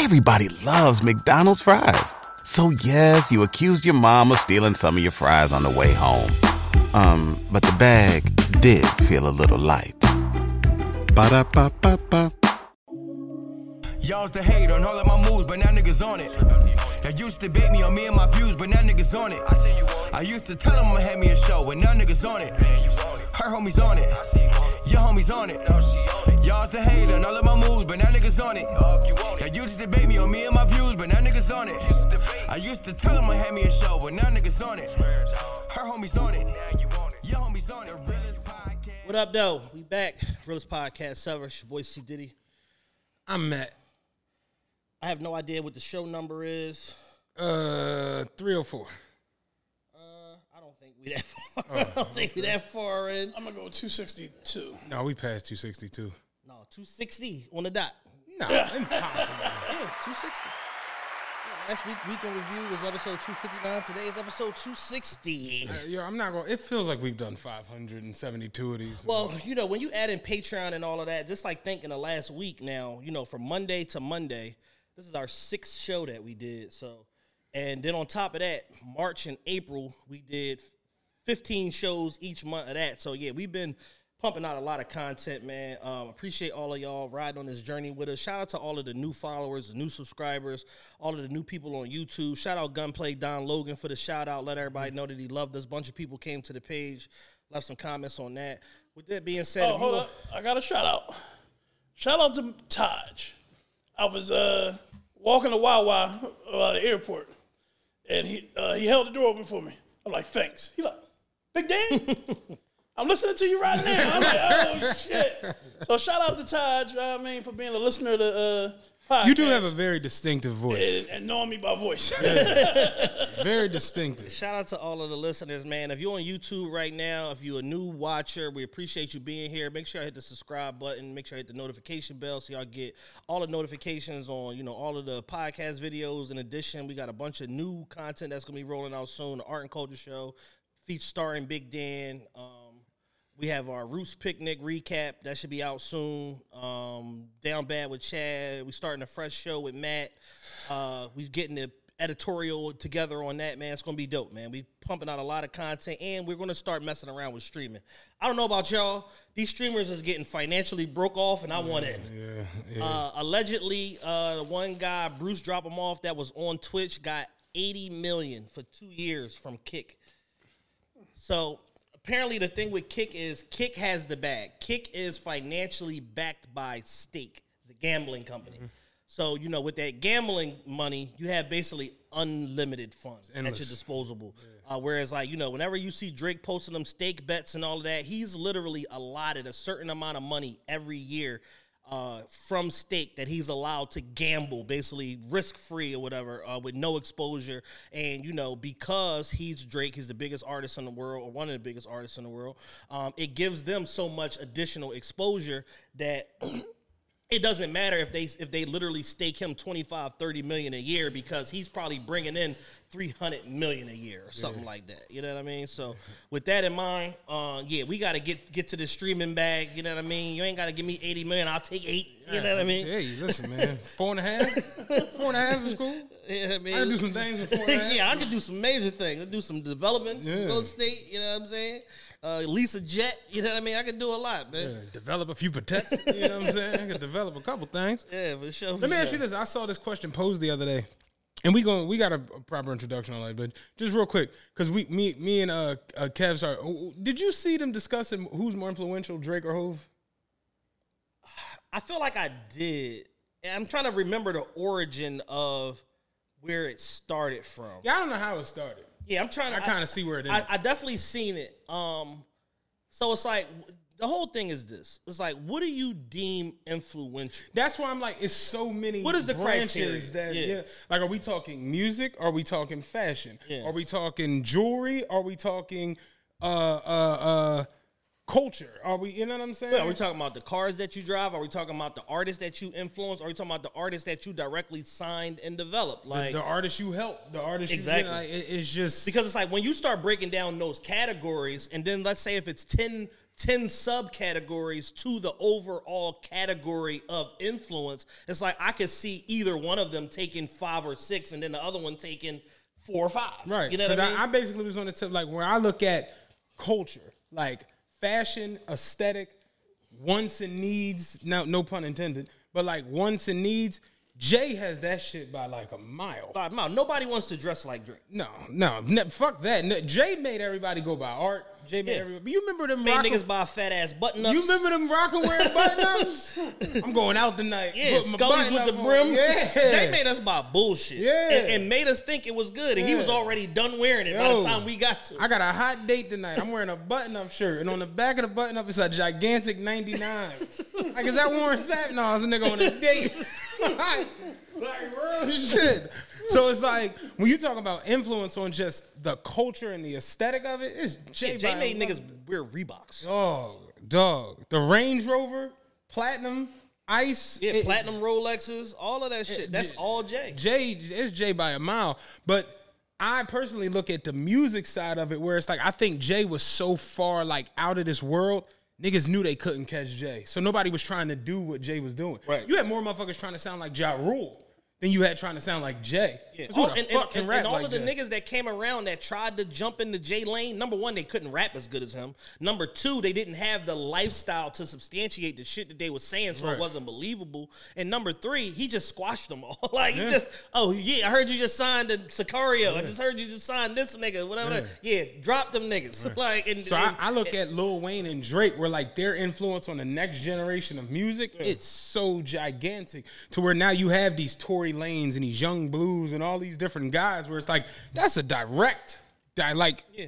Everybody loves McDonald's fries. So yes, you accused your mom of stealing some of your fries on the way home. Um, but the bag did feel a little light. Ba-da-ba-ba-ba. Y'all used to hate on all of my moves, but now niggas on it. Y'all used to bait me on me and my views, but now niggas on it. I used to tell them I'ma have me a show, but now niggas on it. Her homies on it. Your homies on it. Y'all used to hate on all of my moves, but now niggas on it. Y'all used to debate me on me and my views, but now niggas on it. I used to tell them I'ma me a show, but now niggas on it. Her homies on it. Your homies on it. Realest podcast. What up, though? We back. Realest Podcast Ever. It's your boy C. Diddy. I'm Matt. I have no idea what the show number is. Uh, 304. Uh, I don't think we that far. I don't think we that far in. I'm gonna go 262. No, we passed 262. No, 260 on the dot. No, impossible. Yeah, 260. Yeah, last week, week in review was episode 259. Today is episode 260. Uh, yo, I'm not going. It feels like we've done 572 of these. Well, you know, when you add in Patreon and all of that, just like thinking the last week now, you know, from Monday to Monday, this is our sixth show that we did. So, and then on top of that, March and April, we did 15 shows each month of that. So, yeah, we've been pumping out a lot of content, man. Um, appreciate all of y'all riding on this journey with us. Shout out to all of the new followers, the new subscribers, all of the new people on YouTube. Shout out Gunplay Don Logan for the shout out. Let everybody know that he loved us. bunch of people came to the page, left some comments on that. With that being said, Oh, hold up. I got a shout out. Shout out to Taj. I was uh, walking to Wawa uh, the airport, and he uh, he held the door open for me. I'm like, thanks. He like, Big Dan? I'm listening to you right now. I'm like, oh shit. So shout out to Taj, I mean, for being a listener to uh, podcast. you do have a very distinctive voice. and, and knowing me by voice. Very distinctive. Shout out to all of the listeners, man. If you're on YouTube right now, if you're a new watcher, we appreciate you being here. Make sure I hit the subscribe button. Make sure I hit the notification bell so y'all get all the notifications on, you know, all of the podcast videos. In addition, we got a bunch of new content that's gonna be rolling out soon. The Art and Culture Show, feature starring Big Dan. Um, we have our Roots Picnic recap that should be out soon. Um, Down Bad with Chad. We starting a fresh show with Matt. Uh, we getting the editorial together on that, man. It's gonna be dope, man. We pumping out a lot of content, and we're gonna start messing around with streaming. I don't know about y'all. These streamers is getting financially broke off, and I want in. Yeah, yeah. Uh, allegedly, uh, one guy, Bruce, drop him off that was on Twitch, got eighty million for two years from Kick. So apparently, the thing with Kick is Kick has the bag. Kick is financially backed by Stake, the gambling company. Mm-hmm. So you know, with that gambling money, you have basically unlimited funds at your disposable. Uh, whereas, like you know, whenever you see Drake posting them stake bets and all of that, he's literally allotted a certain amount of money every year uh, from stake that he's allowed to gamble, basically risk free or whatever, uh, with no exposure. And you know, because he's Drake, he's the biggest artist in the world, or one of the biggest artists in the world. Um, it gives them so much additional exposure that. it doesn't matter if they if they literally stake him 25 30 million a year because he's probably bringing in 300 million a year or something like that you know what i mean so with that in mind uh yeah we got to get get to the streaming bag you know what i mean you ain't got to give me 80 million i'll take eight you know what i mean Hey, listen, man. Four and a half? Four and a half is cool. what i mean I can do some things with four and a half. yeah, I can do some major things. I do some development, some Yeah. real estate. You know what I'm saying? Uh, lease a jet. You know what I mean? I can do a lot, man. Yeah, Develop a few protect. You know what I'm saying? I can develop a couple things. Yeah, for sure. Let me ask you this. I saw this question posed the other day. And we going we got a, proper introduction on that, but just real quick, because we me me and uh, uh Kev are did you see them discussing who's more influential, Drake or Hov? I feel like I did. And I'm trying to remember the origin of where it started from. Yeah, I don't know how it started. Yeah, I'm trying to. I kinda see where it is. I, I definitely seen it. Um, so it's like the whole thing is this. It's like, what do you deem influential? That's why I'm like, it's so many. What is the criteria? That, Yeah. yeah. Like, are we talking music? Are we talking fashion? Yeah. Are we talking jewelry? Are we talking uh uh uh culture? Are we? You know what I'm saying? Are we talking about the cars that you drive? Are we talking about the artists that you influence? Are we talking about the artists that you directly signed and developed? Like, the artists you help, the artists Exactly. you it- it's just because it's like when you start breaking down those categories, and then let's say if it's 10 10 subcategories to the overall category of influence, it's like I could see either one of them taking five or six and then the other one taking four or five. Right. You know what I mean? I, basically was on the tip, like where I look at culture, like fashion, aesthetic, wants and needs. No, no pun intended, but like wants and needs. Jay has that shit by like a mile. Five mile. Nobody wants to dress like Drake. No, no, ne- fuck that. Jay made everybody go by art. Jay made Yeah. everybody. You remember them Made rockin', niggas buy fat ass button ups. You remember them rockin' wearing button ups? I'm going out tonight. Yeah, Scully's with the on. brim. Yeah. Jay made us buy bullshit. Yeah. And, and made us think it was good. And he was already done wearing it by the time we got to. I got a hot date tonight. I'm wearing a button up shirt, and on the back of the button up, it's a gigantic 99. like, is that Warren Sapp? No, it's a nigga on a date. like, like, real shit. So it's like when you talk about influence on just the culture and the aesthetic of it, it's Jay. Yeah, Jay made niggas wear Reeboks. Dog, dog. The Range Rover, platinum, ice. Yeah, it- platinum Rolexes, all of that shit. That's J- all Jay. Jay it's Jay by a mile. But I personally look at the music side of it where it's like I think Jay was so far like out of this world. Niggas knew they couldn't catch Jay. So nobody was trying to do what Jay was doing. Right. You had more motherfuckers trying to sound like Ja Rule than you had trying to sound like Jay. Yeah. All- and, and- and- and all like of the niggas that came around that tried to jump into Jay Lane, number one, they couldn't rap as good as him. Number two, they didn't have the lifestyle to substantiate the shit that they were saying, so Right. it wasn't believable. And number three, he just squashed them all. like he just, oh yeah, I heard you just signed to Sicario. I just heard you just signed this nigga, whatever. Yeah, drop them niggas. like and, So I, and- I look at Lil Wayne and Drake, where like their influence on the next generation of music, it's so gigantic to where now you have these Tory Lanez and these Young Blues and all these different guys, where it's like that's a direct, di- like Yeah.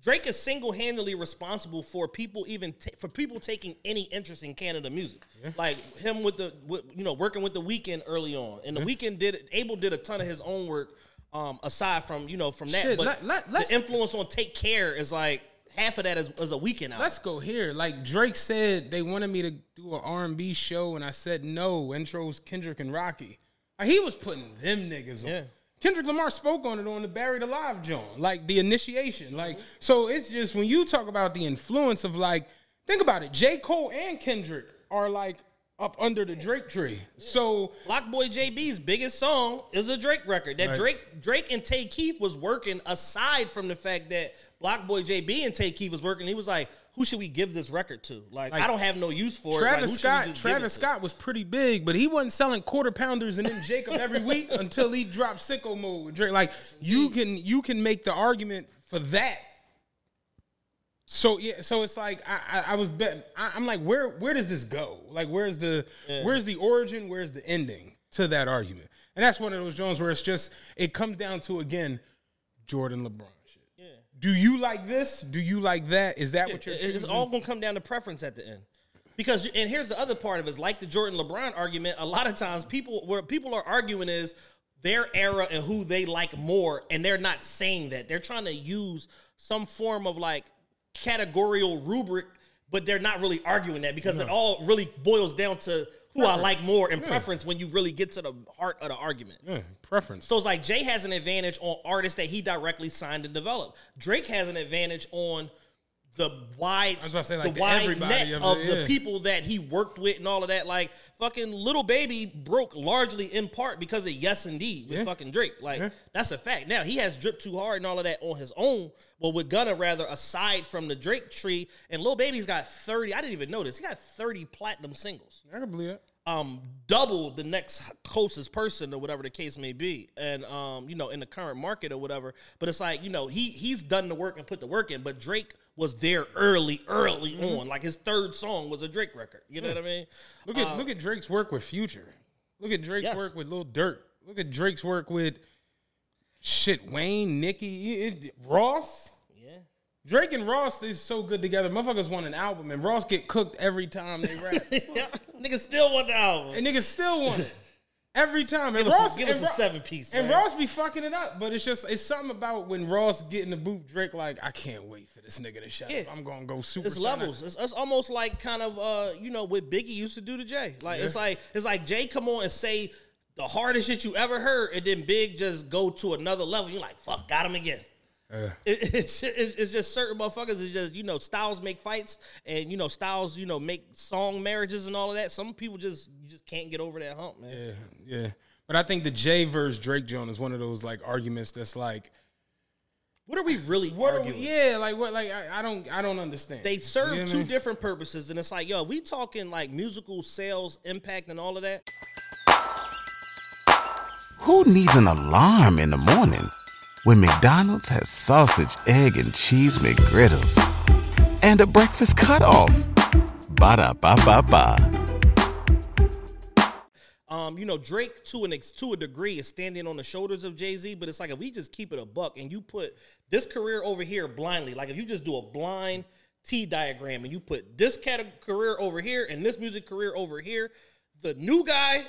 Drake is single-handedly responsible for people even ta- for people taking any interest in Canada music. Like him with the with, you know working with the Weeknd early on, and the Weeknd did Abel did a ton of his own work. Um, aside from you know from that, Shit, but let- let- the influence on Take Care is like half of that is, is a Weeknd album. Let's go here. Like Drake said, they wanted me to do an R and B show, and I said no. Intros Kendrick and Rocky. Like, he was putting them niggas on. Yeah. Kendrick Lamar spoke on it on the Buried Alive joint, like the initiation. Like so, it's just when you talk about the influence of like, think about it. J Cole and Kendrick are like up under the Drake tree. So BlocBoy JB's biggest song is a Drake record. That Right. Drake Drake and Tay Keith was working aside from the fact that BlocBoy JB and Tay Keith was working. He was like, "Who should we give this record to? Like, Like, I don't have no use for it. Like, Travis should we Scott, it Travis to?" Scott was pretty big, but he wasn't selling quarter pounders and then Jacob every week until he dropped sicko mode Drake. Like you can you can make the argument for that. So yeah, so it's like I I, I was betting. I, I'm like, where where does this go? Like where's the where's the origin? Where's the ending to that argument? And that's one of those Jones where it's just it comes down to again Jordan LeBron. Yeah. Do you like this? Do you like that? Is that what you're choosing? It's all gonna come down to preference at the end. Because and here's the other part of it, is like the Jordan LeBron argument, a lot of times people where people are arguing is their era and who they like more, and they're not saying that. They're trying to use some form of like categorical rubric, but they're not really arguing that because it all really boils down to who I like more and preference when you really get to the heart of the argument. Yeah, preference. So it's like Jay has an advantage on artists that he directly signed and developed. Drake has an advantage on the wide, was about to say, like, the the wide net of of, it, the people that he worked with and all of that. Like fucking Lil Baby broke largely in part because of Yes Indeed with Yeah. fucking Drake. Like Yeah. that's a fact. Now he has dripped too hard and all of that on his own. But with Gunna, rather aside from the Drake tree, and Lil Baby's got thirty. I didn't even notice he got thirty platinum singles I can believe it. Um double the next closest person or whatever the case may be and um you know in the current market or whatever but it's like you know he he's done the work and put the work in but Drake was there early early Mm-hmm. on like his third song was a Drake record you know what I mean Look at look at Drake's work with Future. Look at Drake's Yes. work with Lil Durk. Look at Drake's work with shit Wayne, Nicki, it- it- Ross. Yeah Drake and Ross is so good together. Motherfuckers want an album, and Ross get cooked every time they rap, niggas still want the album and niggas still want it every time. And give us, give us a seven piece And man. Ross be fucking it up, but it's just it's something about when Ross get in the booth. Drake like, I can't wait for this nigga to shut Yeah. up. I'm gonna go super. It's sonic." levels. It's, it's almost like kind of uh, you know, what Biggie used to do to Jay. Like it's like it's like Jay come on and say the hardest shit you ever heard, and then Big just go to another level. You're like, fuck, got him again. It, it's, it's it's just certain motherfuckers. It's just you know styles make fights, and you know styles you know make song marriages and all of that. Some people just you just can't get over that hump, man. Yeah, yeah. But I think the Jay versus Drake joint is one of those like arguments that's like, What are we really what are we- arguing? yeah, like what? Like I, I don't, I don't understand. They serve You know what I two mean? different purposes, and it's like, yo, we talking like musical sales impact and all of that. Who needs an alarm in the morning when McDonald's has sausage, egg, and cheese McGriddles and a breakfast cutoff? Ba da ba ba ba. Um, you know, Drake to an ex- to a degree is standing on the shoulders of Jay Z, but it's like if we just keep it a buck and you put this career over here blindly, like if you just do a blind T diagram and you put this cate- career over here and this music career over here, the new guy,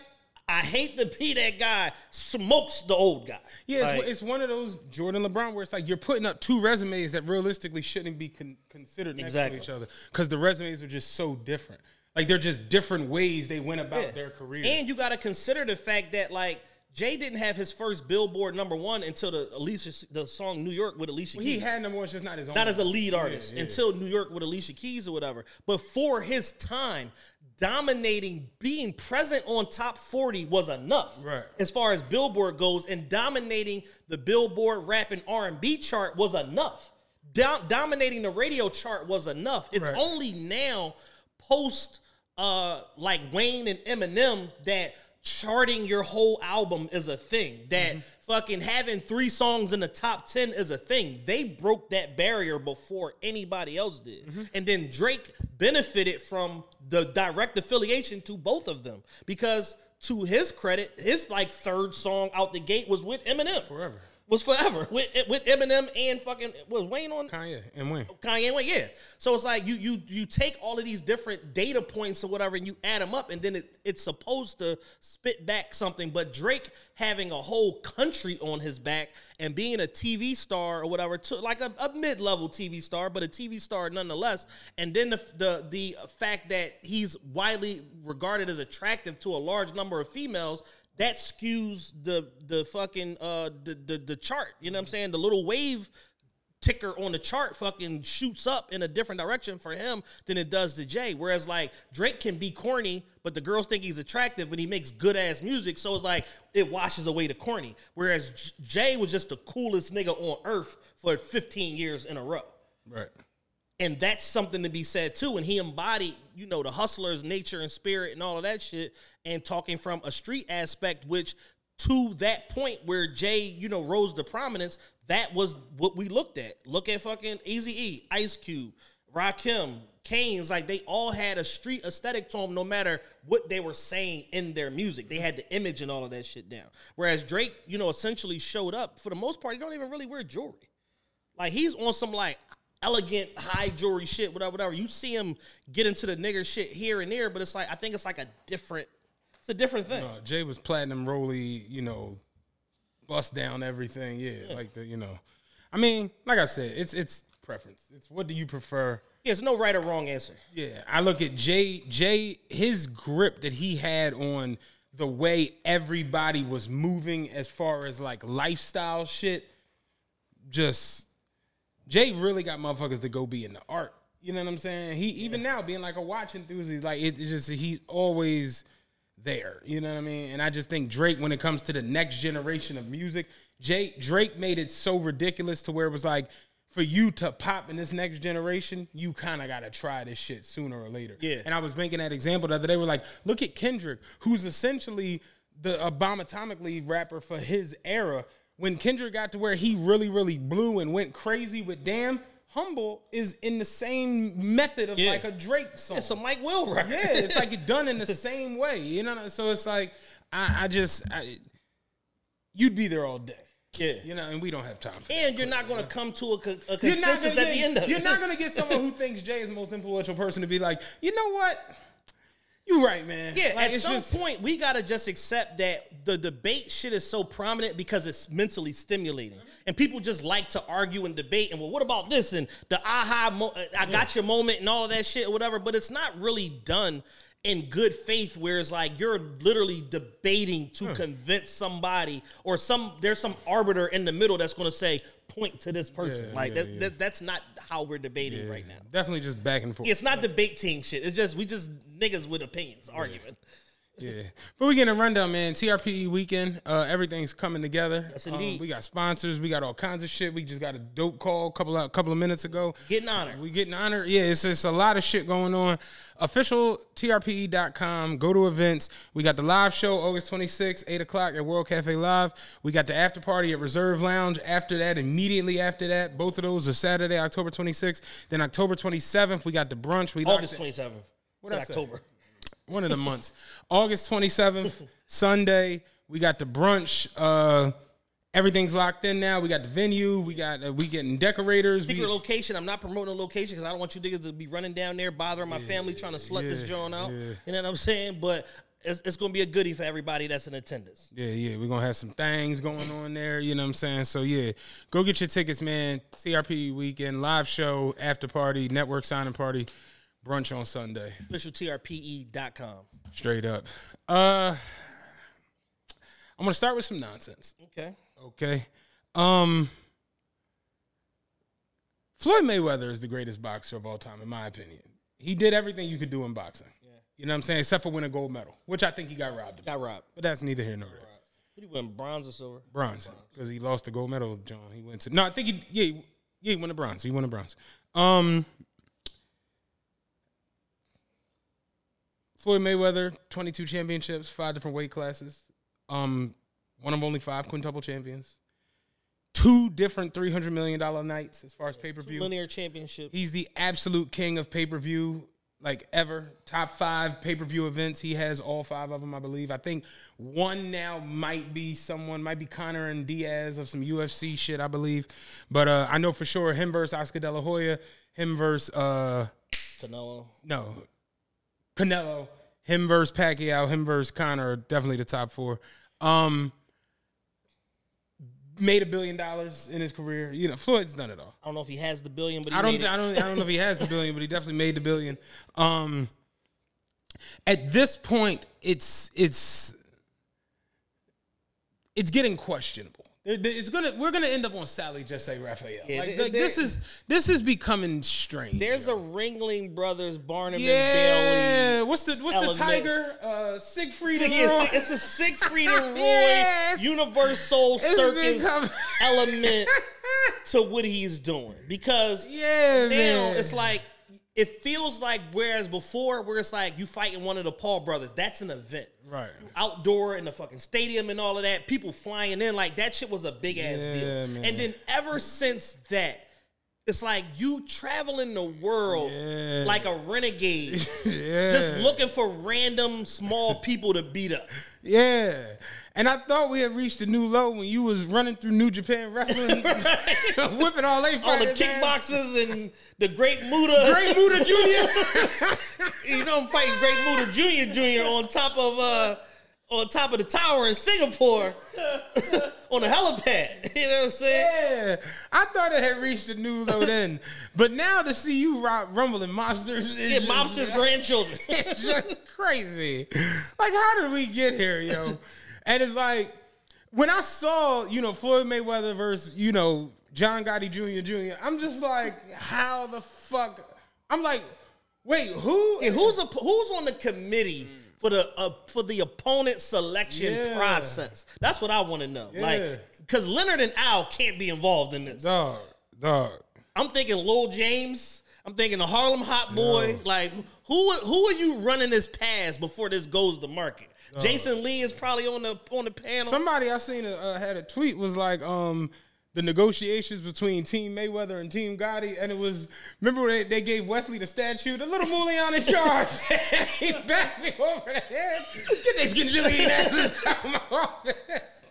I hate to be that guy, smokes the old guy. Yeah, it's, Like, it's one of those Jordan LeBron where it's like you're putting up two resumes that realistically shouldn't be con- considered next Exactly. to each other because the resumes are just so different. Like they're just different ways they went about Yeah. their career. And you got to consider the fact that like Jay didn't have his first Billboard number one until the Alicia the song New York with Alicia he Keys. had number one, it's just not his own. not as a lead Yeah, artist yeah. until New York with Alicia Keys or whatever. But for his time, dominating, being present on top 40 was enough. Right. As far as Billboard goes, and dominating the Billboard rap and R&B chart was enough. Dom- dominating the radio chart was enough. It's Right. only now post uh like Wayne and Eminem that charting your whole album is a thing. That fucking having three songs in the top 10 is a thing. They broke that barrier before anybody else did. Mm-hmm. And then Drake benefited from the direct affiliation to both of them because to his credit, his like third song out the gate was with Eminem. Forever. Was forever with with Eminem and fucking was Wayne on Kanye and Wayne. Oh, Kanye Wayne yeah. So it's like you you you take all of these different data points or whatever, and you add them up, and then it, it's supposed to spit back something. But Drake having a whole country on his back and being a TV star or whatever, to, like a, a mid level TV star, but a TV star nonetheless. And then the the the fact that he's widely regarded as attractive to a large number of females that skews the the fucking uh the, the the chart. You know what I'm saying? The little wave ticker on the chart fucking shoots up in a different direction for him than it does to Jay. Whereas like Drake can be corny, but the girls think he's attractive, but he makes good ass music. So it's like it washes away the corny. Whereas Jay was just the coolest nigga on earth for 15 years in a row. Right. And that's something to be said too. And he embodied, you know, the hustler's nature and spirit and all of that shit. And talking from a street aspect, which to that point where Jay, you know, rose to prominence, that was what we looked at. Look at fucking Easy E, Ice Cube, Rakim, Kane's, like they all had a street aesthetic to them, no matter what they were saying in their music. They had the image and all of that shit down. Whereas Drake, you know, essentially showed up for the most part, he don't even really wear jewelry. Like he's on some like elegant high jewelry shit, whatever, whatever. You see him get into the nigger shit here and there, but it's like I think it's like a different, it's a different thing. Jay was platinum rolly, you know, bust down everything. Yeah, like the, you know. I mean, like I said, it's it's preference. It's what do you prefer? Yeah, there's no right or wrong answer. Yeah, I look at Jay. Jay, his grip that he had on the way everybody was moving as far as like lifestyle shit. Just Jay really got motherfuckers to go be in the art. You know what I'm saying? He even now being like a watch enthusiast, like it, it's just he's always there. You know what I mean? And I just think Drake, when it comes to the next generation of music, Jay Drake made it so ridiculous to where it was like for you to pop in this next generation, you kind of got to try this shit sooner or later. Yeah. And I was making that example the other day. We're like, look at Kendrick, who's essentially the Obama rapper for his era. When Kendrick got to where he really, really blew and went crazy with Damn, Humble is in the same method of Yeah. like a Drake song. It's a Mike Will record. Yeah, it's like it done in the same way, you know. So it's like I, I just I, you'd be there all day, yeah. you know, and we don't have time for. that. And you're not going to come to a, a You're consensus gonna at the end of You're it. not gonna get someone who thinks Jay is the most influential person to be like, you know what? You're right, man. Yeah, like, at some just, point we gotta just accept that the debate shit is so prominent because it's mentally stimulating, and people just like to argue and debate. And well, what about this and the aha? Mo- uh, I got your moment and all of that shit or whatever. But it's not really done in good faith, where it's like you're literally debating to hmm. convince somebody or some there's some arbiter in the middle that's gonna say point to this person. Yeah, like yeah, that, yeah. that, that's not how we're debating right now. Definitely just back and forth. It's not debate team shit. It's just we just niggas with opinions arguing. Yeah, but we getting a rundown, man. TRPE weekend, uh, everything's coming together. Yes, Um, indeed. we got sponsors, we got all kinds of shit. We just got a dope call a couple of, couple of minutes ago. Getting honored. We getting honored. Yeah, it's just a lot of shit going on. Official TRPE.com. Go to events. We got the live show August 26th, 8 o'clock at World Cafe Live. We got the after party at Reserve Lounge. After that, immediately after that, both of those are Saturday, October 26th. Then October 27th, we got the brunch. We August twenty seventh. What I? October. One of the months. August 27th, Sunday, we got the brunch. Uh, everything's locked in now. We got the venue. We got uh, we getting decorators. We, location. I'm not promoting a location because I don't want you niggas to be running down there bothering my family trying to slut this joint out. yeah. You know what I'm saying? But it's, it's gonna be a goodie for everybody that's in attendance. yeah, yeah, we're gonna have some things going on there. You know what I'm saying? So yeah, go get your tickets, man. CRP weekend live show, after party, network signing party, brunch on Sunday. OfficialTRPE.com. Straight up. Uh, I'm gonna start with some nonsense. Okay. Okay. Um Floyd Mayweather is the greatest boxer of all time, in my opinion. He did everything you could do in boxing. You know what I'm saying? Except for win a gold medal, which I think he got robbed of. Got robbed. But that's neither here nor there. Do you win? Bronze or silver? Bronze. Because he lost the gold medal, John. He went to No, I think he yeah, he, yeah, he won the bronze. He won the bronze. Um Floyd Mayweather, 22 championships, five different weight classes. Um, one of only five quintuple champions. Two different $300 million nights as far as pay per view. Linear championship. He's the absolute king of pay per view, like ever. Top five pay per view events. He has all five of them, I believe. I think one now might be someone, might be Conor and Diaz of some UFC shit, I believe. But uh, I know for sure him versus Oscar De La Hoya, him versus uh, Canelo. no, Canelo, him versus Pacquiao, him versus Conor are definitely the top four. Um, made a billion dollars in his career. You know, Floyd's done it all. I don't know if he has the billion, but he I don't. I don't, I don't know if he has the billion, but he definitely made the billion. Um, at this point, it's it's it's getting questionable. It's gonna we're gonna end up on Sally Jessy Raphael. Yeah, like, this is this is becoming strange. There's a Ringling Brothers Barnum yeah. and Bailey. What's the what's element. the tiger? Uh, Siegfried and Roy. it's, it's a Siegfried and Roy Yes. Universal It's Circus become- element to what he's doing because Yeah, now man. it's like it feels like whereas before where it's like you fighting one of the Paul brothers that's an event Right. outdoor in the fucking stadium and all of that people flying in like that shit was a big ass Yeah, deal man. and then ever since that it's like you traveling the world Yeah. like a renegade yeah. just looking for random small people to beat up Yeah. And I thought we had reached a new low when you was running through New Japan Wrestling, whipping all they all the ass. kickboxers and the Great Muta. Great Muta Jr. you know I'm fighting Great Muta Junior Junior on top of uh on top of the tower in Singapore on the helipad. You know what I'm saying? yeah. I thought it had reached a new low then. But now to see you ru- rumbling mobsters is Yeah, mobsters' grandchildren. it's just crazy. Like, how did we get here, yo? And it's like, when I saw, you know, Floyd Mayweather versus, you know, John Gotti Jr. Jr., I'm just like, how the fuck? I'm like, wait, who? Yeah, who's a, who's on the committee for the uh, for the opponent selection Yeah. process? That's what I want to know. Yeah. Like, because Leonard and Al can't be involved in this. Dog, dog. I'm thinking Lil James. I'm thinking the Harlem Hot Boy. Like, who who are you running this past before this goes to market? Jason Lee is probably on the on the panel. Somebody I seen uh, had a tweet was like, um, the negotiations between Team Mayweather and Team Gotti, and it was remember when they, they gave Wesley the statue, the little Mulian in charge. he bashed me over the head. Get these gajillion asses out of my office.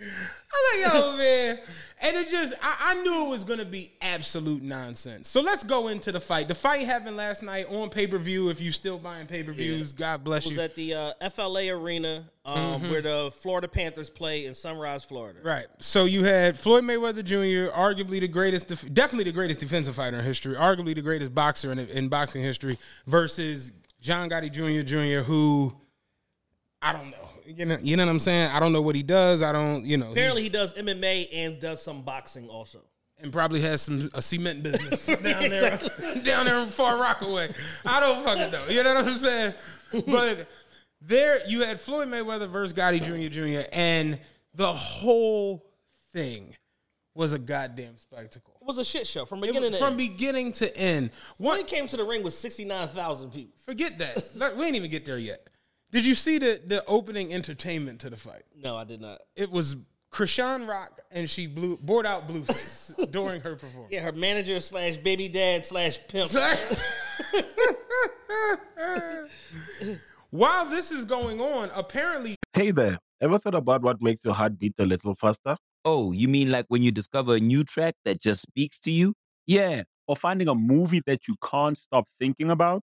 I was like, yo, man. And it just, I, I knew it was going to be absolute nonsense. So let's go into the fight. The fight happened last night on pay per view. If you're still buying pay per views, God bless you. It was you. at the uh, FLA Arena um, where the Florida Panthers play in Sunrise, Florida. Right. So you had Floyd Mayweather Jr., arguably the greatest, def- definitely the greatest defensive fighter in history, arguably the greatest boxer in, in boxing history, versus John Gotti Jr. Jr., who I don't know. You know, you know what I'm saying? I don't know what he does. I don't, you know. Apparently, he does MMA and does some boxing also. and probably has some a cement business down there, down there in Far Rockaway. I don't fucking know. You know what I'm saying? But there, you had Floyd Mayweather versus Gotti Jr. Jr. and the whole thing was a goddamn spectacle. It was a shit show from beginning was to from end. beginning to end. when One, he came to the ring with sixty nine thousand people. forget that. Look, we ain't even get there yet. Did you see the the opening entertainment to the fight? No, I did not. It was Chrisean Rock and she blew bored out Blueface during her performance. Yeah, her manager slash baby dad slash pimp. While this is going on, apparently Hey there, ever thought about what makes your heart beat a little faster? Oh, you mean like when you discover a new track that just speaks to you? Yeah, or finding a movie that you can't stop thinking about.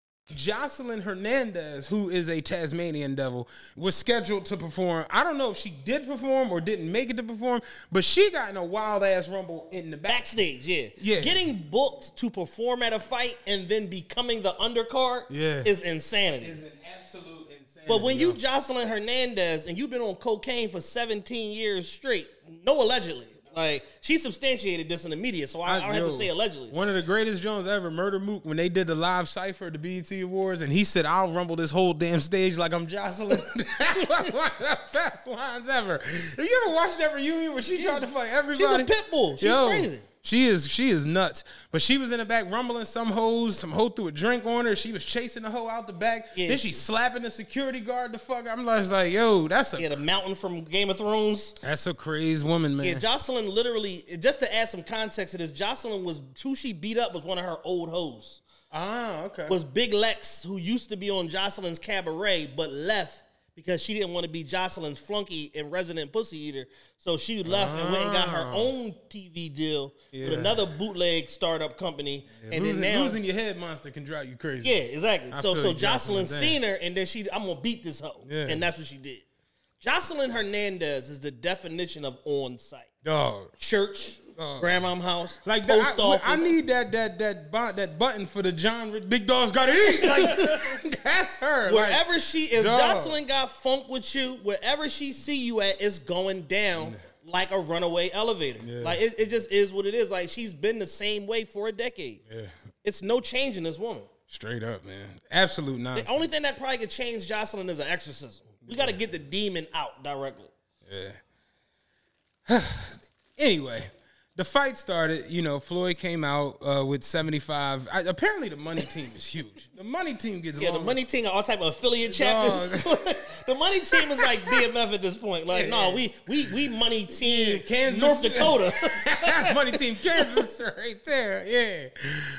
Joseline Hernandez, who is a Tasmanian devil, was scheduled to perform. I don't know if she did perform or didn't make it to perform, but she got in a wild ass rumble in the back. Backstage, yeah. Yeah. Getting booked to perform at a fight and then becoming the undercard Yeah. is insanity. Is an absolute insanity. But when you. Joseline Hernandez and you've been on cocaine for 17 years straight, no allegedly. Like she substantiated this in the media, so I, I, don't have to say allegedly. One of the greatest Jones ever, Murda Mook, when they did the live cipher at the BET Awards, and he said, "I'll rumble this whole damn stage like I'm Joseline." that was one of the best lines ever. Have you ever watched that reunion where she tried to fight everybody? She's a pit bull. She's crazy. She is she is nuts. But she was in the back rumbling some hoes. Some hoe threw a drink on her. She was chasing the hoe out the back. Yeah, then she- she slapping the security guard the fuck. I'm just like, yo, that's a Yeah, the mountain from Game of Thrones. that's a crazy woman, man. Yeah, Joseline literally, just to add some context to this, Joseline was who she beat up was one of her old hoes. ah, okay. Was Big Lex, who used to be on Joseline's cabaret, but left because she didn't want to be Joseline's flunky and resident pussy eater. So she left and went and got her own TV deal with Ah. Another bootleg startup company. and losing, then now, losing your head monster can drive you crazy. yeah, exactly. I So so Joseline, Joseline seen her, and then she, I'm gonna beat this hoe, Yeah. and that's what she did. Joseline Hernandez is the definition of on site. Dog. Church, Uh-huh. grandmom house, Like that, post I, office. I need that that that that button for the John Big Dog's got to eat. Like that's her. Like, Wherever she, if dog. Joseline got funk with you, wherever she see you at, it's going down like a runaway elevator. Like it, it just is what it is. Like she's been the same way for a decade. Yeah. It's no change in this woman. straight up, man. Absolute nonsense. The only thing that probably could change Joseline is an exorcism. We got to get the demon out directly. Yeah. anyway, the fight started. You know, Floyd came out uh, with seventy five. Apparently, the money team is huge. The money team gets Yeah, the money team all type of affiliate chapters. the money team is like BMF at this point. Like, no, we we we money team Yeah, Kansas- North Dakota. money team Kansas right there. Yeah.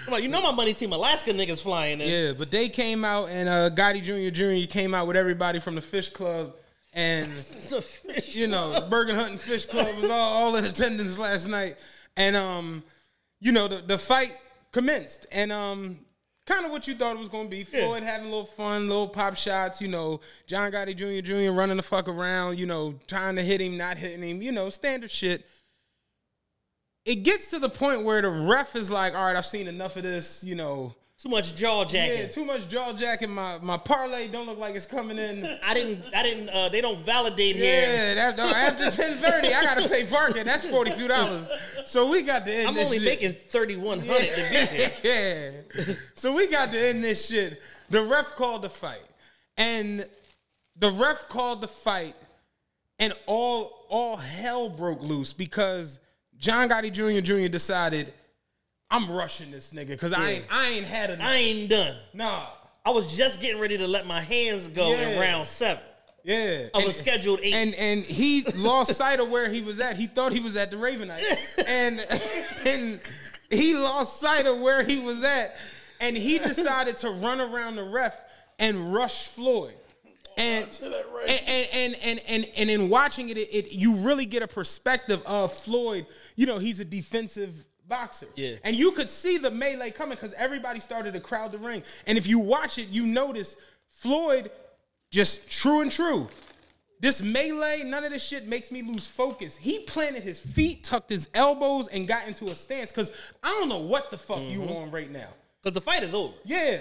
I'm like, you know my money team Alaska niggas flying in. Yeah, but they came out and uh, Gotti Jr. Jr. came out with everybody from the Fish Club and you know Bergin Hunt and Fish Club was all, all in attendance last night, and um, you know the the fight commenced and um. Kind of what you thought it was going to be. Floyd having a little fun, little pop shots. You know, John Gotti Jr. Jr. running the fuck around. You know, trying to hit him, not hitting him. You know, standard shit. It gets to the point where the ref is like, "All right, I've seen enough of this." You know, Too much jaw jacking. yeah, too much jaw jacking. My my parlay don't look like it's coming in. I didn't. I didn't. Uh, they don't validate here. Yeah, that's after ten thirty. I gotta pay parking. That's forty two dollars. So we got to end I'm this only shit. making thirty one hundred to be here. yeah. So we got to end this shit. The ref called the fight, and the ref called the fight, and all all hell broke loose because John Gotti Jr. Jr. decided I'm rushing this nigga because I ain't I ain't had enough. I ain't done. nah. I was just getting ready to let my hands go in round seven Yeah. of a scheduled eight. and and he lost sight of where he was at. He thought he was at the Ravenite, and and he lost sight of where he was at, and he decided to run around the ref and rush Floyd. And right. and, and and and and and in watching it, it, it, you really get a perspective of Floyd. You know, he's a defensive boxer. Yeah. And you could see the melee coming because everybody started to crowd the ring. And if you watch it, you notice Floyd just true and true. This melee, none of this shit makes me lose focus. He planted his feet, tucked his elbows, and got into a stance. Cause I don't know what the fuck you mm-hmm. on right now. Because the fight is over. Yeah.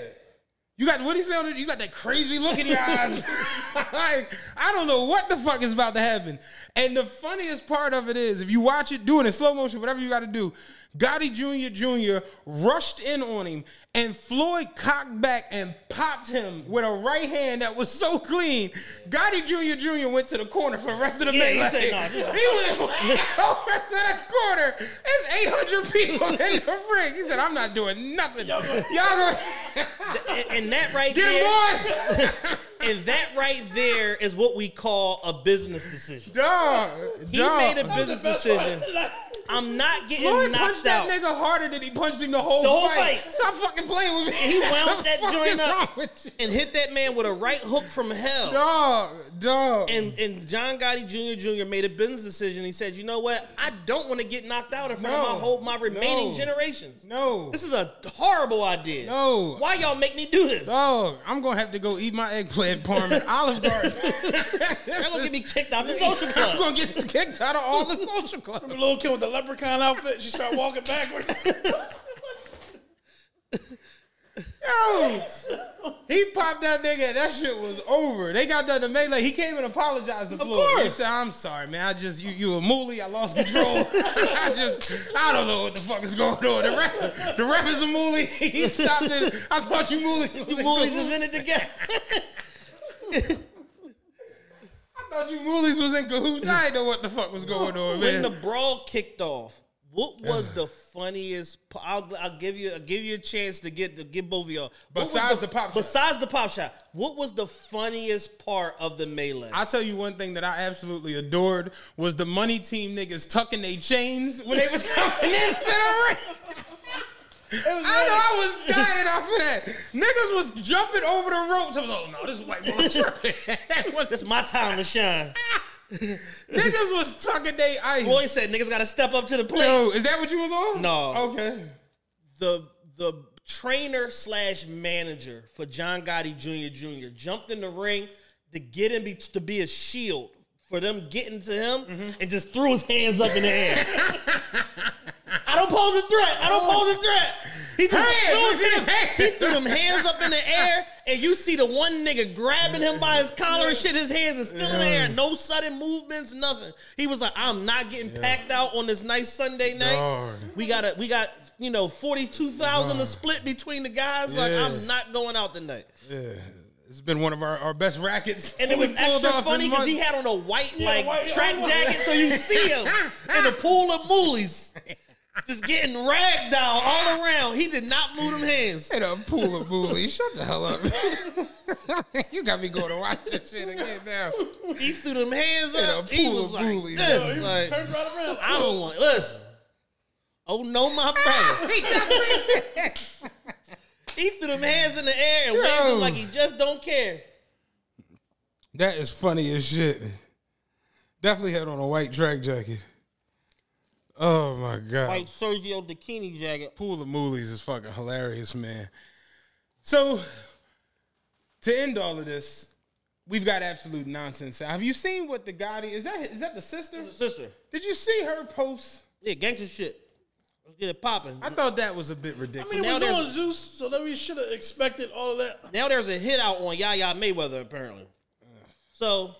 You got what he say? You got that crazy look in your eyes. like, I don't know what the fuck is about to happen. And the funniest part of it is, if you watch it, do it in slow motion, whatever you got to do. Gotti Jr. Jr. rushed in on him, and Floyd cocked back and popped him with a right hand that was so clean. Gotti Jr. Jr. went to the corner for the rest of the Yeah, he melee. said, "Nah, this- he went over to the corner. There's 800 people in the ring. He said, "I'm not doing nothing. Y'all go And, and that right get there, him, boys." and that right there is what we call a business decision. Dog, He dog. made a business decision. I'm not getting Floyd knocked punched that nigga harder than he punched him the whole, The whole fight. fight. Stop fucking playing with me. He wound that joint up and hit that man with a right hook from hell. Dog, dog. And and John Gotti Jr. Jr. made a business decision. He said, "You know what? I don't want to get knocked out in front of my whole my remaining No. generations. no, This is a horrible idea. No. Why y'all make me do this? dog. I'm gonna have to go eat my eggplant parm at Olive Garden. They're gonna get me kicked out of the social club. I'm gonna get kicked out of all the social clubs. Little kid with the leprechaun outfit, she started walking backwards. Yo, he popped that nigga. That shit was over. They got done to melee. He came and apologized to Floyd. He said, "I'm sorry, man. I just you you a mooly. I lost control. I just I don't know what the fuck is going on. The ref, the ref is a mooly. He stopped it. I thought you was You moolies is in it together. I thought you moolies was in cahoots. I didn't know what the fuck was going on, when man. the brawl kicked off, what was the funniest? I'll, I'll give you I'll give you a chance to get to get both of y'all. What was Besides the pop shot. Besides the pop shot, what was the funniest part of the melee? I'll tell you one thing that I absolutely adored was the money team niggas tucking their chains when they was coming into the ring. I know I was dying off of that. Niggas was jumping over the ropes. I was like, oh no, this white boy tripping. Was- it's my time to shine. niggas was tucking they ice. Floyd said niggas got to step up to the plate. Yo, is that what you was on? No. Okay. the the trainer slash manager for John Gotti Jr. Jr. jumped in the ring to get him be, to be a shield for them getting to him Mm-hmm. and just threw his hands up in the air. I don't pose a threat. I don't pose a threat. He just Hands, threw, his hands. he threw them hands up in the air, and you see the one nigga grabbing him by his collar and shit. His hands are still in the air. No sudden movements, nothing. He was like, "I'm not getting packed out on this nice Sunday night. Lord. We got a, we got you know forty two thousand to split between the guys. Like I'm not going out tonight." It's been one of our, our best rackets. And it was extra funny because he had on a white like white- track white- jacket, so you see him in a pool of moolies, just getting ragged out all around. He did not move them hands. In a pool of bullies. Shut the hell up. you got me going to watch that shit again now. He threw them hands In a up. He pool was of like, bullies. this, He like, turned right around. I don't want. Listen. Oh no, my brother. He definitely did. He threw them hands in the air and waved them like he just don't care. That is funny as shit. Definitely had on a white track jacket. Oh my god. White Sergio Tacchini jacket. Pool of Moolies is fucking hilarious, man. So, to end all of this, we've got absolute nonsense. Have you seen what the Gotti is that? Is that the sister? Sister. Did you see her post? Yeah, gangster shit. Let's get it popping. I thought that was a bit ridiculous. I ridiculous. mean, it Now was there's- on Zeus, so that we should have expected all of that. Now there's a hit out on Yaya Mayweather, apparently. So,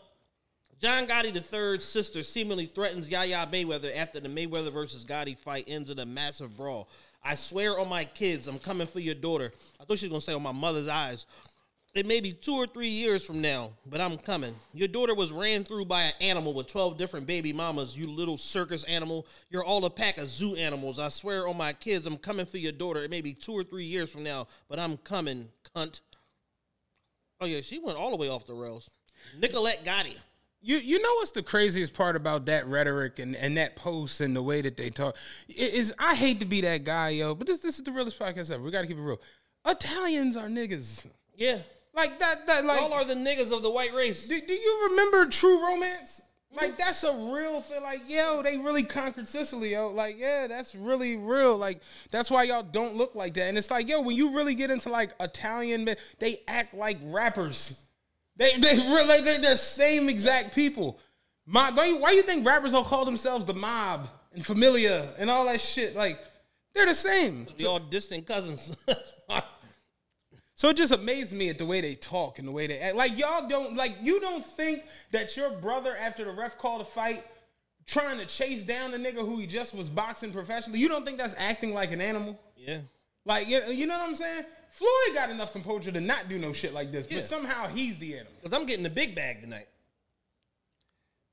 John Gotti III's sister seemingly threatens Yaya Mayweather after the Mayweather versus Gotti fight ends in a massive brawl. I swear on my kids, I'm coming for your daughter. I thought she was gonna say on my mother's eyes. It may be two or three years from now, but I'm coming. Your daughter was ran through by an animal with 12 different baby mamas. You little circus animal. You're all a pack of zoo animals. I swear on my kids, I'm coming for your daughter. It may be two or three years from now, but I'm coming, cunt. Oh, yeah, she went all the way off the rails. Nicolette Gotti. You you know what's the craziest part about that rhetoric and, and that post and the way that they talk I- is I hate to be that guy, yo, but this this is the realest podcast ever. We gotta keep it real. Italians are niggas. Yeah. Like that that like All are the niggas of the white race. do, do you remember True Romance? Like that's a real thing. Like yo, they really conquered Sicily, yo. Like yeah, that's really real. Like that's why y'all don't look like that. And it's like yo, when you really get into like Italian, men, they act like rappers. They they really they're the same exact people. My, don't you, why you think rappers don't call themselves the mob and Familia and all that shit? Like they're the same. We all distant cousins. So it just amazed me at the way they talk and the way they act. Like y'all don't like you don't think that your brother after the ref called a fight trying to chase down the nigga who he just was boxing professionally. You don't think that's acting like an animal? yeah. Like you know what I'm saying? Floyd got enough composure to not do no shit like this, Yeah. but somehow he's the animal. Because I'm getting the big bag tonight.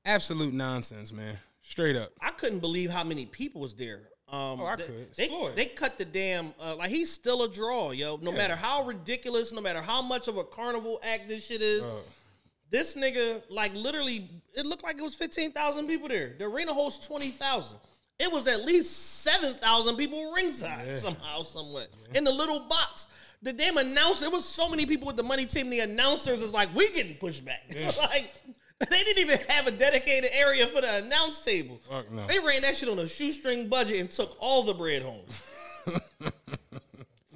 Absolute nonsense, man. Straight up. I couldn't believe how many people was there. Um, Oh, I they, could. They, they cut the damn uh, like he's still a draw, yo. No matter how ridiculous, no matter how much of a carnival act this shit is, Uh. this nigga like literally, it looked like it was fifteen thousand people there. The arena holds twenty thousand. It was at least seven thousand people ringside somehow, somewhat in the little box. The damn announcer, it was so many people with the money team. The announcers is like, we getting pushed back. like they didn't even have a dedicated area for the announce table. Fuck no. They ran that shit on a shoestring budget and took all the bread home.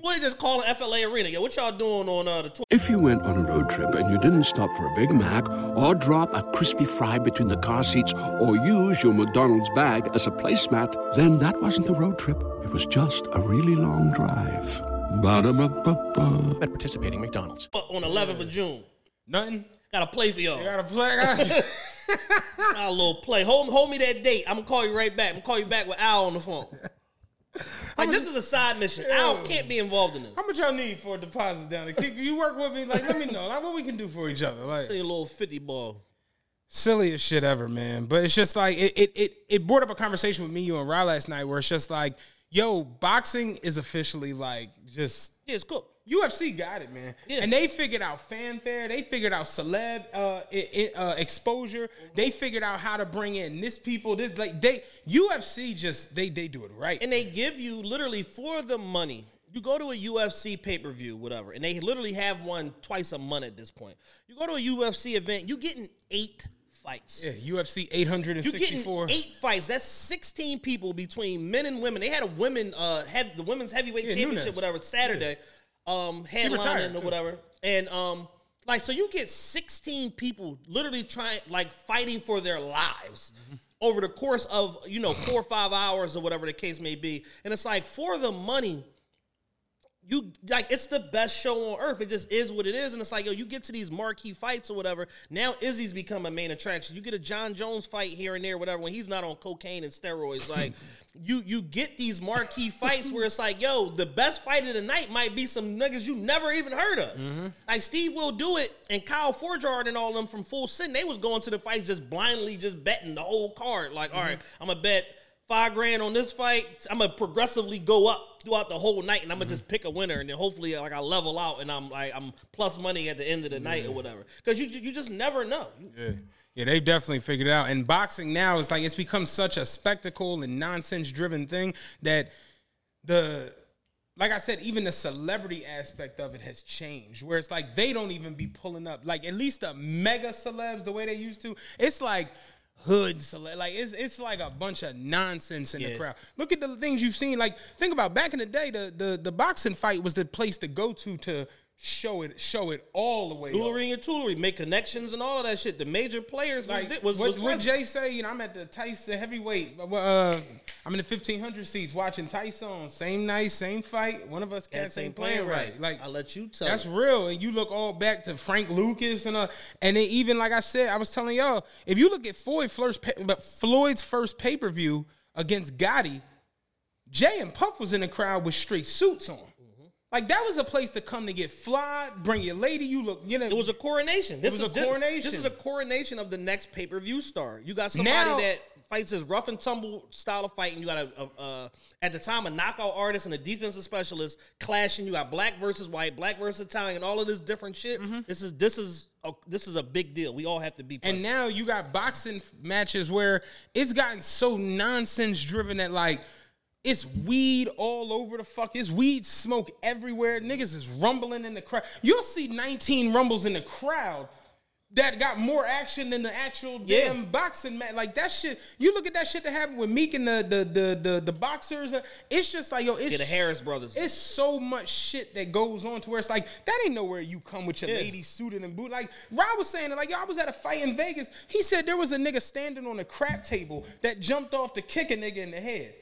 What just calling FLA Arena? Yo, what y'all doing on uh, the tw- If you went on a road trip and you didn't stop for a Big Mac or drop a crispy fry between the car seats or use your McDonald's bag as a placemat, then that wasn't a road trip. It was just a really long drive. Ba-da-ba-ba-ba. At participating McDonald's. on 11th of June? Nothing. Got to play for y'all. You gotta play. gotta- Got a little play. Hold, hold me that date. I'm gonna call you right back. I'm gonna call you back with Al on the phone. Like this is a side mission. Al can't be involved in this. How much y'all need for a deposit down there? You work with me, like let me know, like what we can do for each other. Like Say a little 50 ball. silliest shit ever, man. But it's just like it, it it it brought up a conversation with me, you and Rye last night, where it's just like, yo, boxing is officially like just Yeah, it's cooked. UFC got it, man. Yeah. And they figured out fanfare. They figured out celeb uh, uh, exposure. They figured out how to bring in this people. This like they UFC just they they do it right. And they give you literally for the money. You go to a UFC pay per view, whatever, and they literally have one twice a month at this point. You go to a UFC event, you getting eight fights. yeah, UFC 864. You sixty getting eight fights. That's sixteen people between men and women. They had a women, uh, the women's heavyweight Yeah, championship, Nunes. whatever, Saturday, um, headlining or too. whatever, and um, like so you get sixteen people literally trying, like fighting for their lives. Mm-hmm. Over the course of you know four or five hours or whatever the case may be, and it's like for the money, you like it's the best show on earth. It just is what it is, and it's like yo, you get to these marquee fights or whatever. Now Izzy's become a main attraction. You get a Jon Jones fight here and there, whatever. When he's not on cocaine and steroids, like you you get these marquee fights where it's like yo, the best fight of the night might be some niggas you never even heard of. Mm-hmm. Like Steve will do it, and Kyle Forgeard and all them from Full Send, they was going to the fights just blindly, just betting the whole card. Like, all mm-hmm. right, I'm gonna bet five grand on this fight. I'm gonna progressively go up throughout the whole night, and I'm gonna mm-hmm. just pick a winner, and then hopefully like I level out, and I'm like I'm plus money at the end of the night or whatever. Because you you just never know. Yeah. Yeah, they've definitely figured it out. And boxing now is like it's become such a spectacle and nonsense driven thing that the like I said, even the celebrity aspect of it has changed. Where it's like they don't even be pulling up like at least the mega celebs the way they used to. It's like hood celeb, like it's it's like a bunch of nonsense in the crowd. Look at the things you've seen. Like think about back in the day, the the the boxing fight was the place to go to to show it show it all the way. up. And jewelry, make connections and all of that shit. The major players Like was was, what, was what. Jay say? You know, I'm at the Tyson heavyweight. Uh, I'm in the 1500 seats watching Tyson. Same night, same fight. One of us cats ain't playing right. Like I let you tell. that's it. real. And you look all back to Frank Lucas and uh, and then even like I said, I was telling y'all, if you look at Floyd first, but Floyd's first pay per view against Gotti, Jay and Puff was in the crowd with straight suits on. Like that was a place to come to get fly, bring your lady. You look, you know, It was a coronation. This was is a coronation. This is a coronation of the next pay per view star. You got somebody Now- that fights this rough and tumble style of fighting. You got a, a, a at the time a knockout artist and a defensive specialist clashing. You got black versus white, black versus Italian, all of this different shit. Mm-hmm. This is this is a, this is a big deal. We all have to be. And now you got boxing matches where it's gotten so nonsense driven that like it's weed all over the fuck. It's weed smoke everywhere. Niggas is rumbling in the crowd. You'll see 19 rumbles in the crowd that got more action than the actual Yeah. damn boxing match. Like that shit. You look at that shit that happened with Meek and the the the the, the boxers. uh, It's just like yo, it's Yeah, the Harris brothers. It's so much shit that goes on to where it's like that ain't nowhere you come with your Yeah. lady suited and boot. Like Rob was saying, like yo, I was at a fight in Vegas. He said there was a nigga standing on a crap table that jumped off to kick a nigga in the head.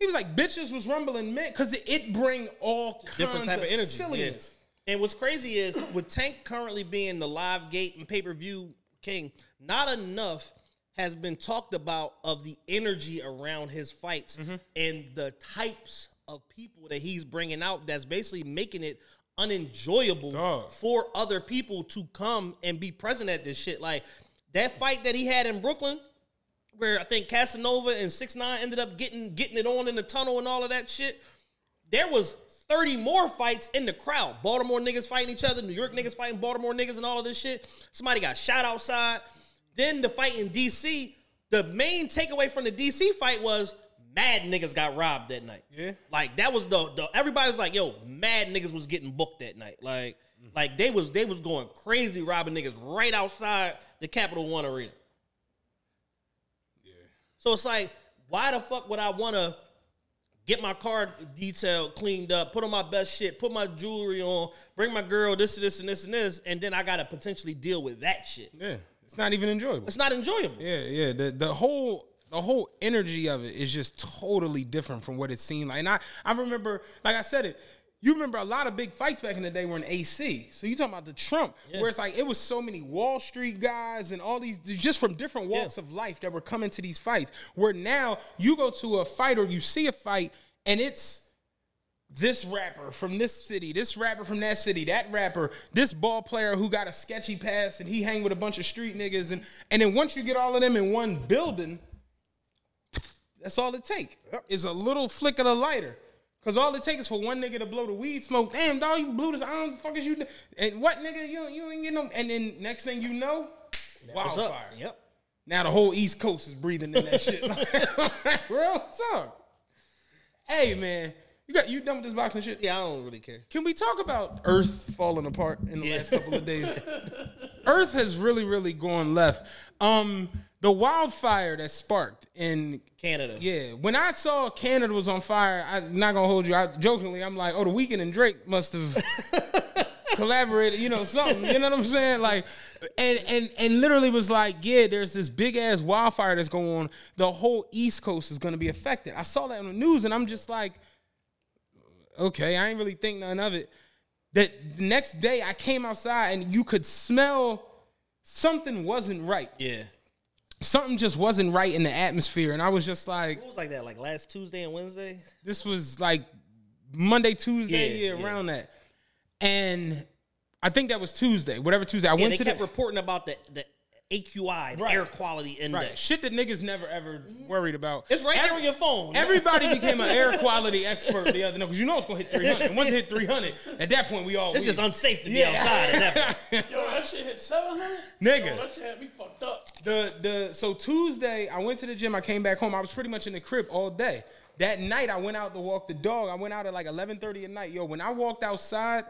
He was like, bitches was rumbling men because it, bring all kinds different type of, energy. silliness. Yeah. And what's crazy is with Tank currently being the live gate and pay per view king, not enough has been talked about of the energy around his fights Mm-hmm. and the types of people that he's bringing out. That's basically making it unenjoyable Dog. for other people to come and be present at this shit. Like that fight that he had in Brooklyn where I think Casanova and Six Nine ended up getting getting it on in the tunnel and all of that shit. There was 30 more fights in the crowd. Baltimore niggas fighting each other, New York niggas fighting Baltimore niggas and all of this shit. Somebody got shot outside. Then the fight in DC, the main takeaway from the DC fight was mad niggas got robbed that night. Yeah. Like that was the, the everybody was like, yo, mad niggas was getting booked that night. Like, mm-hmm. like they was they was going crazy robbing niggas right outside the Capital One arena. So it's like, why the fuck would I want to get my car detailed, cleaned up, put on my best shit, put my jewelry on, bring my girl this, and this, and this, and this, and then I gotta potentially deal with that shit. Yeah, it's not even enjoyable. It's not enjoyable. Yeah, yeah. The the whole the whole energy of it is just totally different from what it seemed like. And I, I remember, like I said it, you remember a lot of big fights back in the day were in AC. So you talking about the Trump, where it's like it was so many Wall Street guys and all these just from different walks of life that were coming to these fights. Where now you go to a fight or you see a fight and it's this rapper from this city, this rapper from that city, that rapper, this ball player who got a sketchy past and he hang with a bunch of street niggas and and then once you get all of them in one building, that's all it take is a little flick of the lighter. Cause all it takes is for one nigga to blow the weed smoke. Damn, dog, you blew this. I don't the fuck is you. do- And what nigga you you ain't get no. And then next thing you know, What's wildfire. up? Yep. Now the whole East Coast is breathing in that shit. Real talk. Hey man, you got you done with this boxing shit? Yeah, I don't really care. Can we talk about Earth falling apart in the last couple of days? Earth has really, really gone left. Um, the wildfire that sparked in Canada. yeah, when I saw Canada was on fire, I'm not gonna hold you. I jokingly, I'm like, oh, the Weeknd and Drake must have collaborated, you know, something. You know what I'm saying? Like, and and and literally was like, yeah, there's this big ass wildfire that's going on. The whole East Coast is gonna be affected. I saw that on the news, and I'm just like, okay, I ain't really think none of it. That the next day I came outside and you could smell something wasn't right. Yeah. Something just wasn't right in the atmosphere, and I was just like, It was like that, like last Tuesday and Wednesday. this was like Monday, Tuesday, Yeah, yeah, yeah. around that. And I think that was Tuesday, whatever Tuesday. I Yeah, went they to kept the reporting about the the AQI, the Right. air quality index. right shit that niggas never ever worried about. It's right there on your phone. Everybody became an air quality expert the other night because you know it's gonna hit 300. And once it hit 300, at that point we all It's just unsafe to be Yeah. outside. At that point. Yo, that shit hit 700? Nigga. Yo, that shit had me fucked up. The the so Tuesday I went to the gym. I came back home. I was pretty much in the crib all day. That night I went out to walk the dog. I went out at like 11:30 at night. Yo, when I walked outside,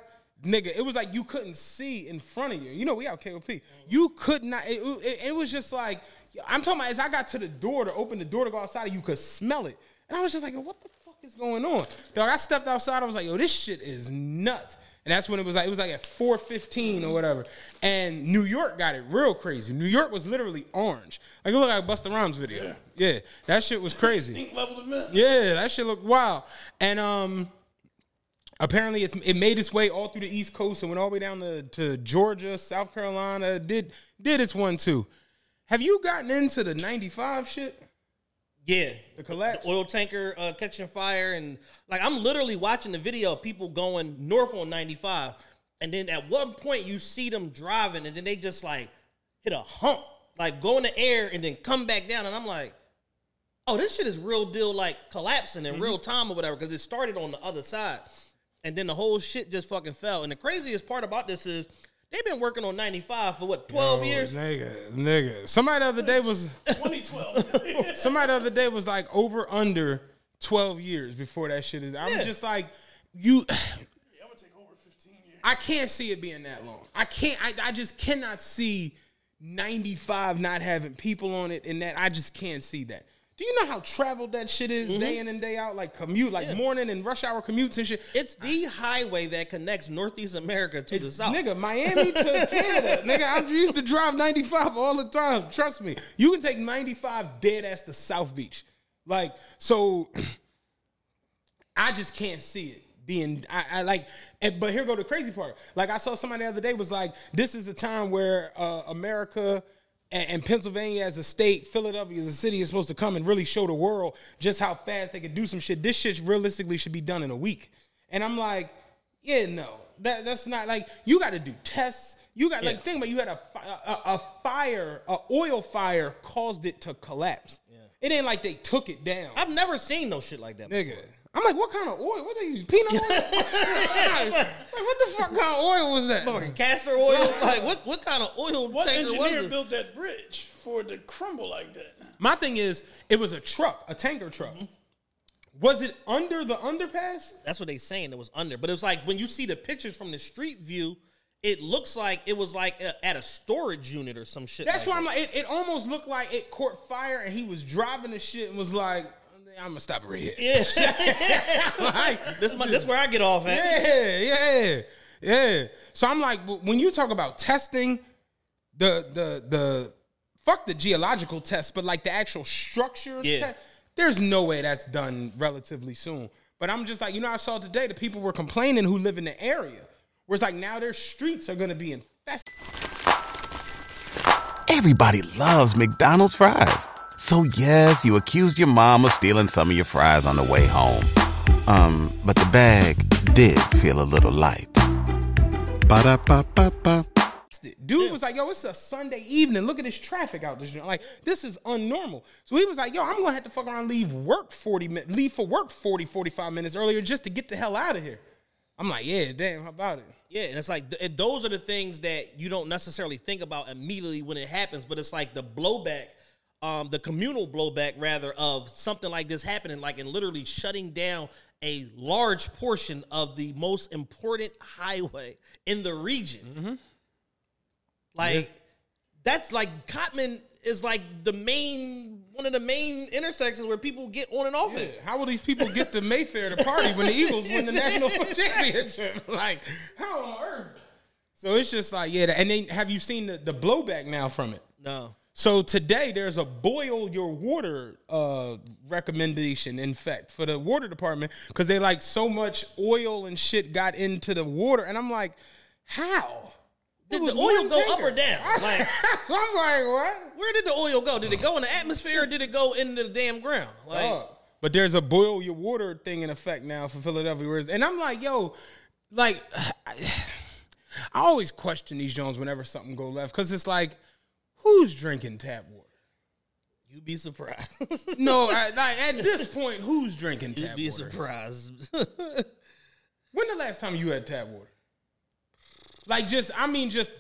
nigga, it was like you couldn't see in front of you. You know we out KOP. You could not. It, it, it was just like I'm talking about. As I got to the door to open the door to go outside, you could smell it, and I was just like, what the fuck is going on? Dog, I stepped outside. I was like, yo, this shit is nuts. And that's when it was like it was like at 4:15 or whatever. And New York got it real crazy. New York was literally orange. Like it looked like a Busta Rhymes video. Yeah. that shit was crazy. Level event. Yeah, that shit looked wild. And um apparently it's, it made its way all through the East Coast and went all the way down to, to Georgia, South Carolina. Did did its one too. Have you gotten into the 95 shit? Yeah, The collapse. the oil tanker uh, catching fire, and like I'm literally watching the video of people going north on 95, and then at one point you see them driving, and then they just like hit a hump, like go in the air and then come back down, and I'm like, oh, this shit is real deal, like collapsing in real time or whatever, because it started on the other side, and then the whole shit just fucking fell. And the craziest part about this is. They've been working on 95 for what, 12 Oh, years? nigga, nigga. Somebody the other day was 2012. somebody the other day was like over under twelve years before that shit is. I'm Yeah. just like you. I'm gonna take over 15 years. I can't see it being that long. I can't. I, I just cannot see 95 not having people on it, and that I just can't see that. Do you know how traveled that shit is day in and day out? Like commute, like morning and rush hour commutes and shit. It's the highway that connects Northeast America to the south. Nigga, Miami to Canada. Nigga, I used to drive 95 all the time. Trust me. You can take 95 dead ass to South Beach. Like, so I just can't see it being I, I like and, but here go the crazy part. Like I saw somebody the other day was like, this is a time where uh, America and, and Pennsylvania as a state, Philadelphia as a city is supposed to come and really show the world just how fast they can do some shit. This shit realistically should be done in a week. And I'm like, yeah, no, that that's not like you got to do tests. You got like think about it, you had a, a a fire, a oil fire caused it to collapse. It ain't like they took it down, I've never seen no shit like that. nigga. I'm like, what kind of oil? What they use? Peanut oil? like, like, what the fuck kind of oil was that? Fucking castor oil. like what? What kind of oil What tanker was engineer built that bridge for it to crumble like that? My thing is, it was a truck, a tanker truck. Mm-hmm. Was it under the underpass? That's what they saying. It was under, but it was like when you see the pictures from the street view, it looks like it was like a, at a storage unit or some shit. That's like why I'm like, it, it almost looked like it caught fire and he was driving the shit and was like, I'm gonna stop it right here. Yeah, like, this my, this where I get off at. yeah, yeah, yeah. So I'm like, when you talk about testing, the the the fuck the geological test, but like the actual structure, Yeah. te- there's no way that's done relatively soon. But I'm just like, you know, I saw today the people were complaining who live in the area, where it's like now their streets are gonna be infested. Everybody loves McDonald's fries. So yes, you accused your mom of stealing some of your fries on the way home. Um, but the bag did feel a little light. Ba-da-ba-ba-ba. Dude was like, yo, it's a Sunday evening. Look at this traffic out this joint. Like, this is unnormal. So he was like, yo, I'm gonna have to fuck around and leave work 40 minutes, leave for work 40, 45 minutes earlier just to get the hell out of here. I'm like, yeah, damn, how about it? Yeah, and it's like th- those are the things that you don't necessarily think about immediately when it happens, but it's like the blowback, um, the communal blowback rather of something like this happening, like and literally shutting down a large portion of the most important highway in the region. Like that's like Cottman is like the main one of the main intersections where people get on and off Yeah, it. How will these people get to Mayfair to party when the Eagles win the national championship? Like, how on earth? So it's just like, yeah. And then have you seen the, the blowback now from it? No. So today there's a boil your water uh, recommendation, in fact, for the water department because they like so much oil and shit got into the water, and I'm like, how? It Did the oil go up or down? Like I'm like, what? where did the oil go? Did it go in the atmosphere or did it go into the damn ground? Like Dog. But there's a boil your water thing in effect now for Philadelphia. whereas- And I'm like, yo, like, I, I always question these Jones whenever something go left because it's like, who's drinking tap water? you'd be surprised. No, I, like, at this point, who's drinking you'd tap water? You'd be water? surprised. When the last time you had tap water? Like, just, I mean, just,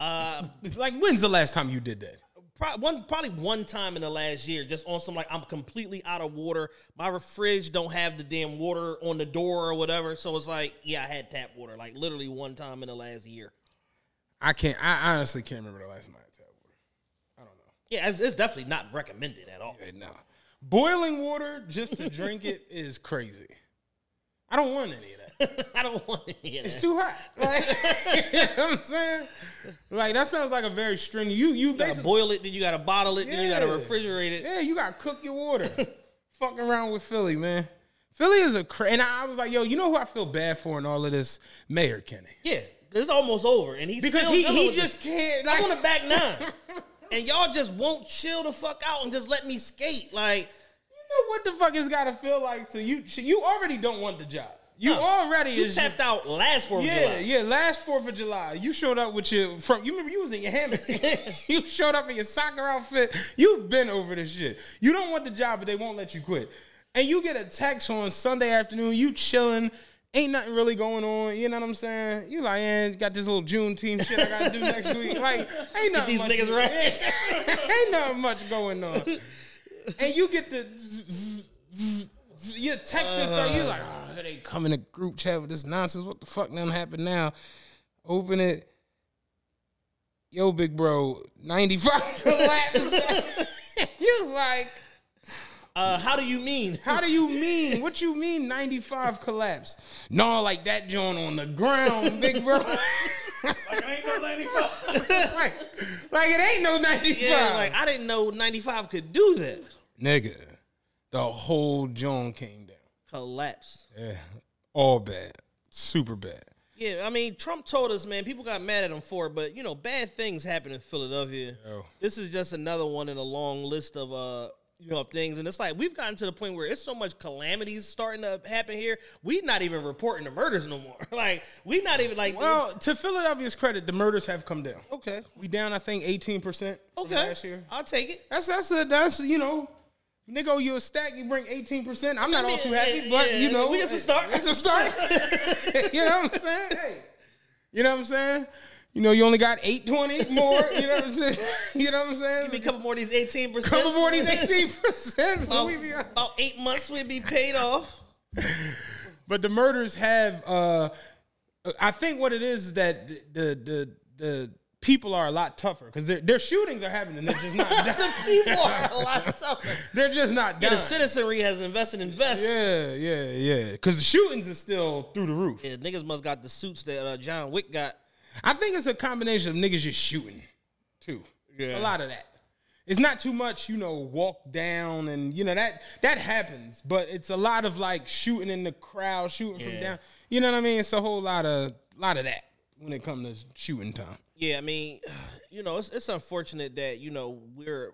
uh like, when's the last time you did that? Pro- one probably one time in the last year, just on some like I'm completely out of water. My fridge don't have the damn water on the door or whatever. So it's like, yeah, I had tap water. Like literally one time in the last year. I can't, I honestly can't remember the last time I had tap water. I don't know. Yeah, it's, it's definitely not recommended at all. Hey, no. Boiling water just to drink it is crazy. I don't want any of. I don't want any of It's too hot. Like, you know what I'm saying? Like that sounds like a very string. You you You gotta boil it, then you gotta bottle it, then you gotta refrigerate it. yeah, you gotta cook your water. Fucking around with Philly, man. Philly is a cra- and I, I was like, yo, you know who I feel bad for in all of this? Mayor Kenney. Yeah, it's almost over, and he's Because he he just this. can't like I'm on the back nine. and y'all just won't chill the fuck out and just let me skate. Like, You know what the fuck it's got to feel like to you? You already don't want the job. You Huh. already you is tapped out last Fourth of July. yeah. Yeah, last Fourth of July, you showed up with your from. You remember you was in your hammock. you showed up in your soccer outfit. You've been over this shit. You don't want the job, but they won't let you quit. And you get a text on Sunday afternoon. You chilling. Ain't nothing really going on. You know what I'm saying? You like, man, got this little Juneteenth shit I gotta do next week. Like, ain't nothing these much, niggas right. ain't nothing much going on. And you get the your text and stuff. You like, uh-huh. Oh, they come in a group chat with this nonsense. What the fuck done happened now? Open it. Yo, big bro, 95 collapse. you was like, Uh, how do you mean? how do you mean? What you mean 95 collapse? No, like that joint on the ground, big bro. Like, I ain't no 95. like, like it ain't no 95. Yeah, like I didn't know 95 could do that. Nigga, the whole joint came Collapse. Yeah, all bad, super bad. Yeah, I mean, Trump told us, man, people got mad at him for it, but you know, bad things happen in Philadelphia. Yo. This is just another one in a long list of uh, you know, things. And it's like we've gotten to the point where it's so much calamities starting to happen here. We not even reporting the murders no more. like we not even like Well, to Philadelphia's credit, the murders have come down. okay, We down, I think, 18% from okay, last year. I'll take it. That's that's a, that's you know, nigga, you a stack, you bring 18%. I'm not all too happy, but you know, we- it's a start. It's a start. you know what I'm saying? Hey, you know what I'm saying? You know, you only got 820 more. You know what I'm saying? You know what I'm saying? Give me a couple more of these eighteen percent. couple more of these 18%. So About, we be, about eight months we'd be paid off. But the murders have. uh I think what it is is that the the the, the people are a lot tougher because their their shootings are happening. They're just not. the people are a lot tougher. they're just not Yeah, done. the citizenry has invested in vests. Yeah, yeah, yeah. Because the shootings are still through the roof. Yeah, niggas must got the suits that uh, John Wick got. I think it's a combination of niggas just shooting, too. Yeah. A lot of that. It's not too much, you know, walk down and you know that that happens, but it's a lot of like shooting in the crowd, shooting from down. You know what I mean? It's a whole lot of lot of that when it comes to shooting time. Yeah, I mean, you know, it's, it's unfortunate that you know we're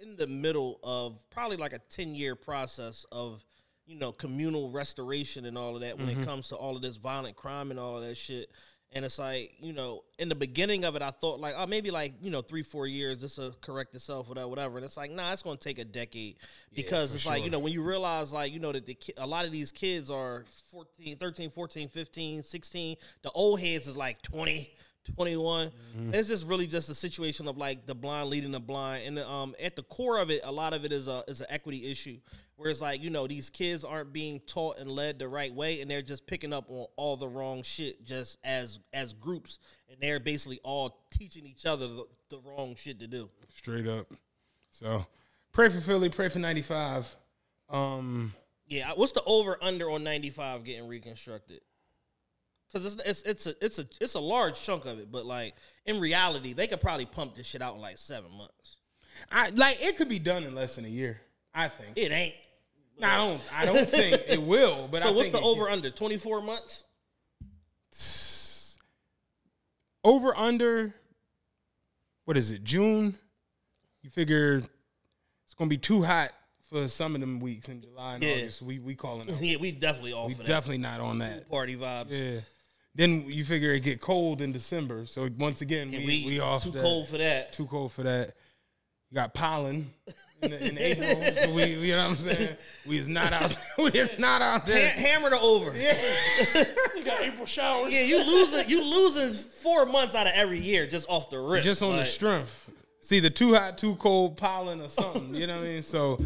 in the middle of probably like a ten year process of you know communal restoration and all of that when it mm-hmm. comes to all of this violent crime and all of that shit. And it's like you know, in the beginning of it, I thought like, oh, maybe like you know, three four years, this will correct itself, whatever, whatever. And it's like, nah, it's going to take a decade because it's like you know when you realize like you know that the ki- a lot of these kids are 14, 13, 14, 15, 16. The old heads is like 20. 21 and it's just really just a situation of like the blind leading the blind. And um at the core of it a lot of it is a is an equity issue where it's like you know these kids aren't being taught and led the right way and they're just picking up on all the wrong shit just as as groups. And they're basically all teaching each other the, the wrong shit to do. Straight up. So pray for Philly, pray for 95. Um yeah what's the over under on 95 getting reconstructed because it's, it's it's a it's a it's a large chunk of it but like in reality they could probably pump this shit out in like seven months. I like it could be done in less than a year, I think. it ain't. Nah, I don't I don't think it will, but so I what's the over under? 24 months? Over under what is it june? You figure it's gonna be too hot for some of them weeks in july and Yeah. august. We we calling out yeah we definitely off we definitely not on that. party vibes. Yeah then you figure it get cold in december so once again we, we, we, off too that. cold for that too cold for that you got pollen in, in april so we you know what i'm saying we is not out we is not out Ha- there hammer the over yeah. You got April showers. Yeah, you losing you losing four months out of every year just off the rip just on the strength. It's either too hot, too cold, pollen, or something. you know what I mean? So,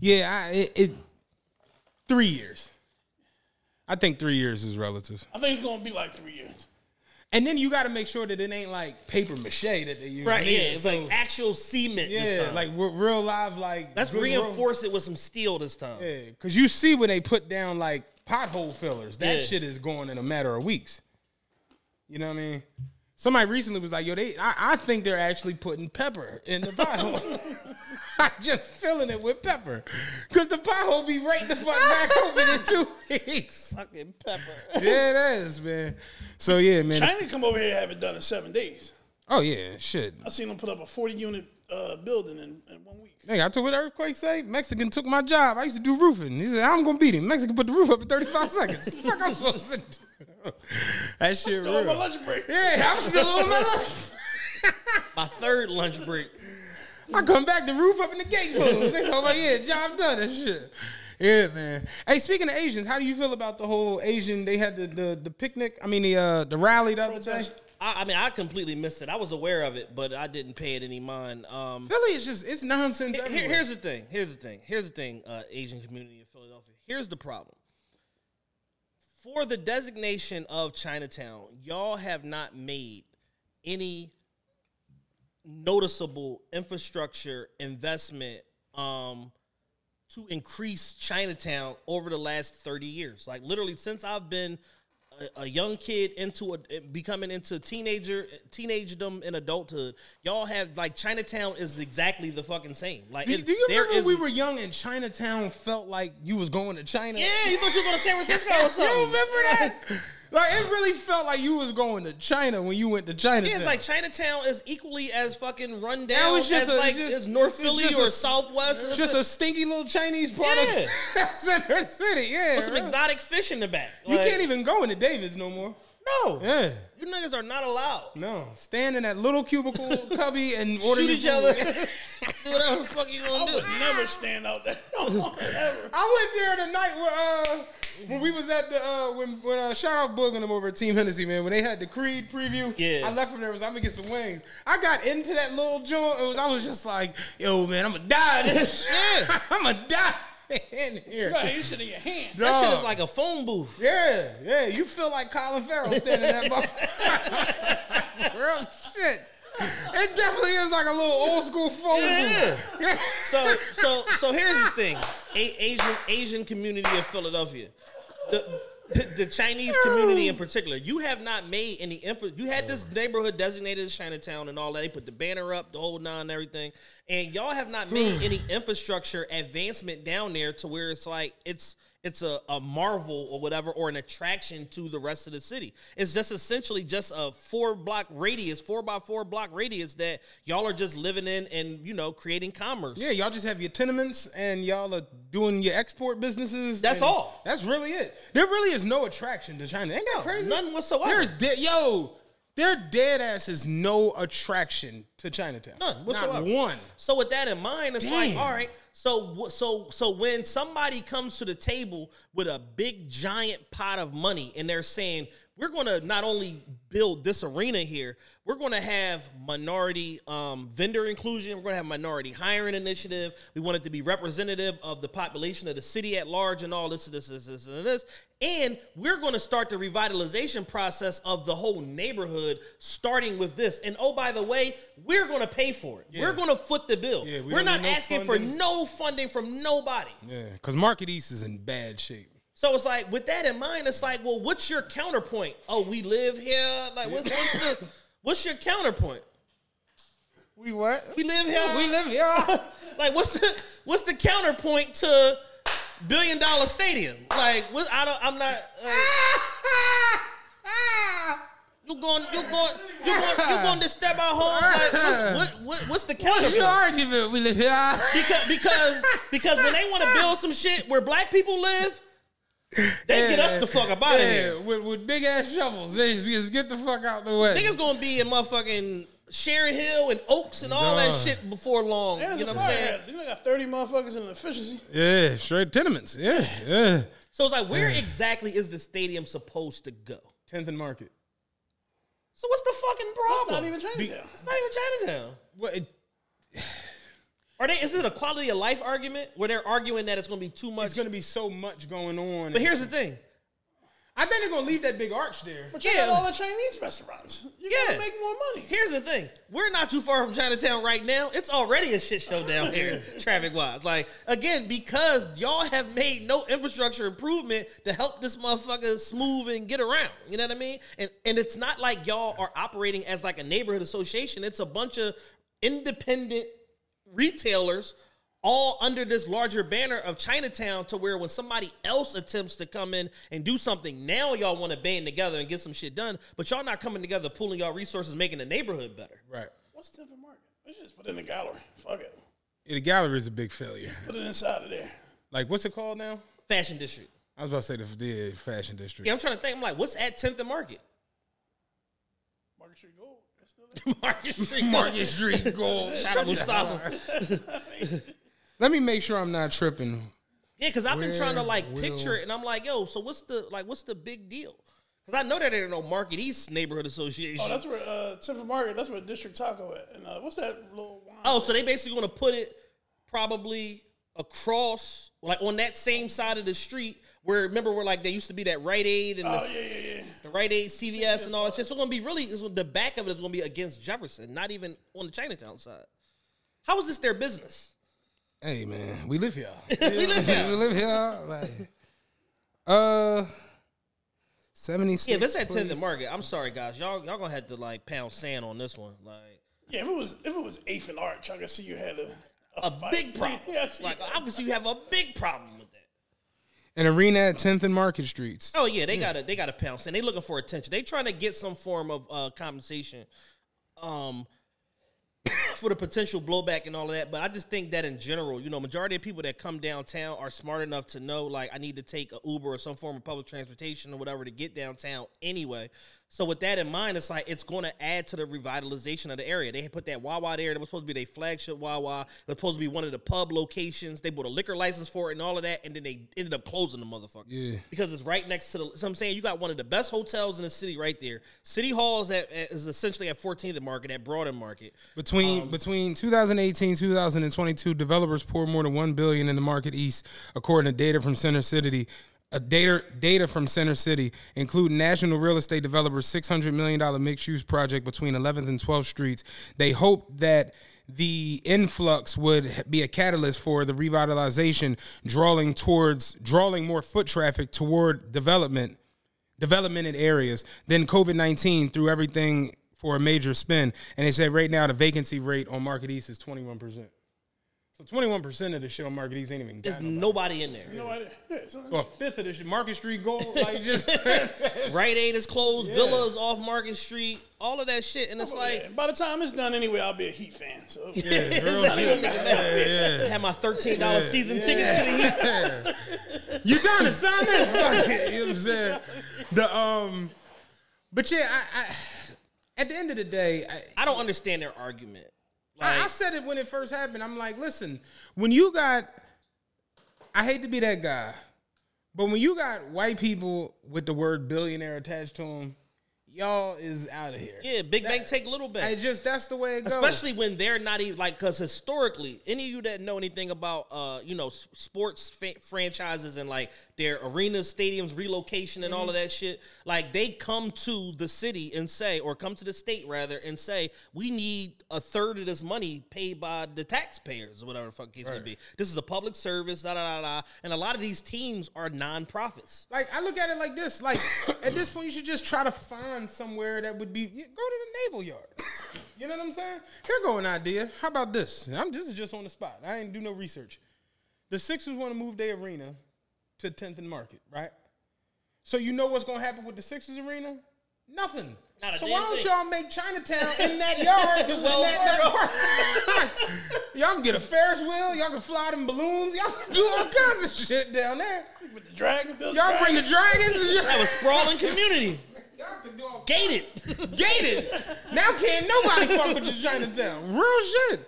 yeah, I, it, it three years. I think three years is relative. I think it's gonna be like three years. And then you got to make sure that it ain't like paper mache that they use. right yeah it's So, like actual cement this yeah, time like re- real live, like let's reinforce it with some steel this time Yeah, because you see when they put down like pothole fillers, that Yeah. shit is going in a matter of weeks. You know what I mean? Somebody recently was like, "Yo, they, I, I think they're actually putting pepper in the pothole. I'm just filling it with pepper, cause the pothole be right the fuck back open in two weeks. fucking pepper Yeah, it is, man. So yeah, man. China come over here and have it done in seven days. Oh yeah, shit. I seen them put up a 40 unit uh, building in, in one week. Hey, I told what earthquake say. Mexican took my job. I used to do roofing. He said I'm gonna beat him. Mexican put the roof up in 35 seconds. The fuck I'm supposed to do? That shit Still on my lunch break. Yeah, I'm still on my lunch. My third lunch break. I come back, the roof up and the gate closed. They talking about yeah, job done and shit. Yeah, man. Hey, speaking of Asians, how do you feel about the whole Asian? They had the the, the picnic. I mean the uh, the rally the other day. I, I mean, I completely missed it. I was aware of it, but I didn't pay it any mind. Um, Philly is just it's nonsense. Here- here's the thing. Here's the thing. Here's the thing. Uh, Asian community in Philadelphia. Here's the problem. For the designation of Chinatown, y'all have not made any noticeable infrastructure investment um, to increase Chinatown over the last 30 years. Like literally since I've been a, a young kid into a becoming into teenager teenagedom and adulthood, y'all have like Chinatown is exactly the fucking same. Like Do, it- do you there remember when we were young and Chinatown felt like you was going to China? Yeah, you thought you were going to San Francisco or you something. remember that? Like it really felt like you was going to China when you went to China. Yeah, it's like Chinatown is equally as fucking run down just as a- like just- as North Philly just or a- Southwest. It's just a stinky little Chinese part of Yeah. Center City. Yeah, with some exotic fish in the back. You can't even go into Davis no more. No, Yeah. you niggas are not allowed. No, stand in that little cubicle cubby and order Shoot your each food. other. do whatever the fuck you I gonna do. would never stand out there. Ever. I went there the night where uh when we was at the uh when when uh, shout out Boog and them over at Team Hennessy man when they had the Creed preview. Yeah. I left from there was I'm gonna get some wings. I got into that little joint. It was I was just like, yo man, I'm gonna die. This Yeah. I'm gonna die in here. You got you shit in your hand. That shit is like a phone booth. Yeah, yeah. You feel like Colin Farrell standing in that motherfucker. Real shit. It definitely is like a little old school phone Yeah. booth. Yeah. So so so here's the thing. A- Asian Asian community of Philadelphia. The the Chinese community in particular, you have not made any info. You had this neighborhood designated as Chinatown and all that. They put the banner up, the whole nine, and everything, and y'all have not made hmm. any infrastructure advancement down there to where it's like it's it's a, a marvel or whatever or an attraction to the rest of the city. It's just essentially just a four block radius, four by four block radius that y'all are just living in and you know creating commerce. Yeah, y'all just have your tenements and y'all are doing your export businesses. That's all. That's really it. There really is no attraction to China. Ain't that No, crazy? none whatsoever. There's dead yo. There dead ass is no attraction to Chinatown. None whatsoever. Not one. So with that in mind, it's like, all right. So so so when somebody comes to the table with a big giant pot of money and they're saying we're going to not only build this arena here, we're going to have minority um, vendor inclusion. We're going to have minority hiring initiative. We want it to be representative of the population of the city at large and all this, this, this, this, and this. And we're going to start the revitalization process of the whole neighborhood, starting with this. And oh, by the way, we're going to pay for it. We're going to foot the bill. Yeah, we we're don't not no asking funding. for no funding from nobody. Yeah, because Market East is in bad shape. So it's like, with that in mind, it's like, well, what's your counterpoint? Oh, we live here. Like, what's, what's the what's your counterpoint? We what? We live here. We live here. like, what's the what's the counterpoint to billion dollar stadium? Like, what? I don't. I'm not. Uh, you going? You going? You going? You going to step out home? Like, what, what, what? What's the What's your counterpoint? argument? We live here. Because because because when they want to build some shit where black people live, they get us the fuck up out of here. With, with big ass shovels. They just, just get the fuck out the way. Niggas gonna be in motherfucking Sharon Hill and Oaks and all that shit before long. And You know what I'm saying? fire hazard. You got 30 motherfuckers in an efficiency. Yeah, straight tenements. Yeah, yeah. So it's like, where exactly is the stadium supposed to go? 10th and Market. So what's the fucking problem? It's not even Chinatown. It's not even Chinatown. What? It, Are they? Is it a quality of life argument where they're arguing that it's gonna be too much? it's going to be so much going on. but here's the thing. I think they're going to leave that big arch there. But you Yeah. got all the Chinese restaurants. You Yeah. gotta make more money. Here's the thing. We're not too far from Chinatown right now. It's already a shit show down here, traffic wise. Like, again, because y'all have made no infrastructure improvement to help this motherfucker smooth and get around. You know what I mean? And and it's not like y'all are operating as like a neighborhood association. It's a bunch of independent retailers all under this larger banner of Chinatown to where when somebody else attempts to come in and do something, now y'all want to band together and get some shit done, but y'all not coming together, pooling y'all resources, making the neighborhood better. Right. What's Tiffin Market? Let's just put it in the gallery. Fuck it. Yeah, the gallery is a big failure. Put it inside of there. Like, what's it called now? Fashion district. I was about to say the, the fashion district. Yeah, I'm trying to think. I'm like, what's at 10th and Market? Market Street Gold. That's still there. Market Street. Market Street Gold. Shout out Mustafa. Let me make sure I'm not tripping. Yeah, because I've been trying to like will- picture it, and I'm like, yo, so what's the like, what's the big deal? Because I know that there ain't no Market East Neighborhood Association. Oh, that's where uh, Tiffin Market. That's where District Taco at. And uh, what's that little wine? Oh, so they basically going to put it probably across, like on that same side of the street where remember where like there used to be that Rite Aid and Oh, the, yeah, yeah, yeah. The Rite Aid, CVS, and all that shit. So it's going to be really it's, the back of it is going to be against Jefferson, not even on the Chinatown side. How is this their business? Hey man, we live here. we live here. we live here. Like, uh, seventy six. Yeah, if it's at 10th and Market, I'm sorry guys, y'all y'all gonna have to like pound sand on this one, like Yeah, if it was if it was Eighth and Arch, I could see you had a a fight. big problem. Yeah, like I could see you have a big problem with that. An arena at tenth and Market Streets. Oh yeah, they got to they got to pounce and they looking for attention. They trying to get some form of uh, compensation, um, for the potential blowback and all of that. But I just think that in general, you know, majority of people that come downtown are smart enough to know like I need to take a Uber or some form of public transportation or whatever to get downtown anyway. So with that in mind, it's like it's going to add to the revitalization of the area. They had put that Wawa there. That was supposed to be their flagship Wawa. It was supposed to be one of the pub locations. They bought a liquor license for it and all of that, and then they ended up closing the motherfucker Yeah. because it's right next to the. So I'm saying you got one of the best hotels in the city right there. City Hall is, at, is essentially at 14th and Market at Broad and Market. Between Um, between 2018 2022, developers poured more than one billion in the Market East, according to data from Center City. A data data from Center City, include national real estate developers' six hundred million dollar mixed use project between 11th and 12th streets. They hope that the influx would be a catalyst for the revitalization, drawing towards drawing more foot traffic toward development development in areas. Then COVID 19 threw everything for a major spin. And they said right now the vacancy rate on Market East is 21%. So 21% of the shit on Market East ain't even There's got nobody. nobody in there. No idea. Yeah, so, So a fifth of the shit, Market Street Gold, like just. Rite Aid is closed. Villas off Market Street. All of that shit, and it's like yeah, by the time it's done anyway, I'll be a Heat fan. So real shit. Yeah, I had my thirteen dollar season ticket to the Heat. you done to sign this? you know what I'm saying? The um, but yeah, I, I at the end of the day, I, I don't understand their argument. I, I said it when it first happened. I'm like, listen, when you got, I hate to be that guy, but when you got white people with the word billionaire attached to them, y'all is out of here. yeah, big bank take little bank. I just that's the way it goes. Especially when they're not even like, because historically, any of you that know anything about, uh, you know, sports fa- franchises and like their arenas, stadiums, relocation, and all of mm-hmm. that shit, like they come to the city and say, or come to the state rather, and say, we need a third of this money paid by the taxpayers, or whatever the fuck case may be. This is a public service, da da da da. And a lot of these teams are non-profits. Like I look at it like this: like at this point, you should just try to find somewhere that would be go to the naval yard. You know what I'm saying? Here go an idea. How about this? I'm this is just on the spot. I ain't do no research. The Sixers want to move their arena to 10th and Market, right? So you know what's gonna happen with the Sixers arena? Nothing. Not so why don't thing. y'all make Chinatown in that yard? in Wells that- that y'all can get a Ferris wheel. Y'all can fly them balloons. Y'all can do all kinds of shit down there. with the dragon, Y'all bring the dragons. Have a sprawling community. Y'all can do all Gated. gated. Now can't nobody fuck with the Chinatown. Real shit.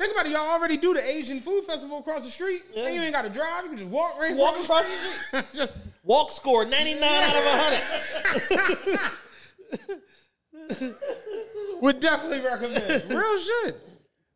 Think about it. Y'all already do the Asian food festival across the street. And you ain't got to drive. You can just walk right Walk across across the street. just Walk score 99 out of 100. would definitely recommend. Real shit.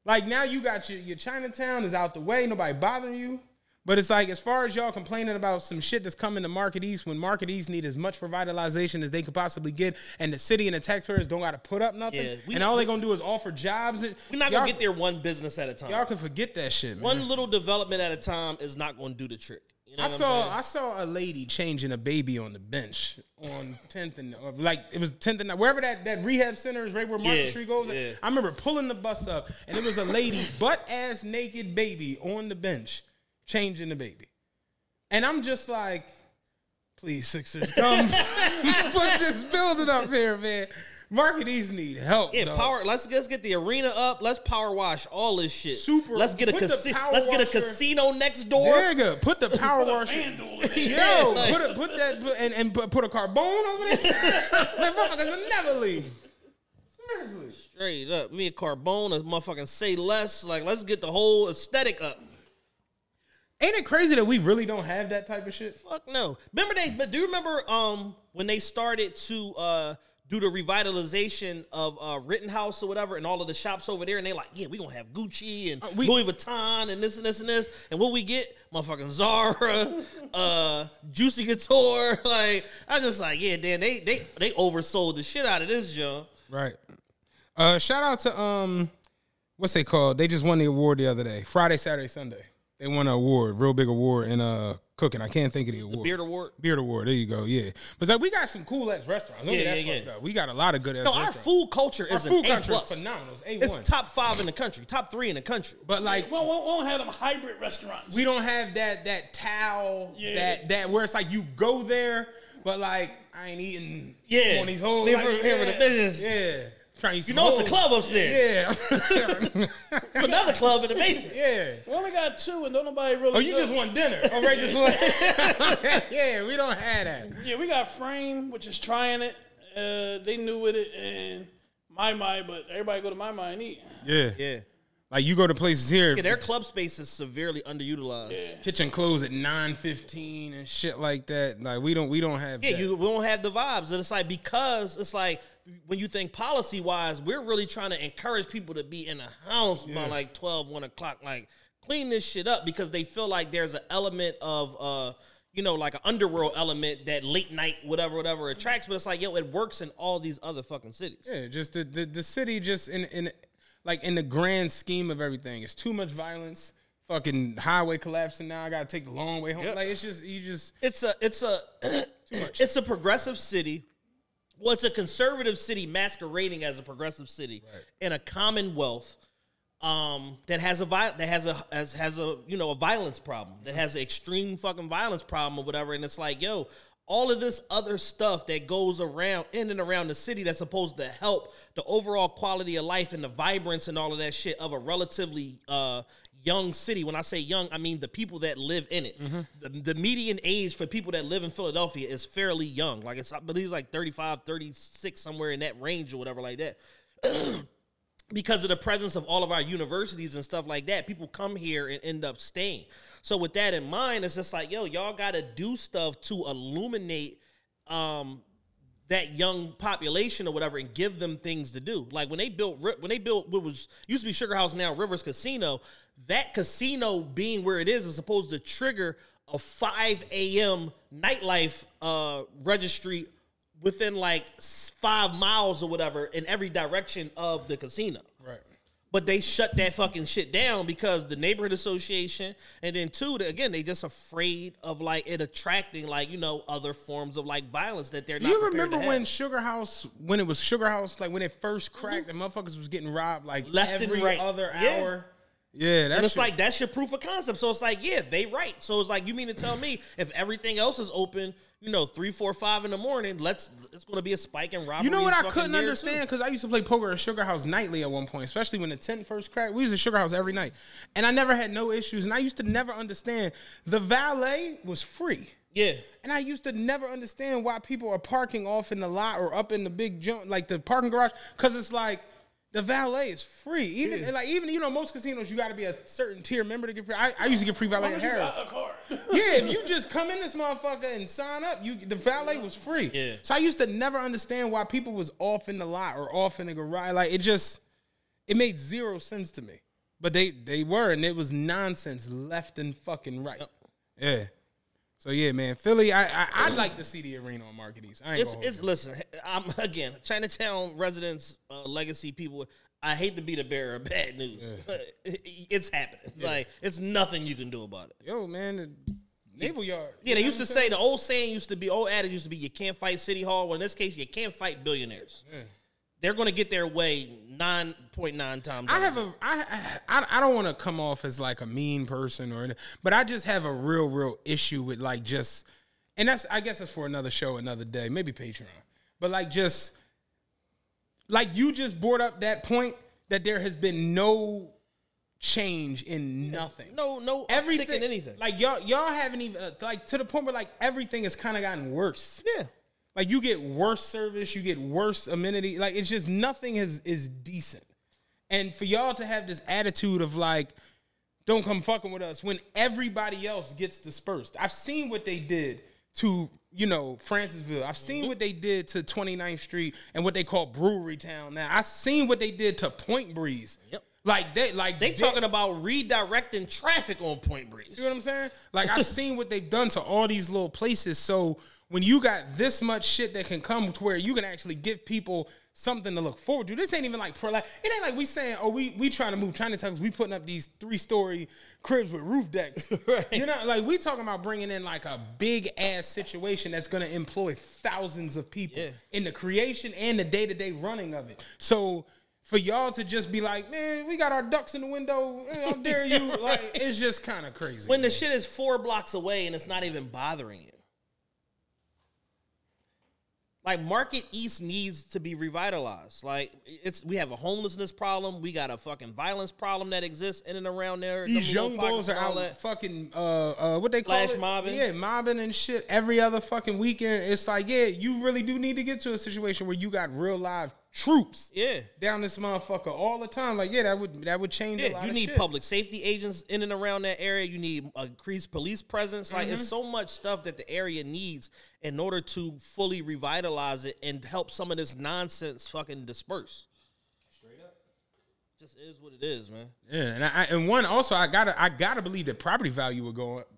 Like now you got your, your Chinatown is out the way. Nobody bothering you. But it's like as far as y'all complaining about some shit that's coming to Market East when Market East need as much revitalization as they could possibly get, and the city and the taxpayers don't got to put up nothing, Yeah, we- and all they gonna do is offer jobs. We're not going to get there one business at a time. Y'all can forget that shit, man. One little development at a time is not going to do the trick. You know I saw saying? I saw a lady changing a baby on the bench on 10th and like it was 10th and wherever that, that rehab center is right where Market Yeah, Street goes. yeah. I remember pulling the bus up and it was a lady butt ass naked baby on the bench changing the baby. And I'm just like, please Sixers come put this building up here, man. Market East need help. Yeah, dog. power. Let's let's get the arena up. Let's power wash all this shit. Super- Let's get a put the casi- Let's get a casino next door. There you go. Put the power washer. FanDuel in. Yo, like- put a, put that put, and, and put, put a carbone over there. That motherfuckers will never leave. Seriously. Straight up, me and Carbone, a motherfucking say less. Like, let's get the whole aesthetic up. Ain't it crazy that we really don't have that type of shit? Fuck no. Remember they? But do you remember um when they started to uh do the revitalization of uh Rittenhouse or whatever, and all of the shops over there, and they like, yeah, we gonna have Gucci and Uh, we- Louis Vuitton and this and this and this, and what we get, motherfucking Zara, uh, Juicy Couture. Like, I just like, yeah, damn, they they they oversold the shit out of this joint. Right. Uh, shout out to um, what's they called? They just won the award the other day. Friday, Saturday, Sunday. They won an award, real big award in uh cooking. I can't think of the award. Beard Award. Beard award. There you go. Yeah. But like, we got some cool ass restaurants. Don't Yeah, yeah, yeah. We got a lot of good ass No, our food culture Our is food an A country is phenomenal. It's A1. It's top five in the country, top three in the country. But like, We don't, we don't have them hybrid restaurants. we don't have that that towel Yeah. that that where it's like you go there, but like I ain't eating Yeah. on these whole Live like, for- here for the business. Yeah, trying to You know, it's a club upstairs. Yeah, It's another club in the basement. yeah. We only got two, and don't nobody really. Oh, you know. just want dinner? Oh, right, this way. yeah, we don't have that. Yeah, we got Frame, which is trying it. Uh, they knew with it, and My My, but everybody go to My My and eat. Yeah, Yeah. like you go to places here, Yeah, their club space is severely underutilized. kitchen closed at nine fifteen and shit like that. Like we don't we don't have. Yeah, that. you we don't have the vibes. And it's like because it's like when you think policy wise, we're really trying to encourage people to be in the house by like 12, 1 o'clock. Like clean this shit up because they feel like there's an element of uh you know, like an underworld element that late night, whatever, whatever attracts. But it's like, yo, it works in all these other fucking cities. Yeah, just the, the the city, just in in like in the grand scheme of everything, it's too much violence. Fucking highway collapsing now. I gotta take the long way home. Yep. Like it's just you just It's a it's a it's a progressive city. Well, it's a conservative city masquerading as a progressive city in a commonwealth um, that has a vi- that has a has, has a you know a violence problem that has an extreme fucking violence problem or whatever. And it's like, yo, all of this other stuff that goes around in and around the city that's supposed to help the overall quality of life and the vibrance and all of that shit of a relatively uh, young city. When I say young, I mean the people that live in it. The, the median age for people that live in Philadelphia is fairly young. Like it's I believe like 35, 36, somewhere in that range or whatever like that. because of the presence of all of our universities and stuff like that, people come here and end up staying. So with that in mind, it's just like, yo, y'all got to do stuff to illuminate um that young population or whatever and give them things to do. Like when they built when they built what was used to be Sugar House now Rivers Casino, that casino being where it is is supposed to trigger a 5 a.m. nightlife uh registry within like five miles or whatever in every direction of the casino. But they shut that fucking shit down because the neighborhood association, and then two, again, they just afraid of like it attracting like you know other forms of like violence that they're not. you remember when. Sugar House, when it was Sugar House, like when it first cracked, mm-hmm. and motherfuckers was getting robbed like Left and every right. other Yeah. hour? Yeah, that's and it's like that's your proof of concept. So it's like, yeah, they right. So it's like you mean to tell me if everything else is open, you know, three, four, five in the morning, let's it's going to be a spike in robberies. You know what I couldn't understand because I used to play poker at Sugar House nightly at one point, especially when the tent first cracked. We used to Sugar House every night, and I never had no issues. And I used to never understand the valet was free. Yeah, And I used to never understand why people are parking off in the lot or up in the big jump, like the parking garage, because it's like the valet is free. Even like even you know most casinos you got to be a certain tier member to get free. I, I used to get free valet at You Harrah's. got a card. Yeah, if you just come in this motherfucker and sign up, you the valet was free. Yeah. So I used to never understand why people was off in the lot or off in the garage. Like it just it made zero sense to me. But they they were, and it was nonsense left and fucking right. Yeah. So yeah, man, Philly. I, I I'd like to see the arena on Market East. I ain't it's it's you. listen. I'm again Chinatown residents, uh, legacy people. I hate to be the bearer of bad news. it's happening. Like it's nothing you can do about it. yo man. The, Naval yard. Yeah, they used to say the old saying used to be old adage used to be you can't fight city hall. Well, in this case, you can't fight billionaires. They're going to get their way nine point nine times. I have of a I I, I don't want to come off as like a mean person or anything, but I just have a real real issue with like just and that's I guess that's for another show another day, maybe Patreon. But like just like you just brought up that point that there has been no change in nothing. no no Everything everything anything. Like y'all y'all haven't even uh, like to the point where like everything has kind of gotten worse. yeah, Like you get worse service, you get worse amenity. Like it's just nothing is is decent. And for y'all to have this attitude of like, don't come fucking with us when everybody else gets dispersed. I've seen what they did to, you know, Francisville. I've seen mm-hmm. what they did to 29th Street and what they call Brewery Town now. I've seen what they did to Point Breeze. Yep. Like they like they talking about redirecting traffic on Point Breeze. you know what I'm saying? Like I've seen what they've done to all these little places. So when you got this much shit that can come to where you can actually give people something to look forward to. This ain't even like pro like it ain't like we saying, oh, we we trying to move Chinatown because we putting up these three story cribs with roof decks. You know, like we talking about bringing in like a big ass situation that's gonna employ thousands of people Yeah. in the creation and the day to day running of it. So for y'all to just be like, man, we got our ducks in the window. eh, How dare you? Like, it's just kind of crazy. when the shit is four blocks away and it's not even bothering you. Like Market East needs to be revitalized. Like it's we have a homelessness problem. We got a fucking violence problem that exists in and around there. These young boys are out that. fucking uh uh what they call Flash it? mobbing. Yeah, mobbing and shit every other fucking weekend. It's like, yeah, you really do need to get to a situation where you got real live troops Yeah. down this motherfucker all the time. Like, yeah, that would that would change a Yeah, lot you need shit. public safety agents in and around that area. You need increased police presence. Like, Mm-hmm. it's so much stuff that the area needs in order to fully revitalize it and help some of this nonsense fucking disperse. Straight up, just is what it is, man. Yeah, and I, and one also I gotta I gotta believe that property value will go up.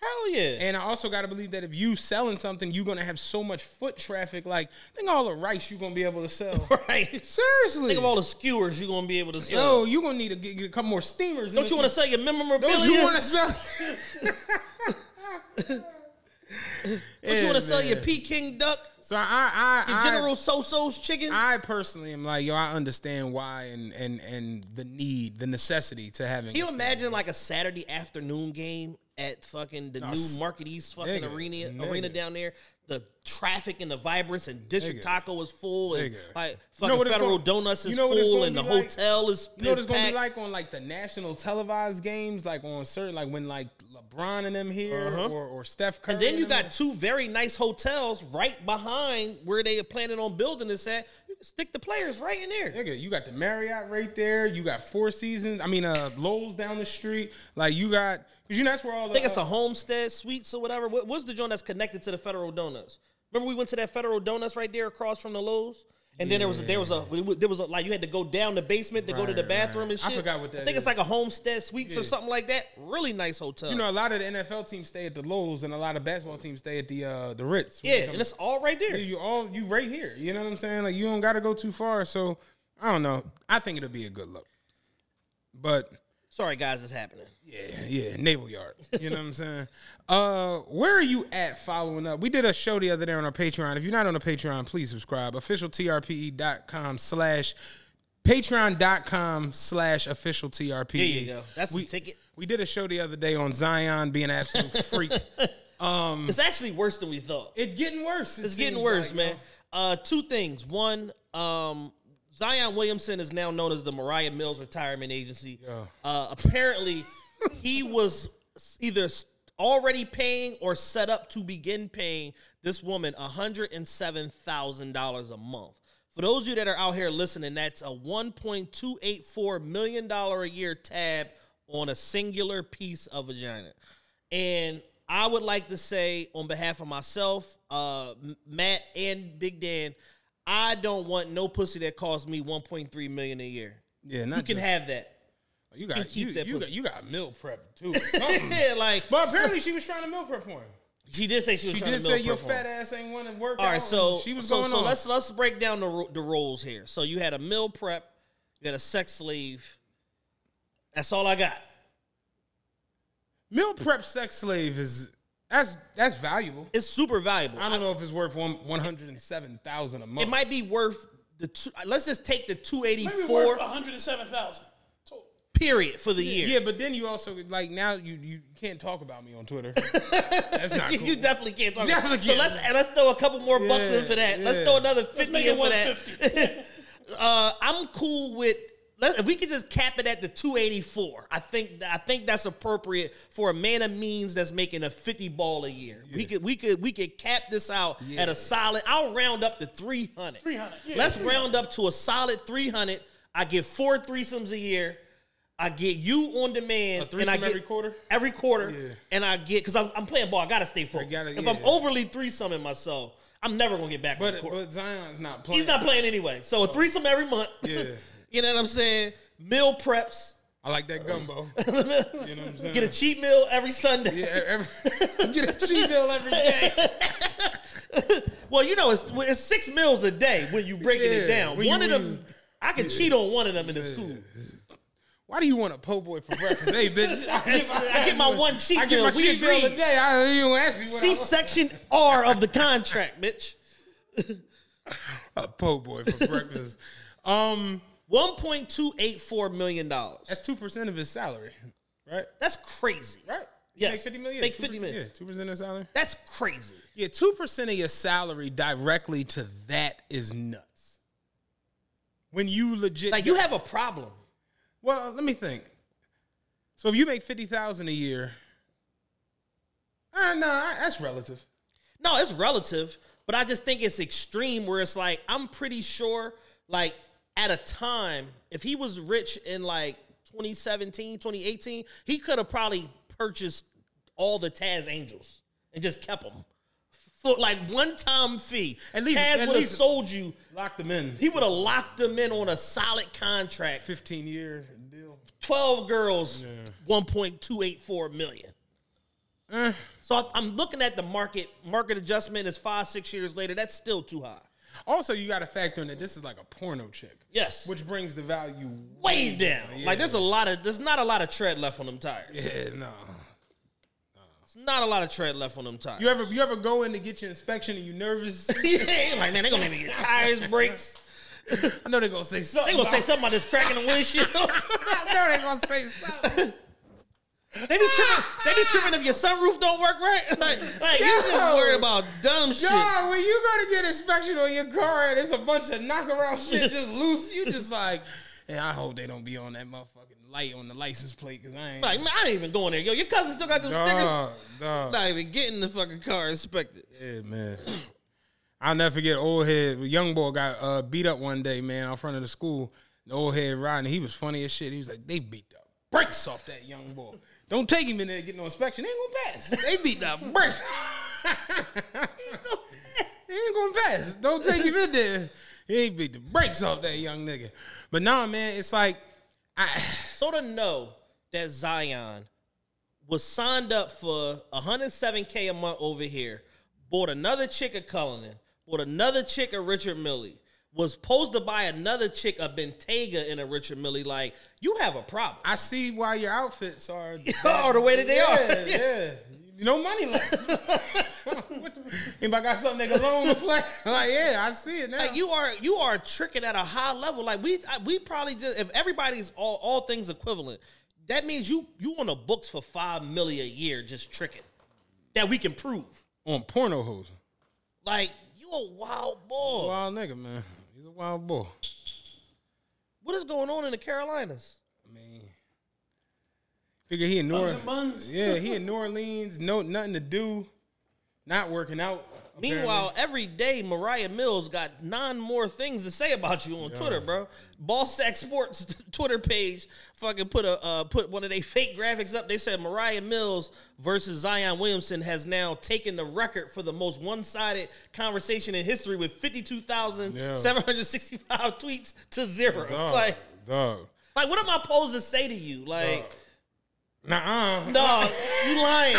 Hell yeah. And I also got to believe that if you selling something, you're gonna have so much foot traffic. Like, think all the rice you're gonna be able to sell. right. Seriously, Think of all the skewers you're gonna be able to sell. Yo, you gonna need to get, get a couple more steamers. Don't you wanna sell your memorabilia? Don't you want to sell? Don't you want to sell your Peking duck? So I, I, Your I, General So-So's chicken? I personally am like, yo, I understand why and and and the need, the necessity to having. Can you imagine like a Saturday afternoon game at fucking the s- new Market East fucking nigga, arena nigga. arena down there? The traffic and the vibrance and District Taco is full and like You know fucking Federal gonna- Donuts is you know full and the like? hotel is, You know what it's gonna be like on like the national televised games, like on certain, like when like LeBron and them here, or, or Steph Curry. Uh-huh. And then you them got two very nice hotels right behind where they are planning on building this at. You can stick the players right in there. Nigga, you got the Marriott right there. You got Four Seasons. I mean, uh, Loews down the street. Like you got, cause you know that's where all the. I think it's uh, a Homestead Suites or whatever. What, what's the joint that's connected to the Federal Donuts? Remember we went to that Federal Donuts right there across from the Loews, and then there was a, there was a there was a, like you had to go down the basement to go to the bathroom right. and I forgot what that I think is. it's like a Homestead Suites or something like that. Really nice hotel. You know, a lot of the NFL teams stay at the Loews, and a lot of basketball teams stay at the uh, the Ritz. yeah, and it's all right there. You all you right here. You know what I'm saying? Like you don't got to go too far. So I don't know. I think it'll be a good look. But Sorry guys, it's happening. yeah, yeah, naval yard. You know what I'm saying? Uh, where are you at following up? We did a show the other day on our Patreon. If you're not on the Patreon, please subscribe. Officialtrpe.com slash patreon.com slash official TRPE. There you go. That's we, the ticket. We did a show the other day on Zion being an absolute freak. Um, It's actually worse than we thought. it's getting worse. it It's getting worse, like, man. yo. Uh, two things. One, um, Zion Williamson is now known as the Mariah Mills Retirement Agency. Uh, apparently, he was either already paying or set up to begin paying this woman $107,000 a month. For those of you that are out here listening, that's a $1.284 million a year tab on a singular piece of vagina. And I would like to say, on behalf of myself, uh, Matt, and Big Dan, I don't want no pussy that costs me 1.3 million a year. Yeah, not you can just- have that. You got keep you, that you pussy. got you got meal prep too. Yeah, like, but apparently she was trying to meal prep for him. she did say she was She trying did to say your her for him. fat ass ain't want to work All right, so she was so, going so on. let's let's break down the the roles here. So you had a meal prep, you had a sex slave. That's all I got. meal prep sex slave is That's that's valuable. It's super valuable. I don't know if it's worth one one hundred and seven thousand a month. It might be worth the two. Let's just take the two eighty Maybe four worth 107000 period for the year. Yeah, but then you also like now you you can't talk about me on Twitter. That's not You- cool. You definitely can't talk. Definitely so can't. let's and let's throw a couple more bucks Yeah, in for that. Let's throw another Let's fifty make in for that. uh, I'm cool with. If we could just cap it at the 284, I think I think that's appropriate for a man of means that's making a 50 ball a year. We could we could we could cap this out at a solid. I'll round up to 300. 300, yeah, Let's 300. round up to a solid 300. I get four threesomes a year. I get you on demand. A threesome and I get, every quarter? Every quarter. Yeah. And I get because I'm, I'm playing ball. I gotta stay focused. gotta- if yeah. I'm overly threesoming myself, I'm never gonna get back on the but court. but Zion's not playing. He's not playing anyway. So a threesome every month. Yeah. you know what I'm saying? Meal preps. I like that gumbo. you know what I'm saying? Get a cheat meal every Sunday. yeah, every, get a cheat meal every day. Well, you know, it's, it's six meals a day when you breaking it down. one of them, I can cheat on one of them and it's cool. Why do you want a po' boy for breakfast? hey, bitch, I That's- I get my one cheat I get meal. my cheat meal a day. I, you don't even ask me see section R of the contract, bitch. a po' boy for breakfast. Um, One point two eight four million dollars. that's two percent of his salary, right? That's crazy. Right. Yeah, Make fifty million. Make 50 million. Yeah, two percent of his salary. That's crazy. Yeah, two percent of your salary directly to that is nuts. When you legit Like you have a problem. Well, let me think. So if you make fifty thousand a year, uh, no, that's relative. No, it's relative, but I just think it's extreme where it's like I'm pretty sure like at a time if he was rich in like 2017, 2018, he could have probably purchased all the Taz Angels and just kept them. For like one time fee. At least- Taz would have sold you. Locked them in. He would have locked them in on a solid contract. Fifteen year deal. 12 girls, 1.284 million. Eh. So I'm looking at the market market adjustment is five, six years later. That's still too high. Also, you got to factor in that this is like a porno chick, Yes. which brings the value way down. Yeah. Like there's a lot of there's not a lot of tread left on them tires. Yeah, no. There's not a lot of tread left on them tires. You ever you ever go in to get your inspection and you nervous? yeah, like man, they gonna make me get tires, brakes. I know they're gonna say something. They gonna say something about this cracking the windshield. I know they're gonna say something. They be tripping. They be tripping if your sunroof don't work right. Like, like you just Yo. worried about dumb shit. Yo, when you go to get inspection on your car and it's a bunch of knockaround shit just loose, you just like, hey, I hope they don't be on that motherfucking light on the license plate because I ain't. Like man, I ain't even going there. Yo, your cousin still got them stickers. dog. Not even getting the fucking car inspected. Yeah, man. I'll never forget old head. Young boy got uh, beat up one day, man, out front of the school. The old head riding. He was funny as shit. He was like, they beat the brakes off that young boy. Don't take him in there get no inspection. They ain't gonna pass. They beat the brakes. he ain't gonna pass. Don't take him in there. He ain't beat the brakes off that young nigga. But nah, man, it's like I sort of know that Zion was signed up for 107k a month over here, bought another chick at Cullinan, bought another chick at Richard Mille, was supposed to buy another chick a Bentayga in a Richard Mille. Like you have a problem. I see why your outfits are Or oh, the way that they yeah, are. Yeah, no money left. Anybody got something they can loan to play? Like, yeah, I see it now. Like you are you are tricking at a high level. Like we I- we probably just if everybody's all all things equivalent, that means you you on the books for five million a year just tricking that we can prove. on porno hoes. Like you a wild boy. Wild nigga, man. He's a wild boy. What is going on in the Carolinas? I mean, figure he in New Orleans. Yeah, he in New Orleans. No, nothing to do. Not working out. Meanwhile, every day Mariah Mills got nine more things to say about you on Twitter, bro. Ball Sack Sports Twitter page fucking put a uh, put one of their fake graphics up. They said Mariah Mills versus Zion Williamson has now taken the record for the most one sided conversation in history with fifty two thousand seven hundred sixty five tweets to zero. Dog, Like, dog. like what am I supposed to say to you? Like. Nuh-uh. No, you lying.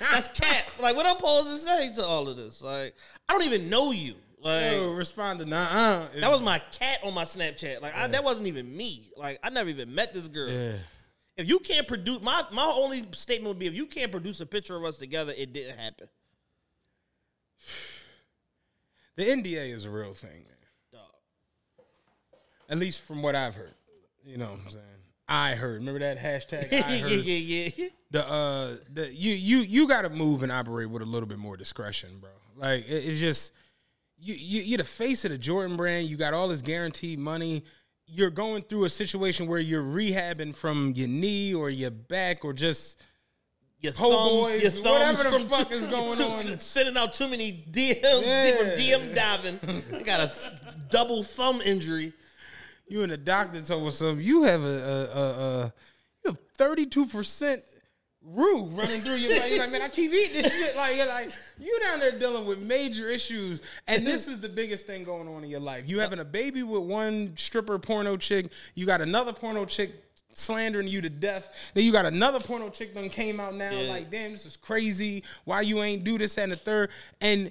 That's cat. Like, what I'm supposed to say to all of this? Like, I don't even know you. Like, Yo, respond to nuh-uh. that was my cat on my Snapchat. Like, I, that wasn't even me. Like, I never even met this girl. Yeah. If you can't produce my my only statement would be if you can't produce a picture of us together, it didn't happen. The NDA is a real thing, man. At least from what I've heard. You know what I'm saying? I heard. Remember that hashtag? I yeah, heard. yeah, yeah. The uh, the you you you got to move and operate with a little bit more discretion, bro. Like it- it's just you you you're the face of the Jordan brand. You got all this guaranteed money. You're going through a situation where you're rehabbing from your knee or your back or just Your thumbs, boys, your thumbs whatever the from fuck is going too- on. Sending out too many DMs Yeah. DM diving. I got a double thumb injury. You and the doctor told us something. You have a, a, a, a you have thirty two percent rue running through your body. You're like, man, I keep eating this shit. Like, you're like you down there dealing with major issues, and this is the biggest thing going on in your life. You having a baby with one stripper porno chick. You got another porno chick slandering you to death. Then you got another porno chick that came out now. Yeah. Like, damn, this is crazy. Why you ain't do this and the third? And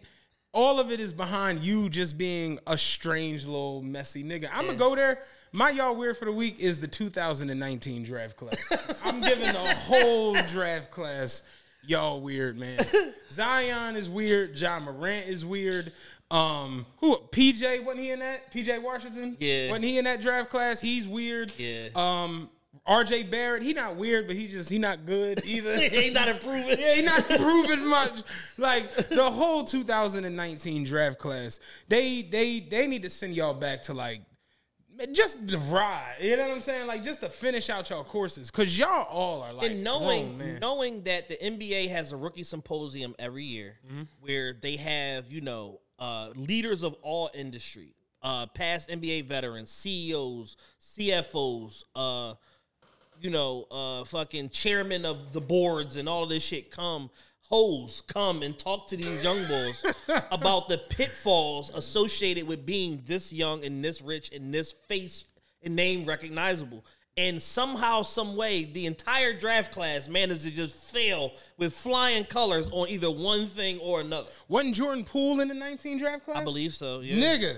all of it is behind you just being a strange little messy nigga. I'm gonna go there. My y'all weird for the week is the 2019 draft class. I'm giving the whole draft class y'all weird, man. Zion is weird. Ja Morant is weird. Um, who PJ wasn't he in that? PJ Washington? Yeah. Wasn't he in that draft class? He's weird. Yeah. Um, RJ Barrett, he not weird, but he just he not good either. He not improving. Yeah, he not improving much. Like the whole 2019 draft class, they they they need to send y'all back to like just the ride. You know what I'm saying? Like just to finish out y'all courses, cause y'all all are like and knowing thrown, knowing that the NBA has a rookie symposium every year Mm-hmm. where they have you know uh, leaders of all industry, uh, past NBA veterans, CEOs, CFOs, uh, you know, uh, fucking chairman of the boards and all of this shit come. Hoes come and talk to these young bulls about the pitfalls associated with being this young and this rich and this face and name recognizable. And somehow, some way, the entire draft class managed to just fail with flying colors on either one thing or another. Wasn't Jordan Poole in the 19 draft class? I believe so. Yeah, Nigga,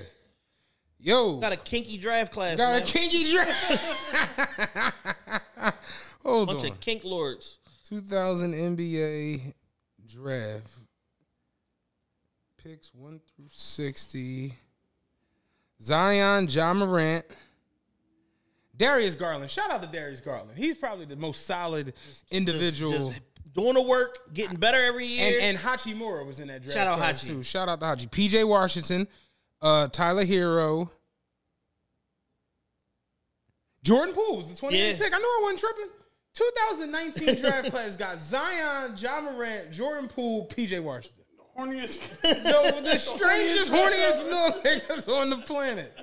yo, got a kinky draft class. got man. a kinky draft. Hold bunch on. of kink lords. 2000 NBA draft picks 1 through 60 Zion, Ja Morant, Darius Garland. Shout out to Darius Garland. He's probably the most solid individual. Just doing the work, getting better every year. and and Hachimura was in that draft. Shout out Hachi. too. Shout out to Hachi. PJ Washington, uh, Tyler Herro, Jordan Poole was the 28th Yeah. pick. I knew I wasn't tripping. 2019 draft class got Zion, Ja Morant, Jordan Poole, PJ Washington. The Horniest. Yo, the strangest, horniest little niggas on the planet.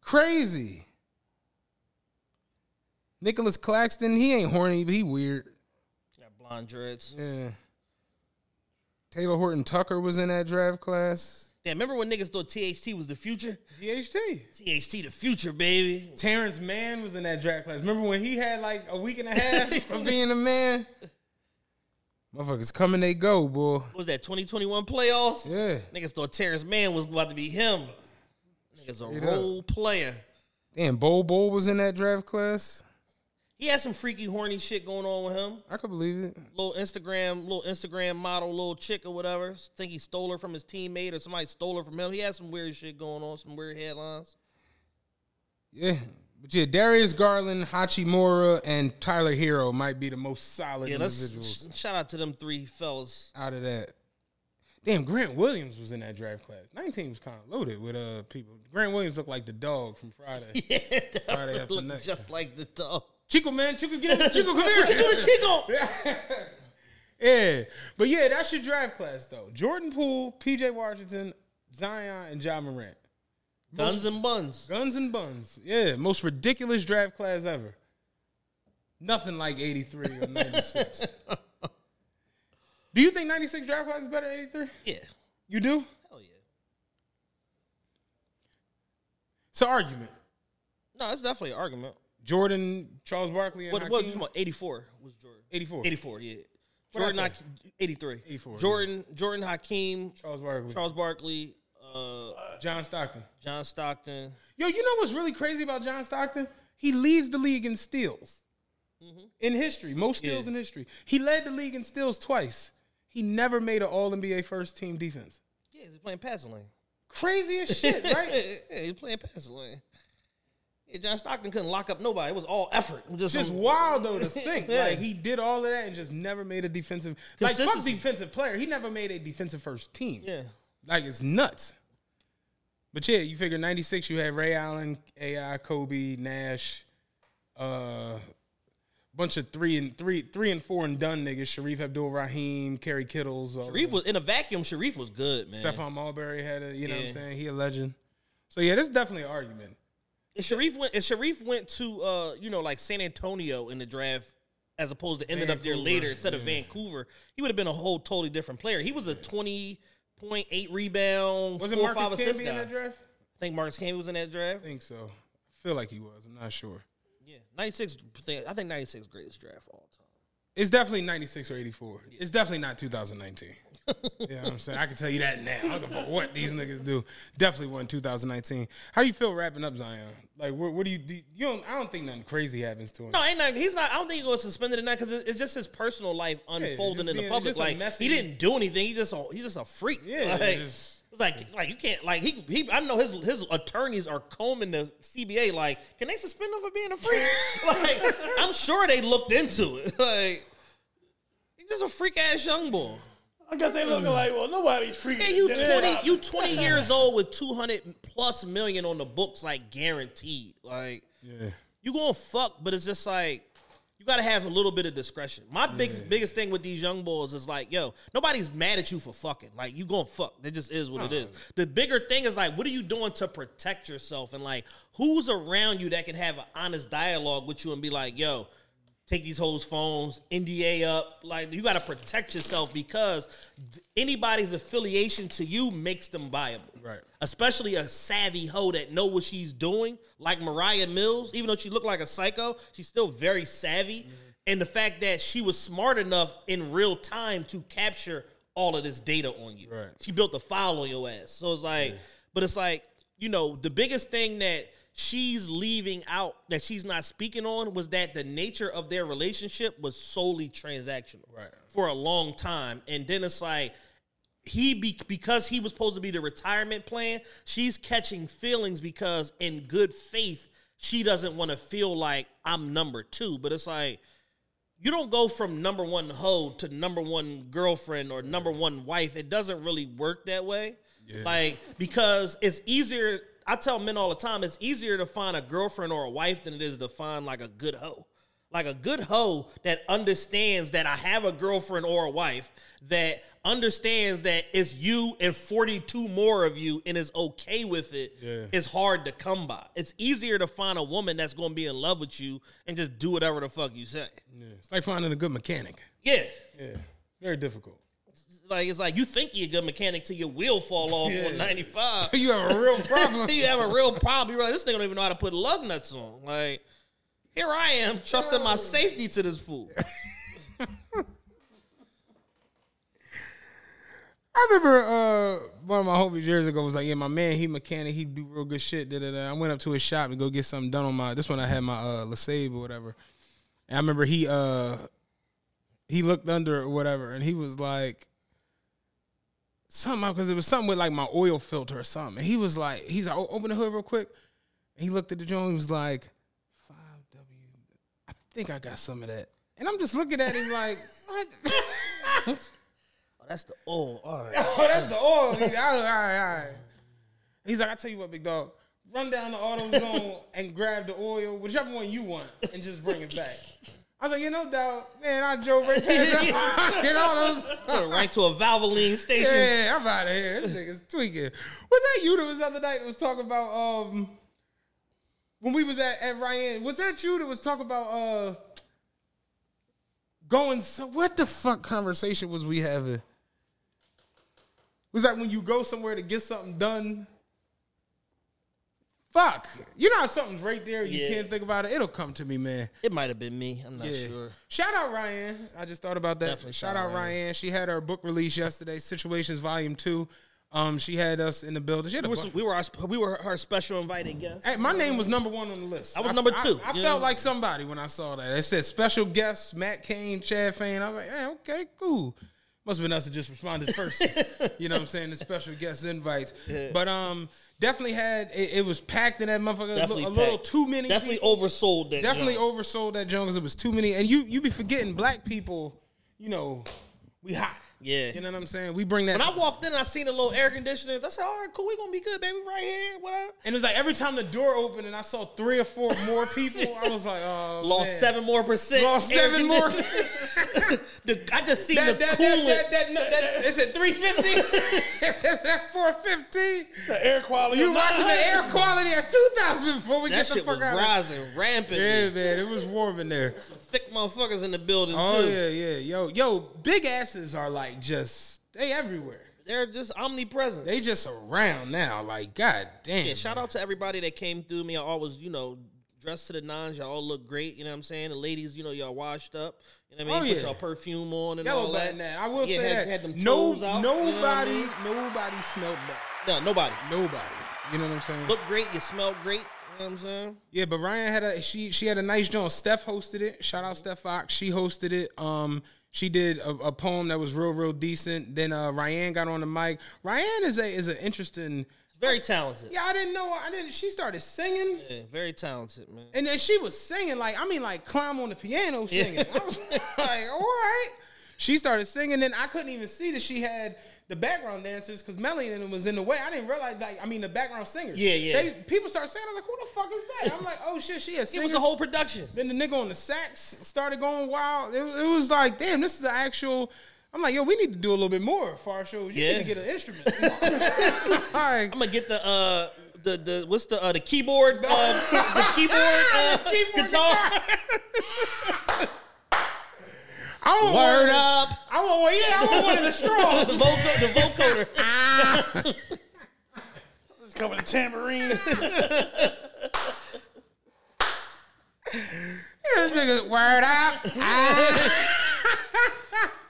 Crazy. Nicholas Claxton, he ain't horny, but he weird. got blonde dreads. Yeah. Talen Horton Tucker was in that draft class. Damn, remember when niggas thought THT was the future? THT. THT the future, baby. Terrence Mann was in that draft class. Remember when he had like a week and a half of being a man? Motherfuckers come and they go, boy. What was that 2021 playoffs? Yeah. Niggas thought Terrence Mann was about to be him. Niggas a Straight up. role player. Damn, Bol Bol was in that draft class. He had some freaky, horny shit going on with him. I could believe it. Little Instagram, little Instagram model, little chick or whatever. Think he stole her from his teammate or somebody stole her from him. He had some weird shit going on, some weird headlines. Yeah. But yeah, Darius Garland, Hachimura, and Tyler Herro might be the most solid Yeah, individuals sh- shout out to them three fellas. out of that. Damn, Grant Williams was in that draft class. 19 was kind of loaded with uh people. Grant Williams looked like the dog from Friday. Friday after next. just like the dog. Chico, man, Chico, get in. Chico, come here. What you do to Chico? Yeah, but yeah, that's your draft class though. Jordan Poole, PJ Washington, Zion, and Ja Morant. Guns and buns. Guns and buns. Yeah, most ridiculous draft class ever. Nothing like 83 or 96. do you think 96 draft class is better than 83? Yeah. You do? Hell yeah. It's an argument. No, it's definitely an argument. Jordan, Charles Barkley, and What, Hakeem. what about? 84 was Jordan. 84. 84, yeah. What'd I Jordan, say? 83. 84, Jordan, Jordan Hakeem, Charles Barkley. Charles Barkley, uh, John Stockton. John Stockton. Yo, you know what's really crazy about John Stockton? He leads the league in steals in history, most steals Yeah. in history. He led the league in steals twice. He never made an All NBA first team defense. Yeah, he's playing passing lane. Crazy as shit, right? yeah, he's playing passing lane. Yeah, John Stockton couldn't lock up nobody. It was all effort. It was Just, just some- wild though to think. Yeah. Like he did all of that and just never made a defensive like fuck Consistency. defensive player. He never made a defensive first team. Yeah. Like it's nuts. But yeah, you figure ninety six you had Ray Allen, AI, Kobe, Nash, uh bunch of three and three three and four and done niggas. Shareef Abdur Rahim, Kerry Kittles. Shareef was in a vacuum. Shareef was good, man. Stephon Marbury had a you know what I'm saying? He a legend. So yeah, this is definitely an argument. If Shareef went, if Shareef went to, uh, you know, like San Antonio in the draft, as opposed to ended up there later instead of Vancouver, he would have been a whole totally different player. He was a twenty point eight rebound, Was it four or Marcus five Camby guy. in that draft? I think Marcus Camby was in that draft. I think so. I feel like he was. I'm not sure. Yeah, ninety six. I think ninety six greatest draft of all time. It's definitely 96 or 84. It's definitely not 2019. you know what I'm saying? I can tell you that now. I don't fuck what these niggas do. Definitely wasn't 2019. How you feel wrapping up Zion? Like, what, what do you do? You don't. I don't think nothing crazy happens to him. No, ain't not. He's not. I don't think he was suspended or not because it's just his personal life unfolding just in being- the public. Like messy- he didn't do anything. He just a, he's just a freak. Yeah, like, it's like like you can't like he he. I know his his attorneys are combing the CBA. Like, can they suspend him for being a freak? like, I'm sure they looked into it. Like, he's just a freak ass young boy. I guess they looking like, well, nobody's freaking. Hey, you twenty, you twenty years old with two hundred plus million on the books, like guaranteed. Like, Yeah. you gonna fuck, but it's just like you gotta have a little bit of discretion. My biggest biggest thing with these young boys is like, yo, nobody's mad at you for fucking. Like you gonna fuck. It just is what it is. The bigger thing is like, what are you doing to protect yourself? And like, who's around you that can have an honest dialogue with you and be like, yo, take these hoes' phones, NDA up. Like you gotta protect yourself because th- anybody's affiliation to you makes them viable Right. especially a savvy hoe that know what she's doing, like Mariah Mills. Even though she looked like a psycho, she's still very savvy. Mm-hmm. And the fact that she was smart enough in real time to capture all of this data on you, Right. she built a file on your ass. So it's like, but it's like, you know, the biggest thing that she's leaving out that she's not speaking on was that the nature of their relationship was solely transactional Right. for a long time. And then it's like he be, because he was supposed to be the retirement plan, she's catching feelings because in good faith she doesn't want to feel like I'm number 2, but it's like you don't go from number 1 hoe to number 1 girlfriend or number 1 wife. It doesn't really work that way. Like because it's easier I tell men all the time it's easier to find a girlfriend or a wife than it is to find like a good hoe. Like a good hoe that understands that I have a girlfriend or a wife that understands that it's you and 42 more of you and is okay with it Yeah. is hard to come by. It's easier to find a woman that's going to be in love with you and just do whatever the fuck you say. Yeah. It's like finding a good mechanic. Yeah. Yeah. Very difficult. Like it's like you think you're a good mechanic till your wheel fall off Yeah. on 95. You have a real problem. you have a real problem. You're like, this nigga don't even know how to put lug nuts on. Like, here I am trusting my safety to this fool. I remember uh, one of my homies years ago was like, "Yeah, my man, he mechanic, he do real good shit." Da, da, da. I went up to his shop to go get something done on my. This one I had my uh, LeSabre or whatever. And I remember he uh he looked under or whatever, and he was like something because it was something with like my oil filter or something. And he was like, he's like, "O- open the hood real quick. And he looked at the joint. He was like, five W. I think I got some of that. And I'm just looking at him like, what? Oh, that's the oil. all right. Oh, that's the oil. All right, all right, all right. He's like, I tell you what, big dog, run down the auto zone and grab the oil, whichever one you want, and just bring it back. I was like, you know, dog, man, I drove right past that. you know those. Going right to a Valvoline station. Yeah, I'm out of here. This nigga's tweaking. Was that you that was the other night that was talking about um when we was at, at Ryan? Was that you that was talking about uh going so what the fuck conversation was we having? Was that when you go somewhere to get something done? Fuck. You know how something's right there, you Yeah. can't think about it. It'll come to me, man. It might have been me. I'm not Yeah. sure. Shout out Ryan. I just thought about that. Definitely shout out out Ryan. She had her book release yesterday, Situations Volume 2. Um, she had us in the building. She had We were, some, we were our, we were her special invited guest. Hey, my name was number one on the list. I was number two, I, I felt know? like somebody when I saw that. It said special guests, Matt Kane, Chad Fain. I was like, hey, okay, cool. Must have been us that just responded first. you know what I'm saying? The special guest invites. But um, definitely had it, it was packed in that motherfucker. A Definitely little, a little packed. too many. Definitely people. oversold that. Definitely joint. oversold that joint because it was too many. And you you be forgetting black people. You know, we hot. Yeah. You know what I'm saying? We bring that. When I walked in, I seen a little air conditioner. I said, "All right, cool. We gonna be good, baby. Right here. Whatever." and it was like every time the door opened and I saw three or four more people, I was like, oh, Lost man. seven more percent. Lost seven more. conditioner. The- I just seen That, the that, coolant. that, that, that, that, is it 350? is that 450? The air quality. You watching the air quality at 2000 before we that get the shit was fuck out of rising rampant. Yeah, man, it was warm in there. Thick motherfuckers in the building Oh, too. yeah, yeah. Yo, yo, big asses are like just, they everywhere. They're just omnipresent. They just around now. Like, god damn. yeah, shout out to everybody that came through me. I always, you know, dressed to the nines. Y'all all look great. You know what I'm saying? The ladies, you know, y'all washed up. You know what I mean? Oh, Put yeah. y'all perfume on and Yellow all that. that. I will Yeah, say had- that. had them no, out, you know I nobody, mean? nobody smelled bad. No, nobody. Nobody. You know what I'm saying? Look great. You smell great. You know what I'm saying? Yeah, but Ryan had a she she had a nice joint. Steph hosted it. Shout out Steph Fox. She hosted it. Um, she did a, a poem that was real real decent. Then uh, Ryan got on the mic. Ryan is a is an interesting. Very talented. Yeah, I didn't know. I didn't. She started singing, Yeah, very talented, man. and then she was singing like I mean like climb on the piano singing. I was like, all right. She started singing, and I couldn't even see that she had the background dancers because Melanie and was in the way. I didn't realize like I mean the background singers. Yeah, yeah. They, people started saying, I'm like, who the fuck is that? I'm like, oh shit, she a singer. It was a whole production. Then the nigga on the sax started going wild. It, it was like, damn, this is an actual. I'm like, yo, we need to do a little bit more for our shows. You Yeah. need to get an instrument. I'm gonna get the uh the the what's the uh the keyboard uh the keyboard uh Keyboard guitar. I want Word one, up. I want one. Yeah, I want one of the the vocal the vocoder. Ah. It's coming to tambourine. this nigga, word up. Ah.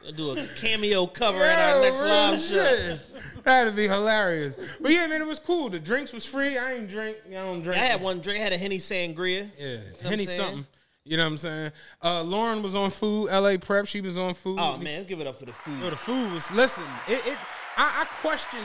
I'll do a cameo cover at our next live real show. That'd be hilarious. But yeah, man, it was cool. The drinks was free. I ain't drink. I don't drink. I had one drink. I had a Henny Sangria. Yeah, what Henny something. You know what I'm saying? Uh, Lauren was on food. LA Prep, she was on food. Oh man, give it up for the food. Yo, the food was. Listen, it. it I, I question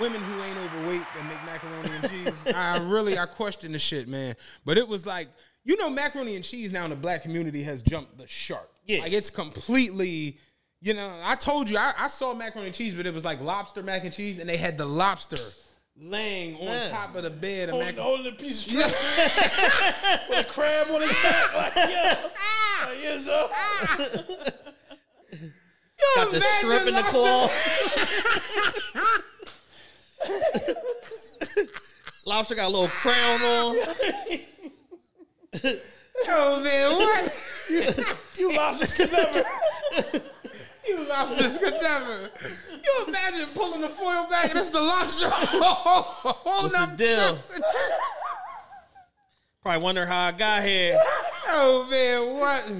women who ain't overweight that make macaroni and cheese. I really, I question the shit, man. But it was like, you know, macaroni and cheese now in the black community has jumped the shark. Yeah. like it's completely. You know, I told you I, I saw macaroni and cheese, but it was like lobster mac and cheese, and they had the lobster laying on Yeah. top of the bed of holding, mac. holding a piece of shrimp with a crab on his back. Like, yeah. Ah. Like, yeah, so. Ah. Got the shrimp in the claw. Lobster got a little crown on. Oh man, what? You lobsters can never. You lobsters could never. You imagine pulling the foil back and it's the lobster. Hold What's the deal? Probably wonder how I got here. Oh man, what?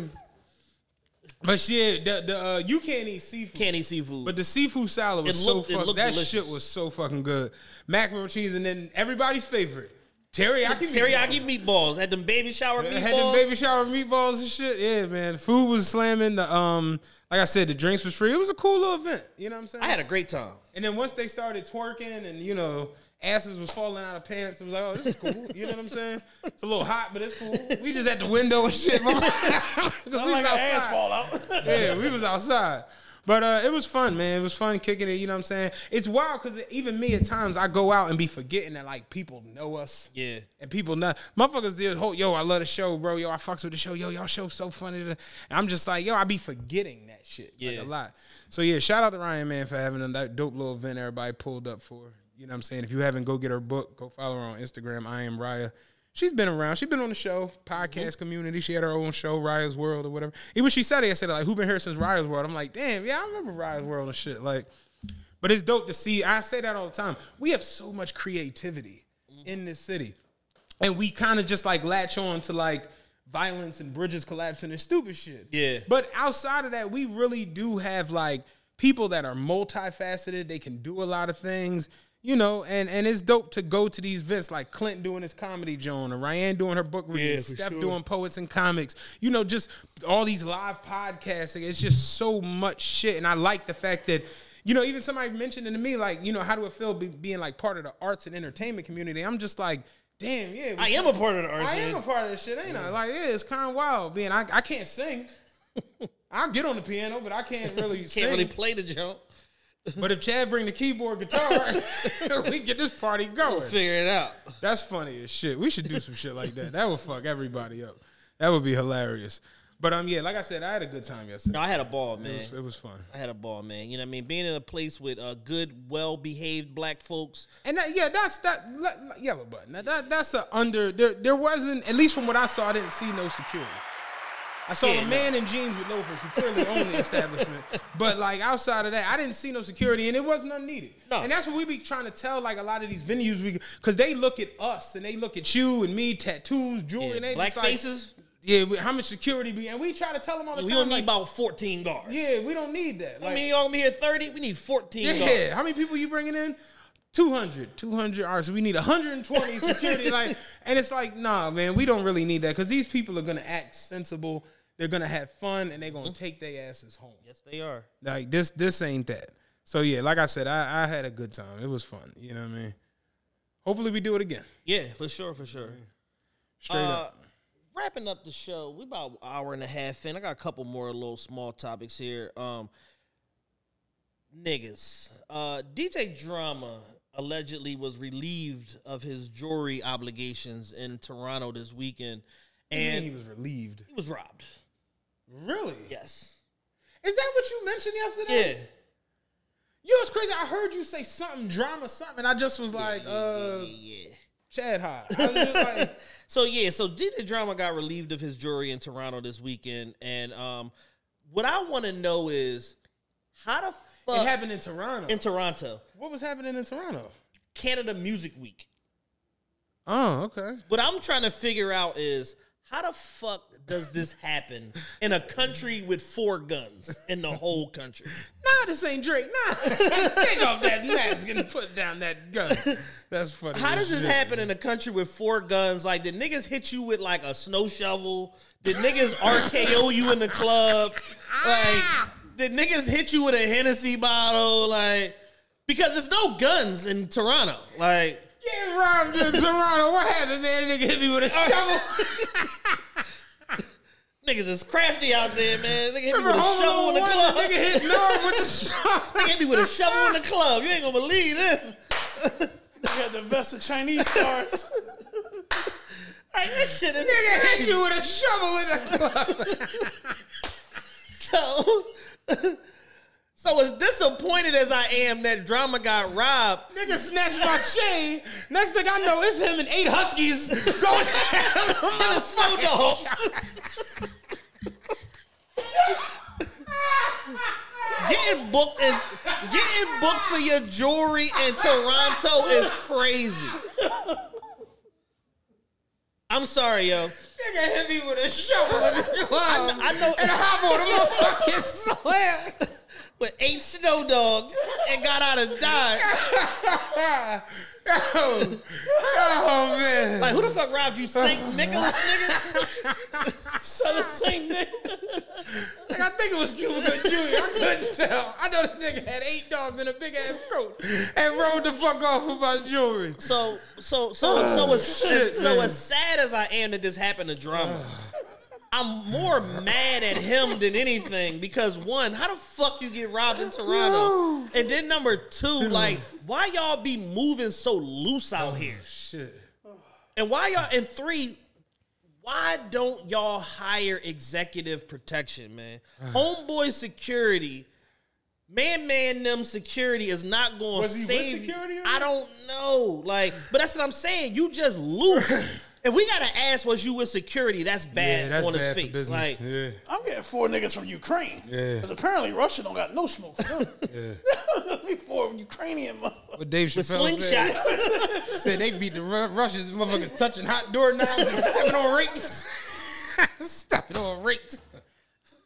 But shit, the the uh, you can't eat seafood. Can't eat seafood. But the seafood salad was looked- so fucking. That delicious. shit was so fucking good. Macaroni cheese, and then everybody's favorite teriyaki. teriyaki meatballs. Had them baby shower meatballs. Had them baby shower meatballs and shit. Yeah, man. Food was slamming. The um, like I said, the drinks was free. It was a cool little event. You know what I'm saying? I had a great time. And then once they started twerking and you know asses was falling out of pants, it was like, oh, this is cool. You know what I'm saying? It's a little hot, but it's cool. We just at the window and shit. 'Cause we I'm was like an ass fall out. Yeah, we was outside. But uh, it was fun, man. It was fun kicking it. You know what I'm saying? It's wild because even me at times I go out and be forgetting that like people know us. Yeah. And people not motherfuckers did whole yo, I love the show, bro. Yo, I fucks with the show. Yo, y'all show so funny. And I'm just like, yo, I be forgetting that shit. Like Yeah. a lot. So yeah, shout out to Ryan man for having that dope little event everybody pulled up for. You know what I'm saying? If you haven't, go get her book. Go follow her on Instagram. I am Raya. She's been around. She's been on the show, podcast mm-hmm. community. She had her own show, Raya's World or whatever. Even she said it. I said like, who been here since Raya's World? I'm like, damn, yeah, I remember Raya's World and shit. Like, but it's dope to see. I say that all the time. We have so much creativity mm-hmm. in this city, and we kind of just like latch on to like violence and bridges collapsing and stupid shit. Yeah. But outside of that, we really do have like people that are multifaceted. They can do a lot of things, you know, and and it's dope to go to these events like Clint doing his comedy joint or Ryan doing her book reading, for Steph sure. doing poets and comics. You know, just all these live podcasting. It's just so much shit, and I like the fact that. You know, even somebody mentioned it to me, like, you know, how do it feel be, being like part of the arts and entertainment community? I'm just like, damn, yeah. I am a part of the arts I am a part of this shit, ain't I? Like, yeah, it's kind of wild being. I, I can't sing. I'll get on the piano, but I can't really sing. Can't really play the jump. But if Chad bring the keyboard guitar, we get this party going. Figure it out. That's funny as shit. We should do some shit like that. That would fuck everybody up. That would be hilarious. But um, yeah, like I said, I had a good time yesterday. No, I had a ball, It man. was, it was fun. I had a ball, man. You know what I mean? Being in a place with uh, good, well behaved black folks. And that, yeah, that's that yellow button. That, that that's a under. There there wasn't at least from what I saw, I didn't see no security. I saw Yeah, a no. man in jeans with loafers who clearly owned the establishment. But like outside of that, I didn't see no security, and it wasn't unneeded. No. And that's what we be trying to tell like a lot of these venues, we because they look at us and they look at you and me, tattoos, jewelry, Yeah, and they black like, faces. Yeah, we- how much security be? And we try to tell them all the We time. don't need like, about 14 guards. yeah, we don't need that. I Like, mean, y'all gonna be here 30? We need 14 yeah, guards. how many people you bringing in? 200, 200. All right, so we need 120 security. like, and it's like, nah, man, we don't really need that because these people are gonna act sensible. They're gonna have fun and they're gonna take their asses home. Yes, they are. Like this, this ain't that. So yeah, like I said, I, I had a good time. It was fun. You know what I mean? Hopefully we do it again. Yeah, for sure, for sure. Straight Uh, up. Wrapping up the show, we about an hour and a half in. I got a couple more little small topics here. Um, niggas, uh, DJ Drama allegedly was relieved of his jury obligations in Toronto this weekend, And he was relieved. he was robbed. Really? Yes. Is that what you mentioned yesterday? Yeah. You know what's crazy? I heard you say something drama, something. And I just was like, uh, Yeah. yeah, Chad High. I was just like, So yeah, so DJ Drama got relieved of his jury in Toronto this weekend, and um, what I want to know is how the fuck it happened in Toronto. in Toronto, what was happening in Toronto? Canada Music Week. Oh, okay. What I'm trying to figure out is how the fuck does this happen in a country with four guns in the whole country? Nah, this ain't Drake. Nah, take off that mask and put down that gun. That's funny. How does this shit. happen in a country with four guns? Like, did niggas hit you with like a snow shovel? Did niggas RKO you in the club? Ah! Like, did niggas hit you with a Hennessy bottle? Like, because there's no guns in Toronto. Like, Get robbed in Toronto. What happened, man? Nigga hit me with a shovel. niggas is crafty out there, man. Nigga hit me with a shovel in the club. Nigga hit Norm with the shovel. Nigga hit me with a shovel in the club. You ain't gonna believe this. You had the vest of Chinese stars. Like, this shit is Nigga hit you with a shovel in the club. So, so as disappointed as I am that drama got robbed, Nigga snatched my chain. Next thing I know, it's him and eight huskies going him and Snow Dogs getting booked and getting booked for your jewelry in Toronto is crazy. I'm sorry, yo. Nigga hit me with a shovel in the club. I know- And I hop on the motherfucking slab. With eight snow dogs and got out of Dodge. oh, oh man. Like, who the fuck robbed you? St. Nicholas, nigga? Son of Saint Nick. Like, I think it was Cuba Gooding Jr. I couldn't tell. I know the nigga had eight dogs in a big ass coat and rode the fuck off with my jewelry. So, so, so, so, oh, as, shit, so as sad as I am that this happened to drama, I'm more mad at him than anything because one, how the fuck you get robbed in Toronto, and then number two, like, why y'all be moving so loose out oh, here, Shit. and why y'all, and three. Why don't y'all hire executive protection, man? Homeboy security, man, man, them security is not going to Was with save. security or I don't know, like, but that's what I'm saying. You just loose. if we gotta ask, was you with security? That's bad Yeah, that's on his bad face. for business. Like, yeah. I'm getting four niggas from Ukraine. Yeah. Because apparently Russia don't got no smoke for them. Yeah. Be four Ukrainian motherfuckers. What Dave Chappelle said, slingshots. said they beat the Ru- Russians, motherfuckers touching hot doorknobs and stepping on rakes. stepping on rakes.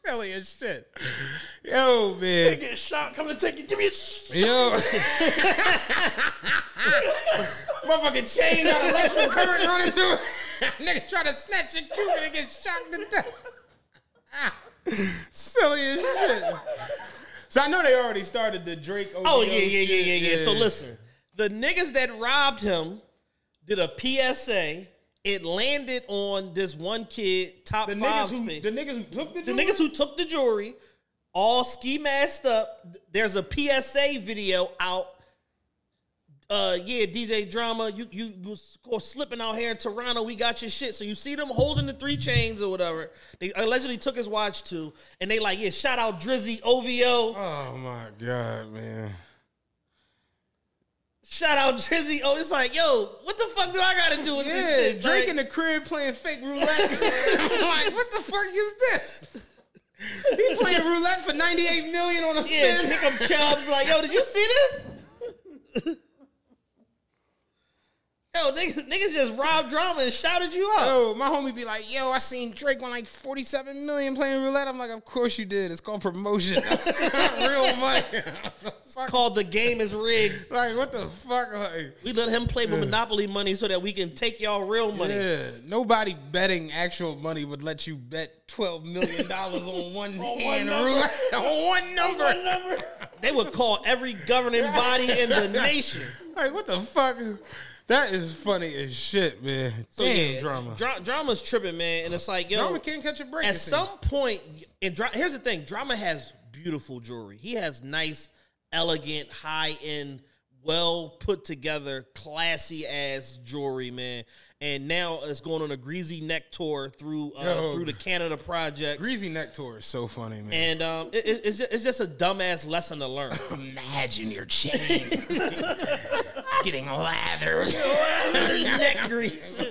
Silly as shit. Yo, They man. get shot, coming to take you. Give me a. Yo. Motherfucking chain got electrical current running through it. Nigga try to snatch your Cuban and get shot to death. Silly as shit. So I know they already started the Drake. Oh OVO yeah, yeah, yeah, shit. yeah, yeah. So listen, the niggas that robbed him did a PSA. It landed on this one kid, top the five. niggas who the niggas who took the, the niggas who took the jewelry, all ski masked up. There's a PSA video out. Uh, yeah, DJ Drama, you you you score slipping out here in Toronto. We got your shit. So you see them holding the three chains or whatever. They allegedly took his watch too, and they like, yeah, shout out Drizzy OVO. Oh my god, man. Shout out Drizzy. Oh, it's like, yo, what the fuck do I got to do with Yeah, this shit? Drake Like, in the crib playing fake roulette. I'm like, what the fuck is this? He playing roulette for 98 million on a yeah, spin. pick up Chubbs. Like, yo, did you see this? yo, niggas, niggas just robbed drama and shouted you out. Yo, my homie be like, yo, I seen Drake won like 47 million playing roulette. I'm like, of course you did. It's called promotion. Real money. It's called the game is rigged. like, what the fuck? Like, We let him play with Monopoly money so that we can take y'all real money. yeah, nobody betting actual money would let you bet $12 million on one hand number. roulette. on one number. They would call every governing body in the nation. Like, what the fuck? That is funny as shit, man. So, Damn yeah, drama. dra- drama's tripping, man. And it's like, yo, drama can't catch a break. at some seems. point, and dra- here's the thing: drama has beautiful jewelry. He has nice, elegant, high end, well put together, classy ass jewelry, man. And now it's going on a greasy neck tour through uh, Yo. through the Canada project. Greasy neck tour is so funny, man. And um, it- it- it's, just, it's just a dumbass lesson to learn. Imagine your chain getting lathered. neck grease.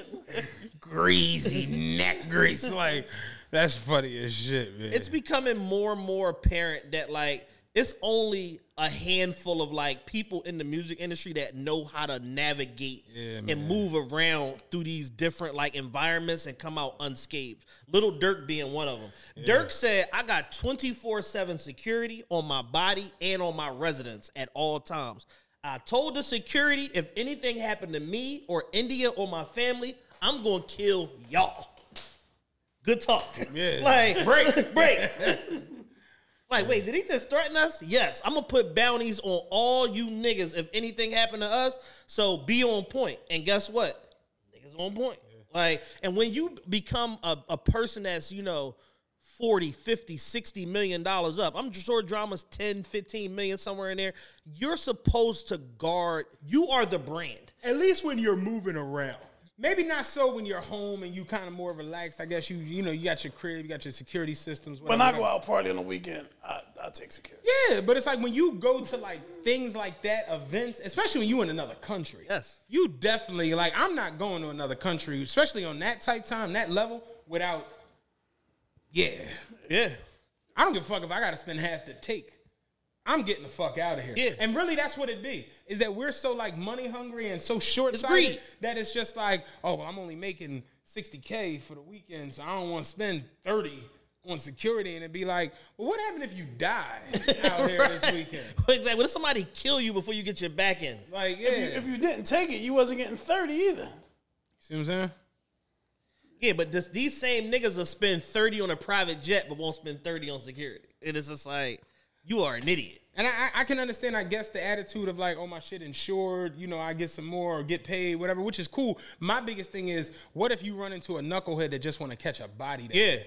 Greasy neck grease. Like, that's funny as shit, man. it's becoming more and more apparent that like it's only a handful of like people in the music industry that know how to navigate Yeah, and move around through these different like environments and come out unscathed. Lil Durk being one of them. Durk said, "I got 24/7 security on my body and on my residence at all times. I told the security if anything happened to me or India or my family, I'm going to kill y'all." Good talk. Yeah. like break, break. like, wait, did he just threaten us? Yes. I'm gonna put bounties on all you niggas if anything happened to us. So be on point. And guess what? Niggas on point. Like, and when you become a, a person that's, you know, 40, 50, 60 million dollars up. I'm sure drama's 10, 15 million somewhere in there. You're supposed to guard, you are the brand. At least when you're moving around. Maybe not so when you're home and you kind of more relaxed. I guess you you know you got your crib, you got your security systems. When I whatever. go out party on the weekend, I, I take security. Yeah, but it's like when you go to like things like that, events, especially when you in another country. Yes. You definitely like I'm not going to another country, especially on that type time, that level, without Yeah. Yeah. I don't give a fuck if I gotta spend half the take. I'm getting the fuck out of here. Yeah. And really that's what it be. Is that we're so like money hungry and so short sighted that it's just like, oh, well, I'm only making 60K for the weekend, so I don't want to spend 30 on security and it'd be like, well, what happened if you die out here this weekend? Exactly. What if somebody kill you before you get your back in? Like, yeah. If you, if you didn't take it, you wasn't getting 30 either. See what I'm saying? Yeah, but this, these same niggas will spend 30 on a private jet but won't spend 30 on security. And it's just like, you are an idiot. And I, I- can understand, I guess, the attitude of like, oh, my shit insured, you know, I get some more or get paid, whatever, which is cool. My biggest thing is, what if you run into a knucklehead that just want to catch a body? There? Yeah.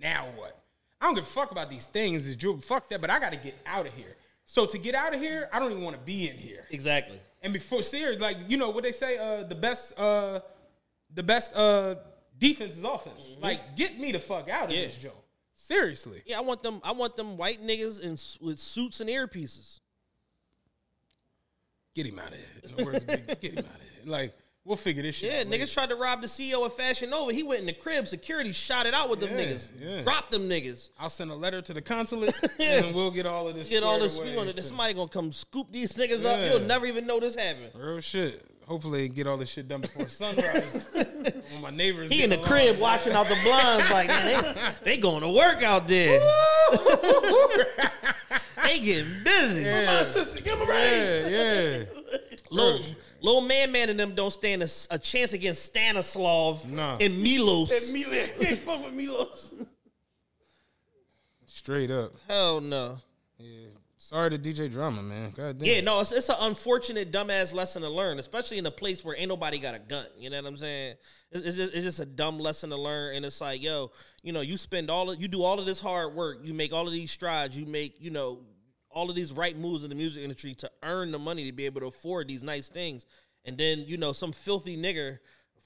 Now what? I don't give a fuck about these things. Is Drew? Fuck that. But I got to get out of here. So to get out of here, I don't even want to be in here. Exactly. And before serious, like you know what they say, uh, the best, uh, the best uh, defense is offense. Mm-hmm. Like get me the fuck out of Yeah. this joint. Seriously. Yeah, I want them. I want them white niggas in with suits and earpieces. Get him out of here. Words get him out of here. Like we'll figure this shit. Yeah, out later. niggas tried to rob the CEO of Fashion Nova. He went in the crib. Security shot it out with them Yeah, niggas. yeah. Dropped them niggas. I'll send a letter to the consulate and we'll get all of this. Get all this. We gonna, somebody gonna come scoop these niggas up. You'll never even know this happened. Real shit. Hopefully, get all this shit done before sunrise. When my neighbors, He in the along. crib watching out the blinds, like man, they, they going to work out there. they getting busy. My assistant, give him a raise. Yeah, yeah. Little, little man, man, and them don't stand a chance against Stanislav Nah. and Milos. And Milos, they fuck with Milos. Straight up. Hell no. Sorry to DJ Drama, man. God damn. Yeah, no, it's, it's an unfortunate dumbass lesson to learn, especially in a place where ain't nobody got a gun. You know what I'm saying? It's, it's, just, it's just a dumb lesson to learn, and it's like, yo, you know, you spend all of, you do all of this hard work, you make all of these strides, you make, you know, all of these right moves in the music industry to earn the money to be able to afford these nice things, and then you know, some filthy nigger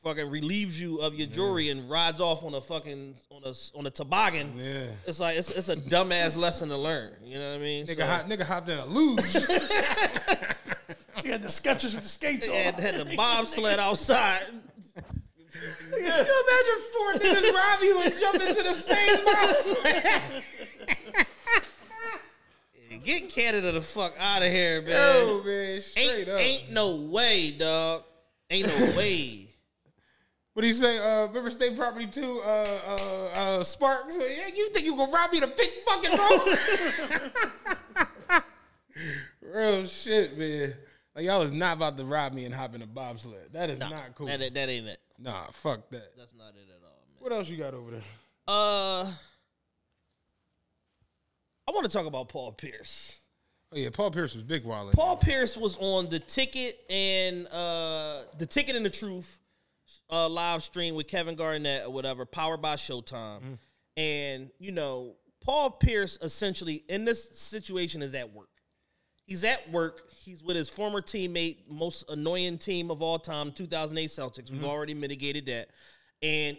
fucking relieves you of your jewelry and rides off on a fucking on a on a toboggan. Yeah. It's like it's, it's a dumbass lesson to learn. You know what I mean? Nigga, So- hop, nigga hopped in a luge. He had the sketches with the skates on. had, had the bobsled outside. Can you imagine four niggas rob you and jump into the same box? Get Canada the fuck out of here, man. Yo, man, straight ain't, up. ain't no way, dog. Ain't no way. What do you say? Uh, River State Property 2, uh, uh, uh, Sparks? Yeah, you think you gonna rob me to pick fucking road? Real shit, man. Like, y'all is not about to rob me and hop in a bobsled. That is not cool. That, that, that ain't it. Nah, fuck that. That's not it at all, man. What else you got over there? Uh, I want to talk about Paul Pierce. Oh, yeah, Paul Pierce was big wallet. Paul Pierce was on the ticket and uh the ticket and the truth uh live stream with Kevin Garnett or whatever, powered by Showtime. Mm. And you know, Paul Pierce essentially in this situation is at work. He's at work. He's with his former teammate, most annoying team of all time, 2008 Celtics. We've mm-hmm. already mitigated that. And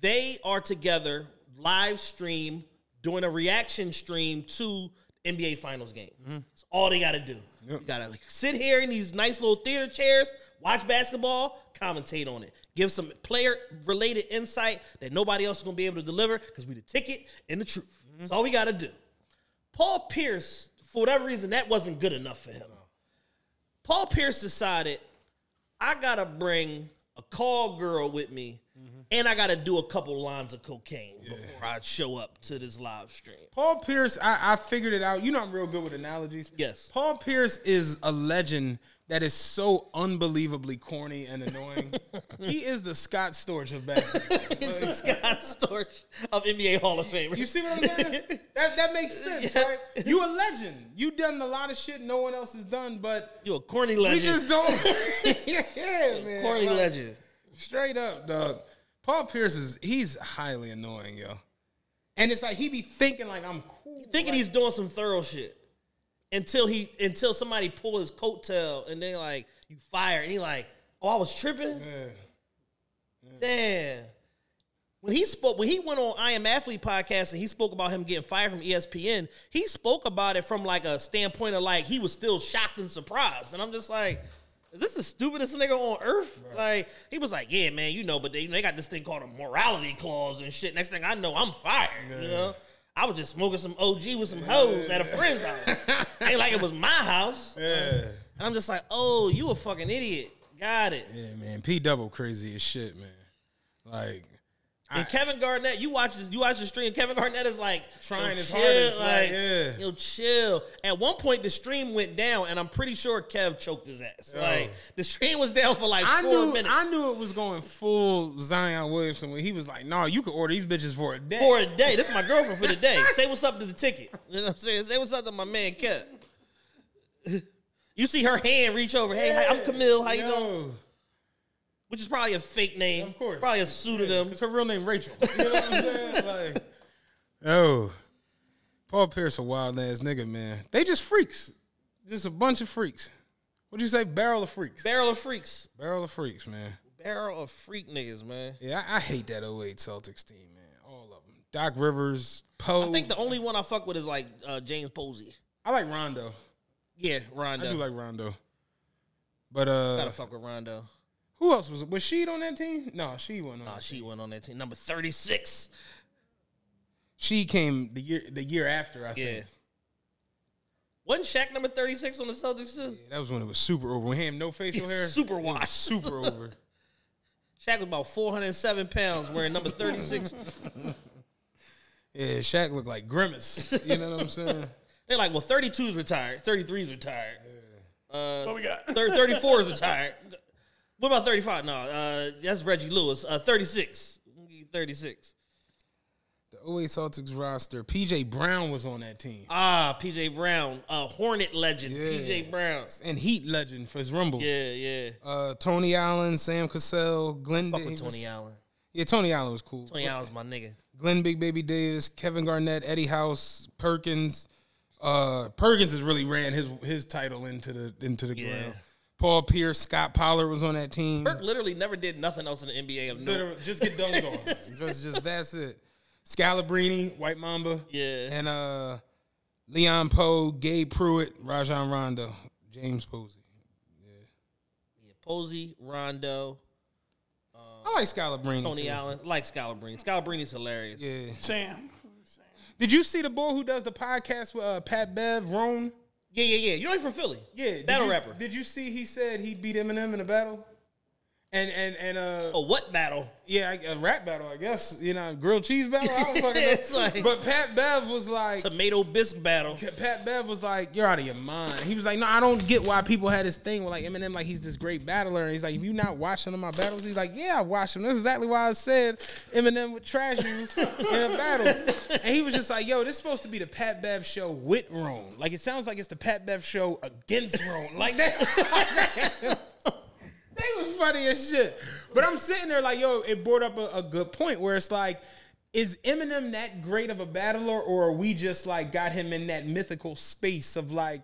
they are together, live stream, doing a reaction stream to NBA Finals game. Mm-hmm. That's all they got to do. You got to sit here in these nice little theater chairs, watch basketball, commentate on it, give some player related insight that nobody else is going to be able to deliver because we the ticket and the truth. That's all we got to do. Paul Pierce, for whatever reason, that wasn't good enough for him. Paul Pierce decided, I gotta bring a call girl with me, and I gotta do a couple lines of cocaine before I show up to this live stream. Paul Pierce, I, I figured it out. You know I'm real good with analogies. Yes. Paul Pierce is a legend that is so unbelievably corny and annoying. he is the Scott Storch of basketball. It's the Scott Storch of NBA Hall of Fame. You see what I'm saying? that that makes sense, right? You a legend. You done a lot of shit no one else has done, but You a corny legend. we just don't. yeah, man. corny Like, legend. Straight up, dog. Paul Pierce is he's highly annoying, yo. And it's like he be thinking like I'm cool. Thinking like, he's doing some thorough shit until he until somebody pull his coattail and then like you fire and he like, oh, I was tripping. Yeah. Damn. When he spoke, when he went on I Am Athlete podcast and he spoke about him getting fired from ESPN, he spoke about it from like a standpoint of like he was still shocked and surprised. And I'm just like, is this the stupidest nigga on earth? Like he was like, yeah, man, you know, but they they got this thing called a morality clause and shit. Next thing I know, I'm fired. You know, I was just smoking some OG with some hoes at a friend's house. Ain't like it was my house. Yeah. And I'm just like, oh, you a fucking idiot. Got it. Yeah, man. P double crazy as shit, man. Like And Kevin Garnett, you watch this, you watch the stream. Kevin Garnett is like Trying yo, his chill, hardest, like, like, yeah. yo, chill. At one point, the stream went down, and I'm pretty sure Kev choked his ass. Like the stream was down for like I four knew minutes. I knew it was going full Zion Williamson when he was like, "No, you can order these bitches for a day." for a day. This is my girlfriend for the day. Say what's up to the ticket. You know what I'm saying? Say what's up to my man Kev. You see her hand reach over. Hey, hi, I'm Camille. How you doing? Which is probably a fake name. Of course. Probably a pseudonym. It's her real name Rachel. You know what I'm saying? Like, oh, Paul Pierce a wild ass nigga, man. They just freaks, just a bunch of freaks. What'd you say? Barrel of freaks. Barrel of freaks. Barrel of freaks, man. Barrel of freak niggas, man. Yeah, I, I hate that 08 Celtics team, man. All of them. Doc Rivers, Powe. I think the only one I fuck with is like uh, James Posey. I like Rondo. Yeah, Rondo. I do like Rondo. But uh, Gotta fuck with Rondo. Who else was was she on that team? No, she wasn't on. Nah, that she team. went on that team. Number 36. She came the year the year after. I Yeah. think. Wasn't Shaq number 36 on the Celtics too? Yeah, that was when it was super over. When he had no facial hair. Super it was washed. Super over. Shaq was about 407 pounds, wearing number 36. Yeah, Shaq looked like Grimace. You know what I'm saying? They're like, well, 32 is retired, 33 is retired, uh, what we got? thir- 34 is retired. What about 35? No, uh, that's Reggie Lewis. Uh, 36. We'll give you 36. The OA Celtics roster. PJ Brown was on that team. Ah, PJ Brown, a Hornet legend. Yeah. PJ Brown. And Heat legend for his rumbles. Yeah, yeah. Uh, Tony Allen, Sam Cassell, Glenn Fuck Davis. with Tony Allen. Yeah, Tony Allen was cool. Tony Allen's my nigga. Glenn Big Baby Davis, Kevin Garnett, Eddie House, Perkins. Uh, Perkins has really ran his his title into the into the Yeah. ground. Paul Pierce, Scott Pollard was on that team. Burke literally never did nothing else in the NBA of note. Literally, just get dunked on. just, just that's it. Scalabrine, White Mamba, Yeah. and uh, Leon Powe, Gabe Pruitt, Rajon Rondo, James Posey. Yeah, Posey, Rondo, I like Scalabrine. Tony too. Allen. Like Scalabrine. Scalabrine's hilarious. Yeah. Sam. Did you see the boy who does the podcast with uh, Pat Bev, Rone? Yeah, yeah, yeah. You know he's from Philly. Yeah, did Battle you- rapper. Did you see he said he beat Eminem in a battle? And and and uh Oh, what battle? yeah, a rap battle, I guess. You know, grilled cheese battle. I don't fucking know. Like- but Pat Bev was like, Tomato bisque battle. Pat Bev was like, "You're out of your mind." He was like, "No, I don't get why people had this thing with like Eminem, like he's this great battler." And he's like, "If you not watching my battles?" He's like, "Yeah, I watched them. That's exactly why I said Eminem would trash you in a battle." And he was just like, "Yo, this is supposed to be the Pat Bev show with Rone. Like it sounds like it's the Pat Bev show against Rone. Like that." They was funny as shit. But I'm sitting there like, yo, it brought up a, a good point where it's like, is Eminem that great of a battler, or are we just like got him in that mythical space of like,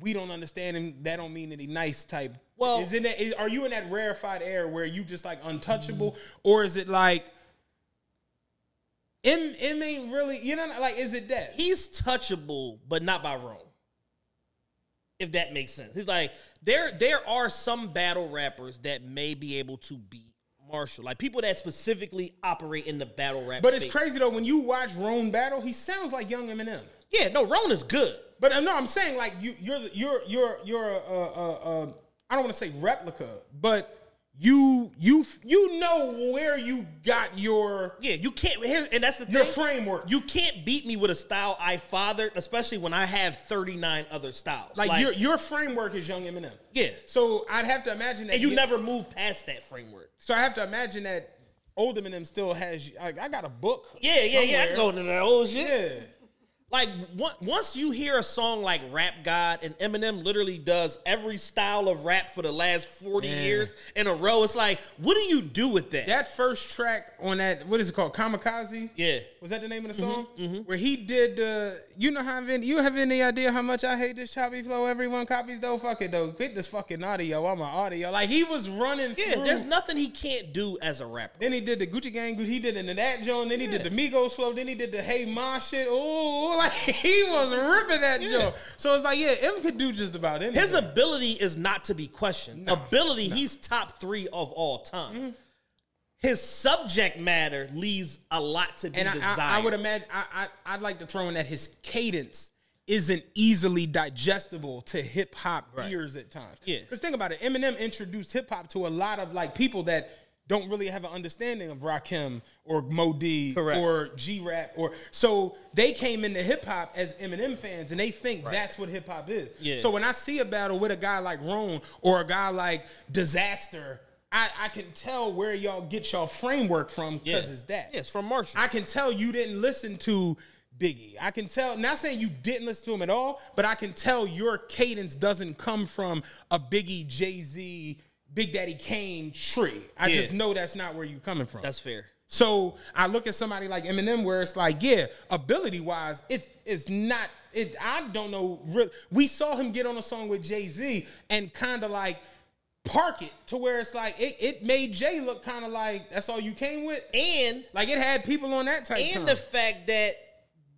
we don't understand him. That don't mean that he nice type. Well- is in that? Is, are you in that rarefied air where you just like untouchable, or is it like? M, M ain't really, you know, like, is it that? He's touchable, but not by Rone. If that makes sense. He's like, there there are some battle rappers that may be able to beat Marshall. Like people that specifically operate in the battle rap But it's crazy though when you watch Rone battle, he sounds like young Eminem. Yeah, no, Rone is good. But uh, no, I'm saying like you, you're you're you're you're a, a, a, a I don't want to say replica, but you you you know where you got your Yeah, you can't here, and that's the your thing. framework. You can't beat me with a style I fathered, especially when I have 39 other styles. like, your your framework is young Eminem. yeah. So I'd have to imagine that And you he- never move past that framework. So I have to imagine that old Eminem still has. Like, I got a book. Yeah, yeah, yeah. I somewhere. go into that old shit. Yeah. Like once you hear a song like Rap God and Eminem literally does every style of rap for the last 40 Yeah. years in a row, it's like, what do you do with that? That first track on that, what is it called? Kamikaze? yeah. Was that the name of the mm-hmm, song? Mm-hmm. Where he did the, you know how Vin, you have any idea how much I hate this choppy flow? Everyone copies though. Fuck it though. Get this fucking audio. I'm an audio. Like he was running. Yeah, through- there's nothing he can't do as a rapper. Then he did the Gucci Gang. He did into that joint. Then he did the Migos flow. Then he did the Hey Ma shit. Oh, like he was ripping that Yeah. joint. So it's like, yeah, M could do just about anything. His ability is not to be questioned. ability, he's top three of all time. Mm-hmm. His subject matter leaves a lot to be and I, desired. I, I would imagine I, I I'd like to throw in that his cadence isn't easily digestible to hip hop ears at times. Yeah. Because think about it, Eminem introduced hip hop to a lot of like people that don't really have an understanding of Rakim or Moe Dee Correct. or G Rap or so they came into hip hop as Eminem fans and they think that's what hip hop is. Yeah. So when I see a battle with a guy like Rone or a guy like Disaster, I, I can tell where y'all get y'all framework from because Yeah. it's that. Yeah, it's from Marshall. I can tell you didn't listen to Biggie. I can tell, not saying you didn't listen to him at all, but I can tell your cadence doesn't come from a Biggie, Jay Z, Big Daddy Kane tree. I Yeah. just know that's not where you're coming from. That's fair. so I look at somebody like Eminem, where it's like, yeah, ability wise, it's it's not. It I don't know. Real, we saw him get on a song with Jay Z and kind of like park it to where it's like it, it made Jay look kind of like that's all you came with. And Like it had people on that type. and time. the fact that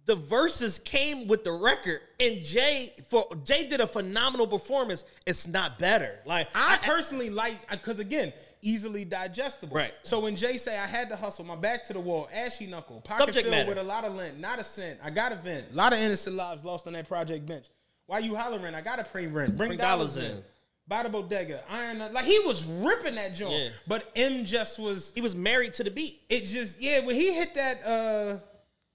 the verses came with the record and Jay for Jay did a phenomenal performance. It's not better. Like I personally like because again, easily digestible. Right. So when Jay say I had to hustle, my back to the wall, ashy knuckle, pocket Subject filled matter. with a lot of lint, not a cent. I got a vent. A lot of innocent lives lost on that project bench. Why you hollering? I gotta pay rent. Bring, Bring dollars, dollars in. in. by the bodega, iron like he was ripping that joint. Yeah. But M just was He was married to the beat. it just yeah when he hit that uh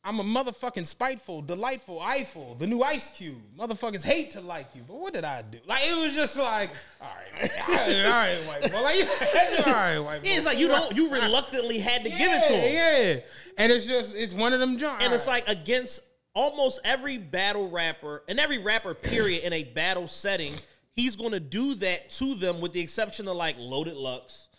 I'm a motherfucking spiteful, delightful, Eiffel, the new Ice Cube. Motherfuckers hate to like you, but what did I do? Like it was just like, all right, all right, all right white boy, like all right, white boy. Yeah, it's like you don't you reluctantly had to yeah, give it to him. Yeah, and it's just it's one of them joints. And it's like against almost every battle rapper and every rapper period in a battle setting, he's gonna do that to them with the exception of like Loaded Lux,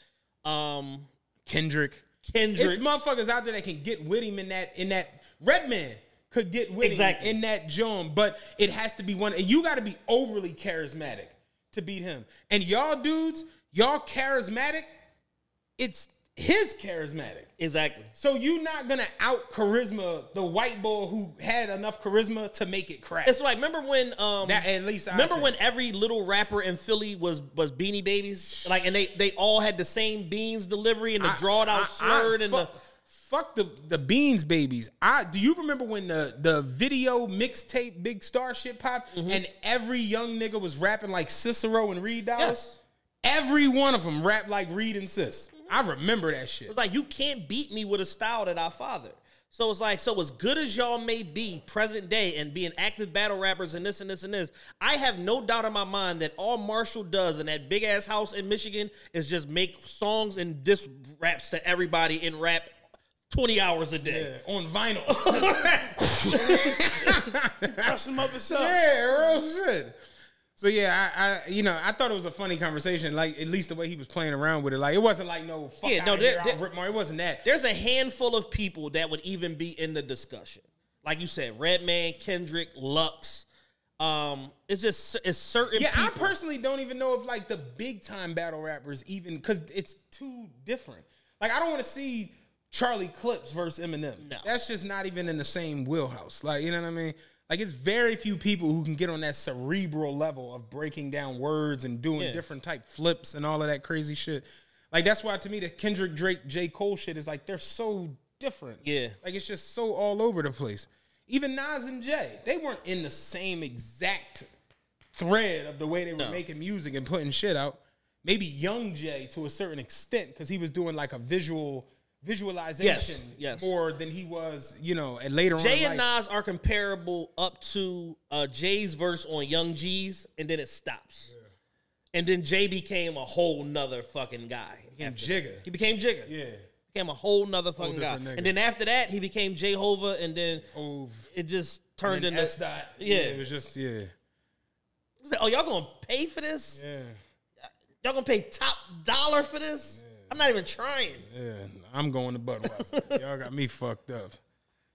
um, Kendrick. Kendrick. It's motherfuckers out there that can get with him in that in that Redman could get with Exactly. in that joint, but it has to be one. And you got to be overly charismatic to beat him. And y'all dudes, y'all charismatic. It's his charismatic. exactly. So you're not gonna out charisma the white boy who had enough charisma to make it crack. It's like remember when um That- at least I remember think. when every little rapper in Philly was was Beanie Babies like and they they all had the same beans delivery and the I- drawed out I- I- slurred and fuck, the fuck the the beans babies. I do you remember when the the video mixtape Big Star shit popped Mm-hmm. and every young nigga was rapping like Cicero and Reed Dollaz? Yes. Every one of them rapped like Reed and Cis. I remember that shit. It's like you can't beat me with a style that I fathered. So it's like, so as good as y'all may be present day and being active battle rappers and this and this and this, I have no doubt in my mind that all Marshall does in that big ass house in Michigan is just make songs and diss raps to everybody in rap 20 hours a day. Yeah, on vinyl. Dress him up himself. yeah, real shit. So yeah, I, I you know I thought it was a funny conversation. Like at least the way he was playing around with it. Like it wasn't like no fuck Yeah, yeah, no, no, there- here, there- I'll rip more. It wasn't that. There's a handful of people that would even be in the discussion. Like you said, Redman, Kendrick, Lux. Um, it's just it's certain Yeah, I personally don't even know if like the big time battle rappers even because it's too different. Like I don't want to see Charlie Clips versus Eminem. No. That's just not even in the same wheelhouse. Like you know what I mean? Like it's very few people who can get on that cerebral level of breaking down words and doing Yeah. different type flips and all of that crazy shit. Like that's why to me the Kendrick Drake J Cole shit is like they're so different. Yeah. Like it's just so all over the place. Even Nas and Jay, they weren't in the same exact thread of the way they were No. making music and putting shit out. Maybe Young Jay to a certain extent because he was doing like a visual visualization yes. more than he was, you know, and later Jay on. Jay and Nas are comparable up to uh, Jay's verse on Young G's, and then it stops. And then Jay became a whole nother fucking guy. He became Jigga. that. He became Jigga. Yeah. Became a whole nother fucking guy. nigga. And then after that, he became Jehovah, and then Hov. it just turned into. S dot. Yeah. It was just yeah. Oh, y'all gonna pay for this? Yeah. Y'all gonna pay top dollar for this? I'm not even trying. Yeah. I'm going to Budweiser. Y'all got me fucked up.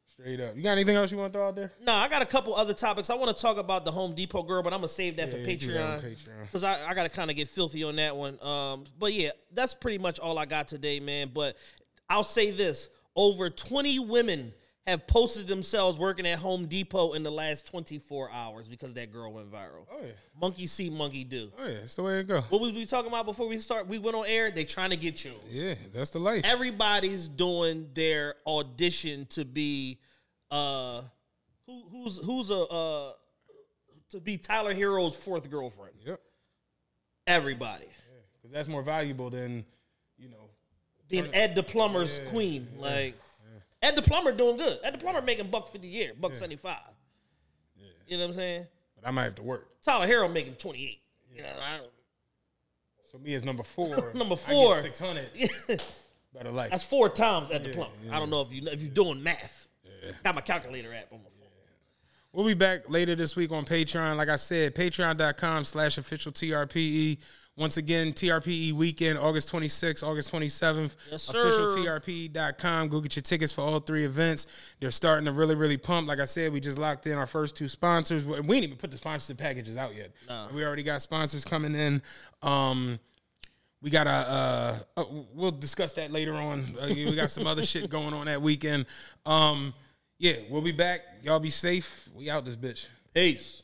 Straight up. You got anything else you want to throw out there? No, I got a couple other topics. I want to talk about the Home Depot girl, but I'm gonna save that Yeah, for you do that on Patreon Patreon. because I, I got to kind of get filthy on that one. Um, but yeah, that's pretty much all I got today, man. But I'll say this: over 20 women have posted themselves working at Home Depot in the last 24 hours because that girl went viral. Oh yeah. Monkey see, monkey do. Oh yeah. That's the way it go. What was we talking about before we start? We went on air. They trying to get you. Yeah. That's the life. Everybody's doing their audition to be uh who who's who's a uh to be Tyler Herro's fourth girlfriend. Yep. Everybody. Because that's more valuable than, you know. Being Ed the Plumber's queen. Like Ed the Plumber doing good. Ed the Plumber making buck fifty a year, buck seventy five. You know what I'm saying? But I might have to work. Tyler Herro making twenty eight. You know, I don't, So me as number four. Number four. Six hundred. Better life. That's four times Ed the Plumber. I don't know if you if you're doing math. Got my calculator app on my phone. We'll be back later this week on Patreon. Like I said, patreon.com slash official TRPE. Once again, TRPE weekend, August 26th, August 27th. Yes, sir. OfficialTRPE.com. Go get your tickets for all three events. They're starting to really, really pump. Like I said, we just locked in our first two sponsors. We ain't even put the sponsorship packages out yet. We already got sponsors coming in. Um, we got a. Uh, uh, we'll discuss that later on. Uh, we got some other shit going on that weekend. Um, yeah, we'll be back. Y'all be safe. We out this bitch. Peace.